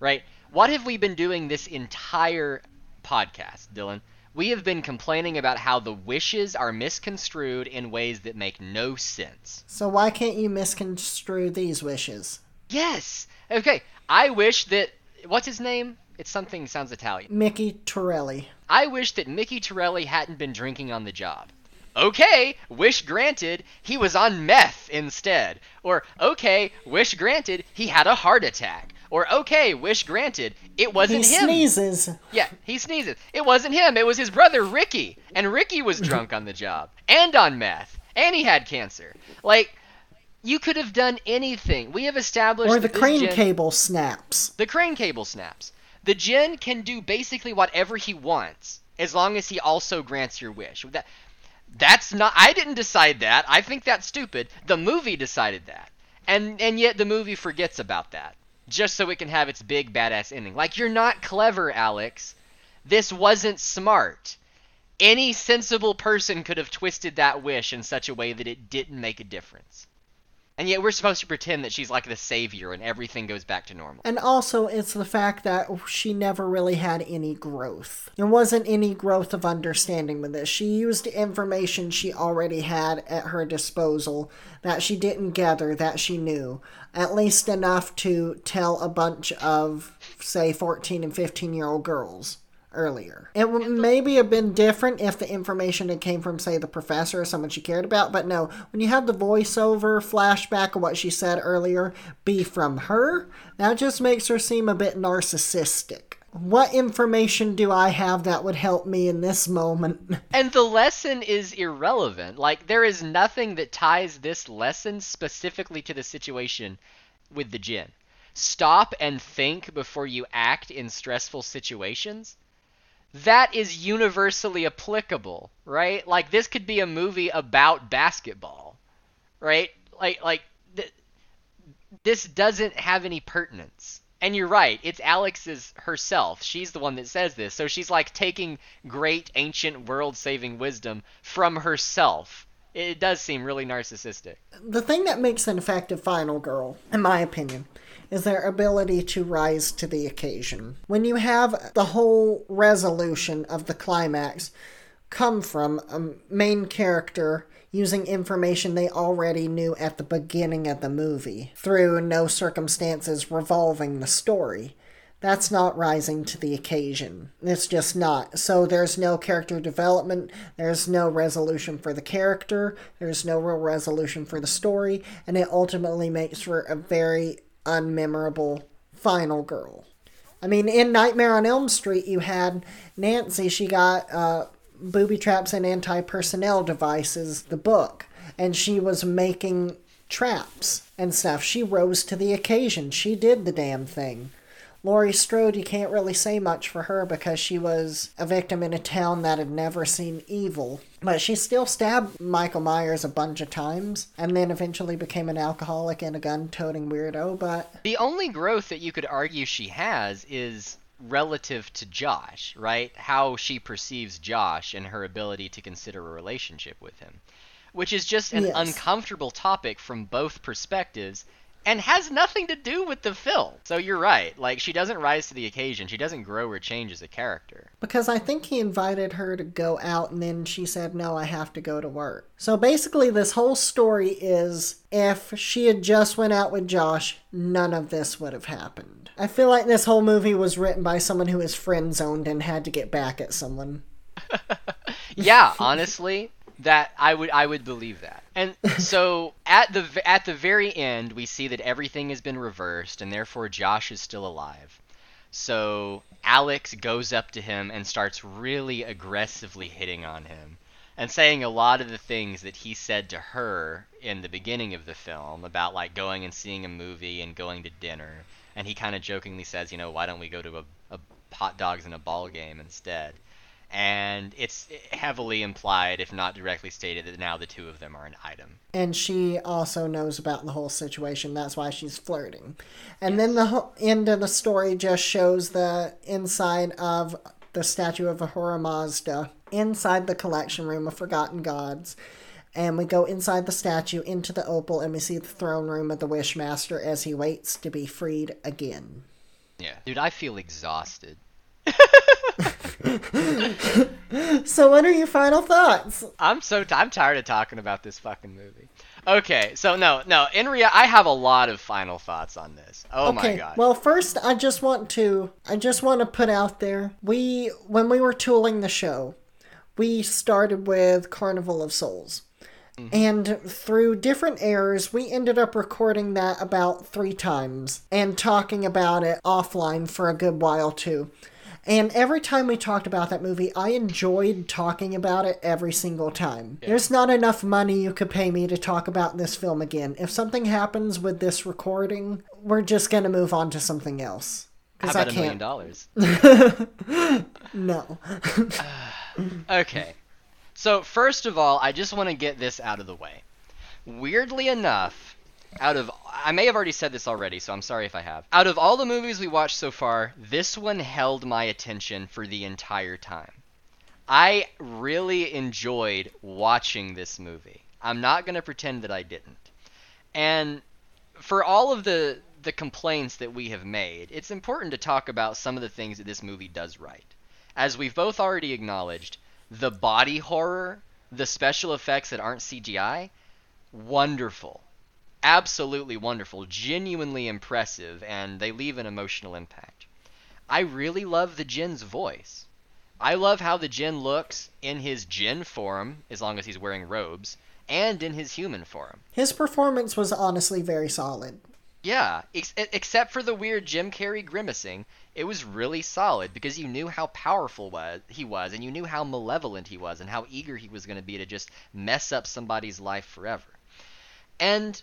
Right? What have we been doing this entire podcast, Dylan? We have been complaining about how the wishes are misconstrued in ways that make no sense. So why can't you misconstrue these wishes? Yes. Okay. I wish that what's his name? It's something sounds Italian. Mickey Torelli. I wish that Mickey Torelli hadn't been drinking on the job. Okay, wish granted, he was on meth instead. Or, okay, wish granted, he had a heart attack. Or, okay, wish granted, it wasn't he him. sneezes. Yeah, he sneezes. It wasn't him, it was his brother Ricky. And Ricky was drunk on the job. And on meth. And he had cancer. Like, you could have done anything. We have established Or the crane gen- cable snaps. the crane cable snaps. The Jinn can do basically whatever he wants, as long as he also grants your wish. That, that's not. I didn't decide that. I think that's stupid. The movie decided that, and and yet the movie forgets about that, just so it can have its big badass ending. Like you're not clever, Alex. This wasn't smart. Any sensible person could have twisted that wish in such a way that it didn't make a difference. And yet we're supposed to pretend that she's like the savior and everything goes back to normal. And also, it's the fact that she never really had any growth. There wasn't any growth of understanding with this. She used information she already had at her disposal that she didn't gather, that she knew. At least enough to tell a bunch of, say, 14 and 15 year old girls earlier. It would maybe have been different if the information had came from, say, the professor or someone she cared about, but no, when you have the voiceover flashback of what she said earlier be from her, that just makes her seem a bit narcissistic. What information do I have that would help me in this moment? And the lesson is irrelevant. Like, there is nothing that ties this lesson specifically to the situation with the Jinn. Stop and think before you act in stressful situations. That is universally applicable, right? Like, this could be a movie about basketball, right? Like, like, th- this doesn't have any pertinence. And you're right, it's Alex's herself. She's the one that says this. So she's like taking great ancient world saving wisdom from herself. It does seem really narcissistic. the thing that makes an effective final girl, in my opinion, is their ability to rise to the occasion. When you have the whole resolution of the climax come from a main character using information they already knew at the beginning of the movie through no circumstances revolving the story. That's not rising to the occasion. It's just not. So there's no character development, there's no resolution for the character, there's no real resolution for the story, and it ultimately makes for a very unmemorable final girl. I mean, in Nightmare on Elm Street, you had Nancy, she got uh, Booby Traps and Anti Personnel Devices, the book, and she was making traps and stuff. She rose to the occasion, she did the damn thing. Laurie Strode, you can't really say much for her because she was a victim in a town that had never seen evil. But she still stabbed Michael Myers a bunch of times and then eventually became an alcoholic and a gun toting weirdo. But The only growth that you could argue she has is relative to Josh, right? How she perceives Josh and her ability to consider a relationship with him. Which is just an Yes. uncomfortable topic from both perspectives and has nothing to do with the film. So you're right. Like she doesn't rise to the occasion. She doesn't grow or change as a character. because I think he invited her to go out and then she said, No, I have to go to work. So basically, this whole story is if she had just went out with Josh, none of this would have happened. I feel like this whole movie was written by someone who is friend zoned and had to get back at someone. yeah, honestly, that I would I would believe that. And so at the at the very end, we see that everything has been reversed, and therefore Josh is still alive. So Alex goes up to him and starts really aggressively hitting on him. And saying a lot of the things that he said to her in the beginning of the film about like going and seeing a movie and going to dinner. And he kind of jokingly says, you know, why don't we go to a, a hot dogs and a ball game instead? And it's heavily implied, if not directly stated, that now the two of them are an item. and she also knows about the whole situation. That's why she's flirting. And then the end of the story just shows the inside of the statue of Ahura Mazda inside the collection room of Forgotten Gods. And we go inside the statue into the opal and we see the throne room of the Wishmaster as he waits to be freed again. Yeah. Dude, I feel exhausted. So, what are your final thoughts? I'm so t- I'm tired of talking about this fucking movie. Okay, so no, no, in rea, I have a lot of final thoughts on this. Oh my okay. god. Well, first, I just want to I just want to put out there we when we were tooling the show, we started with Carnival of Souls. Mm-hmm. And through different errors, we ended up recording that about three times and talking about it offline for a good while too. And every time we talked about that movie, I enjoyed talking about it every single time. There's not enough money you could pay me to talk about this film again. If something happens with this recording, we're just going to move on to something else. How Because I about a million can't. dollars? No. Okay. So first of all, I just want to get this out of the way. Weirdly enough, out of I may have already said this already, so I'm sorry if I have. Out of all the movies we watched so far, this one held my attention for the entire time. I really enjoyed watching this movie. I'm not going to pretend that I didn't. And for all of the the complaints that we have made, it's important to talk about some of the things that this movie does right. As we've both already acknowledged, the body horror, the special effects that aren't CGI, wonderful. Absolutely wonderful, genuinely impressive, and they leave an emotional impact. I really love the Jinn's voice. I love how the Jinn looks in his Jinn form, as long as he's wearing robes, and in his human form. His performance was honestly very solid. Yeah, ex- except for the weird Jim Carrey grimacing, it was really solid because you knew how powerful was he was, and you knew how malevolent he was, and how eager he was going to be to just mess up somebody's life forever. And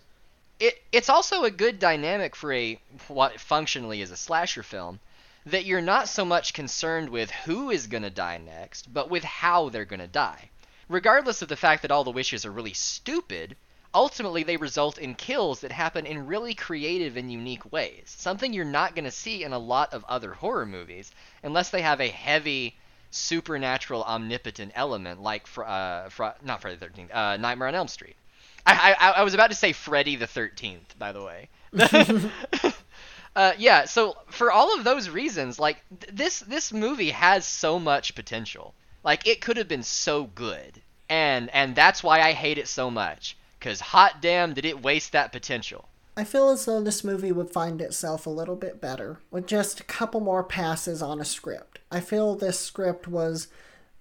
it it's also a good dynamic for a what functionally is a slasher film that you're not so much concerned with who is going to die next, but with how they're going to die. Regardless of the fact that all the wishes are really stupid, ultimately they result in kills that happen in really creative and unique ways. Something you're not going to see in a lot of other horror movies unless they have a heavy supernatural omnipotent element like uh, not Friday the 13th, uh, Nightmare on Elm Street. I, I, I was about to say Freddy the 13th, by the way. uh, yeah, so for all of those reasons, like th- this this movie has so much potential. Like it could have been so good, and and that's why I hate it so much. Cause hot damn, did it waste that potential? I feel as though this movie would find itself a little bit better with just a couple more passes on a script. I feel this script was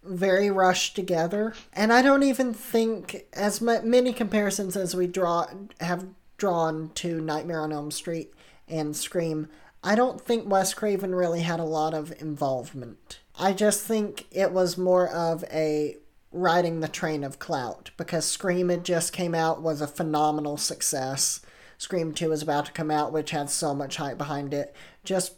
very rushed together, and I don't even think as ma- many comparisons as we draw have drawn to Nightmare on Elm Street and Scream. I don't think Wes Craven really had a lot of involvement. I just think it was more of a riding the train of clout because Scream had just came out was a phenomenal success. Scream 2 is about to come out, which had so much hype behind it. Just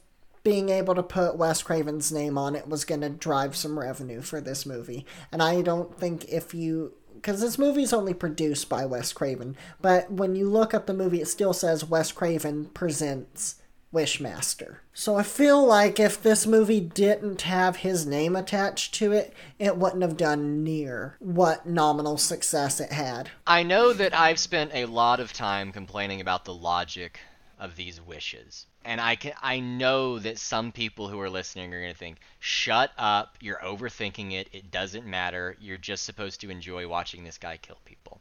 being able to put Wes Craven's name on it was going to drive some revenue for this movie. And I don't think if you. Because this movie's only produced by Wes Craven, but when you look up the movie, it still says Wes Craven presents Wishmaster. So I feel like if this movie didn't have his name attached to it, it wouldn't have done near what nominal success it had. I know that I've spent a lot of time complaining about the logic of these wishes. And I can I know that some people who are listening are going to think, "Shut up, you're overthinking it. It doesn't matter. You're just supposed to enjoy watching this guy kill people."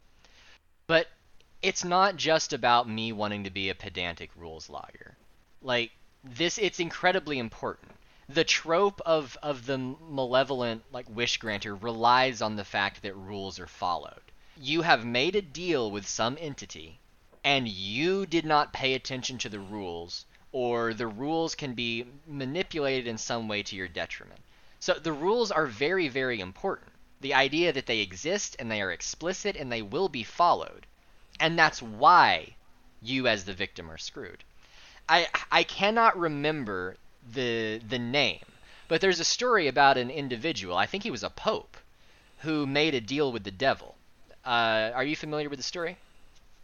But it's not just about me wanting to be a pedantic rules lawyer. Like this it's incredibly important. The trope of of the malevolent like wish granter relies on the fact that rules are followed. You have made a deal with some entity and you did not pay attention to the rules or the rules can be manipulated in some way to your detriment. So the rules are very very important. The idea that they exist and they are explicit and they will be followed. And that's why you as the victim are screwed. I I cannot remember the the name, but there's a story about an individual. I think he was a pope who made a deal with the devil. Uh, are you familiar with the story?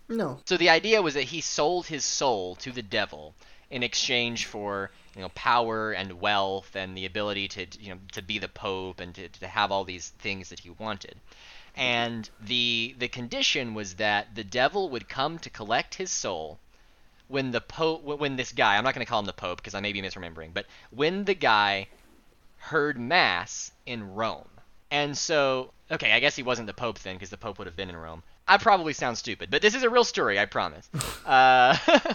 No. So the idea was that he sold his soul to the devil in exchange for you know power and wealth and the ability to you know to be the pope and to, to have all these things that he wanted. And the the condition was that the devil would come to collect his soul when the pope when this guy i'm not going to call him the pope because i may be misremembering but when the guy heard mass in rome. And so okay i guess he wasn't the pope then because the pope would have been in rome. I probably sound stupid but this is a real story i promise. Uh,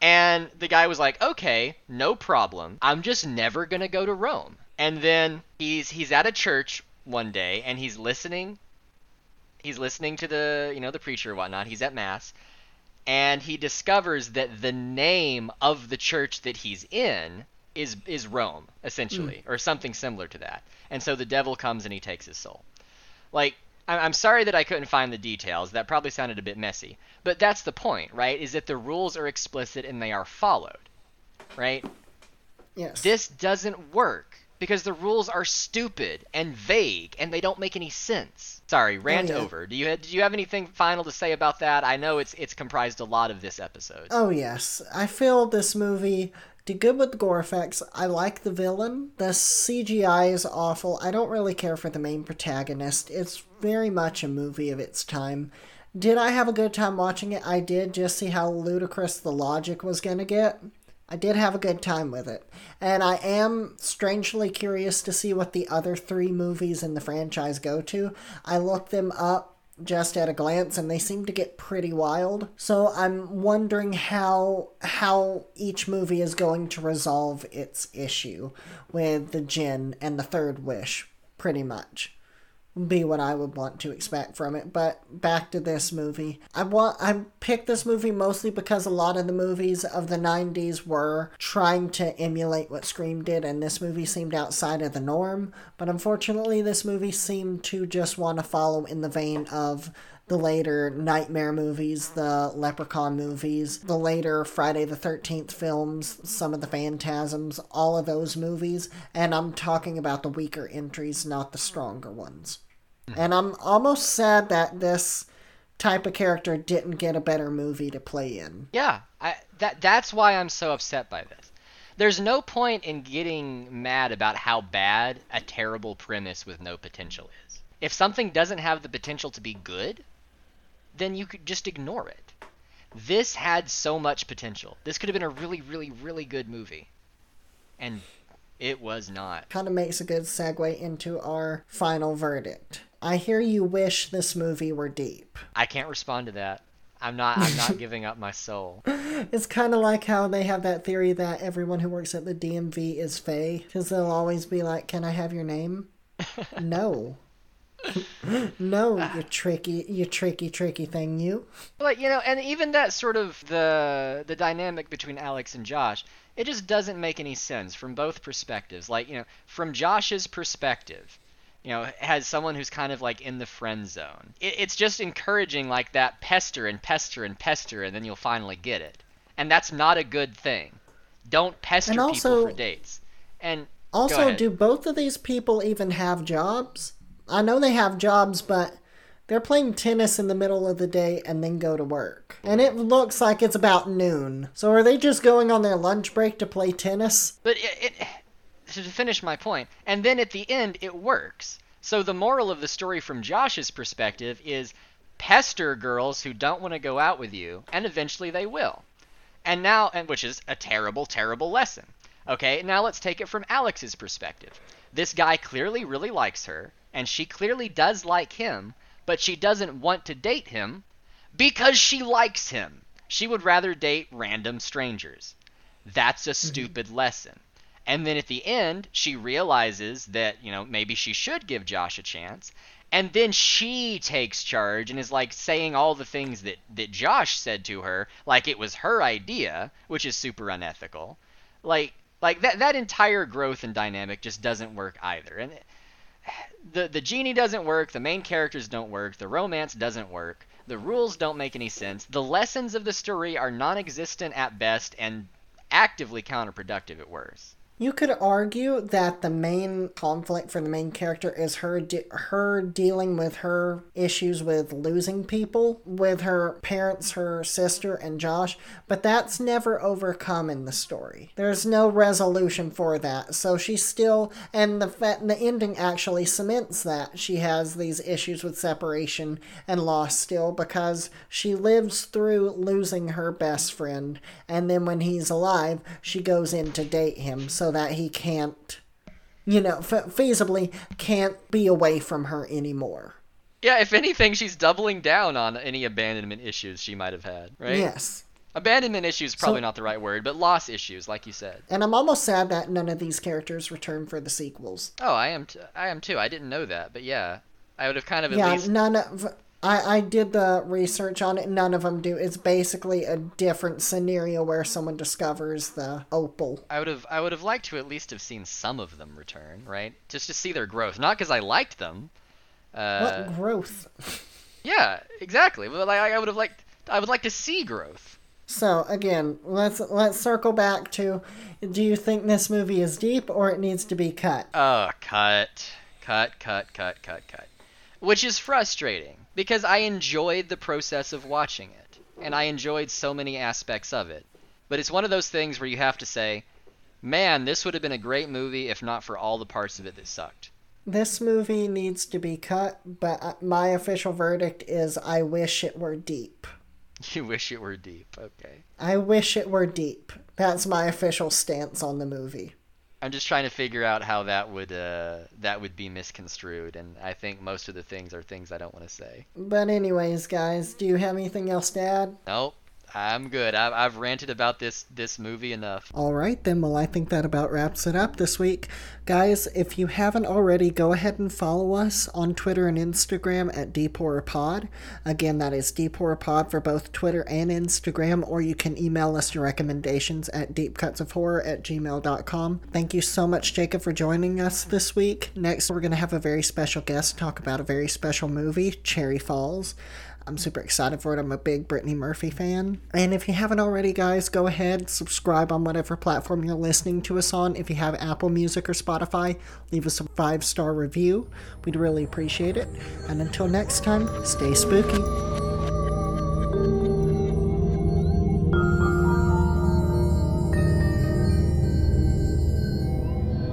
and the guy was like okay no problem. I'm just never going to go to rome. And then he's he's at a church one day and he's listening he's listening to the you know the preacher or whatnot. He's at mass and he discovers that the name of the church that he's in is is Rome essentially hmm. or something similar to that. And so the devil comes and he takes his soul. Like I'm sorry that I couldn't find the details. That probably sounded a bit messy. But that's the point, right? Is that the rules are explicit and they are followed. Right? Yes. This doesn't work because the rules are stupid and vague and they don't make any sense. Sorry, rant yeah. over. Do you did you have anything final to say about that? I know it's it's comprised a lot of this episode. Oh yes, I feel this movie did good with the gore effects. I like the villain. The CGI is awful. I don't really care for the main protagonist. It's very much a movie of its time. Did I have a good time watching it? I did. Just see how ludicrous the logic was gonna get. I did have a good time with it. And I am strangely curious to see what the other three movies in the franchise go to. I looked them up just at a glance and they seem to get pretty wild. So I'm wondering how how each movie is going to resolve its issue with the Jinn and the third wish pretty much be what I would want to expect from it. But back to this movie. I want I picked this movie mostly because a lot of the movies of the 90s were trying to emulate what Scream did and this movie seemed outside of the norm, but unfortunately this movie seemed to just want to follow in the vein of the later Nightmare movies, the Leprechaun movies, the later Friday the 13th films, some of the Phantasms, all of those movies, and I'm talking about the weaker entries, not the stronger ones. Mm-hmm. And I'm almost sad that this type of character didn't get a better movie to play in. Yeah, I, that that's why I'm so upset by this. There's no point in getting mad about how bad a terrible premise with no potential is. If something doesn't have the potential to be good, then you could just ignore it. This had so much potential. This could have been a really, really, really good movie. And it was not. Kind of makes a good segue into our final verdict. I hear you wish this movie were deep. I can't respond to that. I'm not I'm not giving up my soul. It's kind of like how they have that theory that everyone who works at the DMV is Fae, because they'll always be like, "Can I have your name?" no. No, ah. you tricky, you tricky, tricky thing, you. But you know, and even that sort of the the dynamic between Alex and Josh, it just doesn't make any sense from both perspectives. Like, you know, from Josh's perspective, you know, has someone who's kind of like in the friend zone, it, it's just encouraging like that pester and pester and pester, and then you'll finally get it. And that's not a good thing. Don't pester also- people for dates. And Also, do both of these people even have jobs? I know they have jobs, but they're playing tennis in the middle of the day and then go to work. And it looks like it's about noon. So are they just going on their lunch break to play tennis? But it, it to finish my point, and then at the end it works. So the moral of the story from Josh's perspective is pester girls who don't want to go out with you, and eventually they will. And now, and which is a terrible, terrible lesson. Okay, now let's take it from Alex's perspective. This guy clearly really likes her, and she clearly does like him, but she doesn't want to date him because she likes him. She would rather date random strangers. That's a mm-hmm. stupid lesson. And then at the end, she realizes that, you know, maybe she should give Josh a chance. And then she takes charge and is like saying all the things that, that Josh said to her, like it was her idea, which is super unethical. Like like that that entire growth and dynamic just doesn't work either. And the the genie doesn't work, the main characters don't work, the romance doesn't work, the rules don't make any sense, the lessons of the story are non-existent at best and actively counterproductive at worst. You could argue that the main conflict for the main character is her de- her dealing with her issues with losing people with her parents, her sister, and Josh, but that's never overcome in the story. There's no resolution for that. So she's still and the fa- the ending actually cements that she has these issues with separation and loss still because she lives through losing her best friend and then when he's alive, she goes in to date him so that he can't, you know, f- feasibly can't be away from her anymore. Yeah, if anything, she's doubling down on any abandonment issues she might have had, right? Yes. Abandonment issues probably So- not the right word, but loss issues, like you said. And I'm almost sad that none of these characters return for the sequels. Oh, I am. T- I am too. I didn't know that, but yeah, I would have kind of at yeah, least. none of. I, I did the research on it. None of them do. It's basically a different scenario where someone discovers the opal. I would have. I would have liked to at least have seen some of them return, right? Just to see their growth, not because I liked them. Uh, what growth? Yeah, exactly. But like, I would have liked. I would like to see growth. So again, let's let's circle back to: Do you think this movie is deep or it needs to be cut? Oh, cut, cut, cut, cut, cut, cut. Which is frustrating because I enjoyed the process of watching it, and I enjoyed so many aspects of it. But it's one of those things where you have to say, man, this would have been a great movie if not for all the parts of it that sucked. This movie needs to be cut, but my official verdict is: I wish it were deep. You wish it were deep. Okay. I wish it were deep. That's my official stance on the movie. I'm just trying to figure out how that would uh, that would be misconstrued, and I think most of the things are things I don't want to say. But anyways, guys, do you have anything else to add? Nope, I'm good. I've, I've ranted about this this movie enough. All right, then. Well, I think that about wraps it up this week. Guys, if you haven't already, go ahead and follow us on Twitter and Instagram at DeepHorrorPod. Again, that is DeepHorrorPod for both Twitter and Instagram, or you can email us your recommendations at deepcutsofhorror at gmail.com. Thank you so much, Jacob, for joining us this week. Next, we're going to have a very special guest talk about a very special movie, Cherry Falls. I'm super excited for it. I'm a big Brittany Murphy fan. And if you haven't already, guys, go ahead, subscribe on whatever platform you're listening to us on. If you have Apple Music or Spotify, leave us a five star review. We'd really appreciate it. And until next time, stay spooky.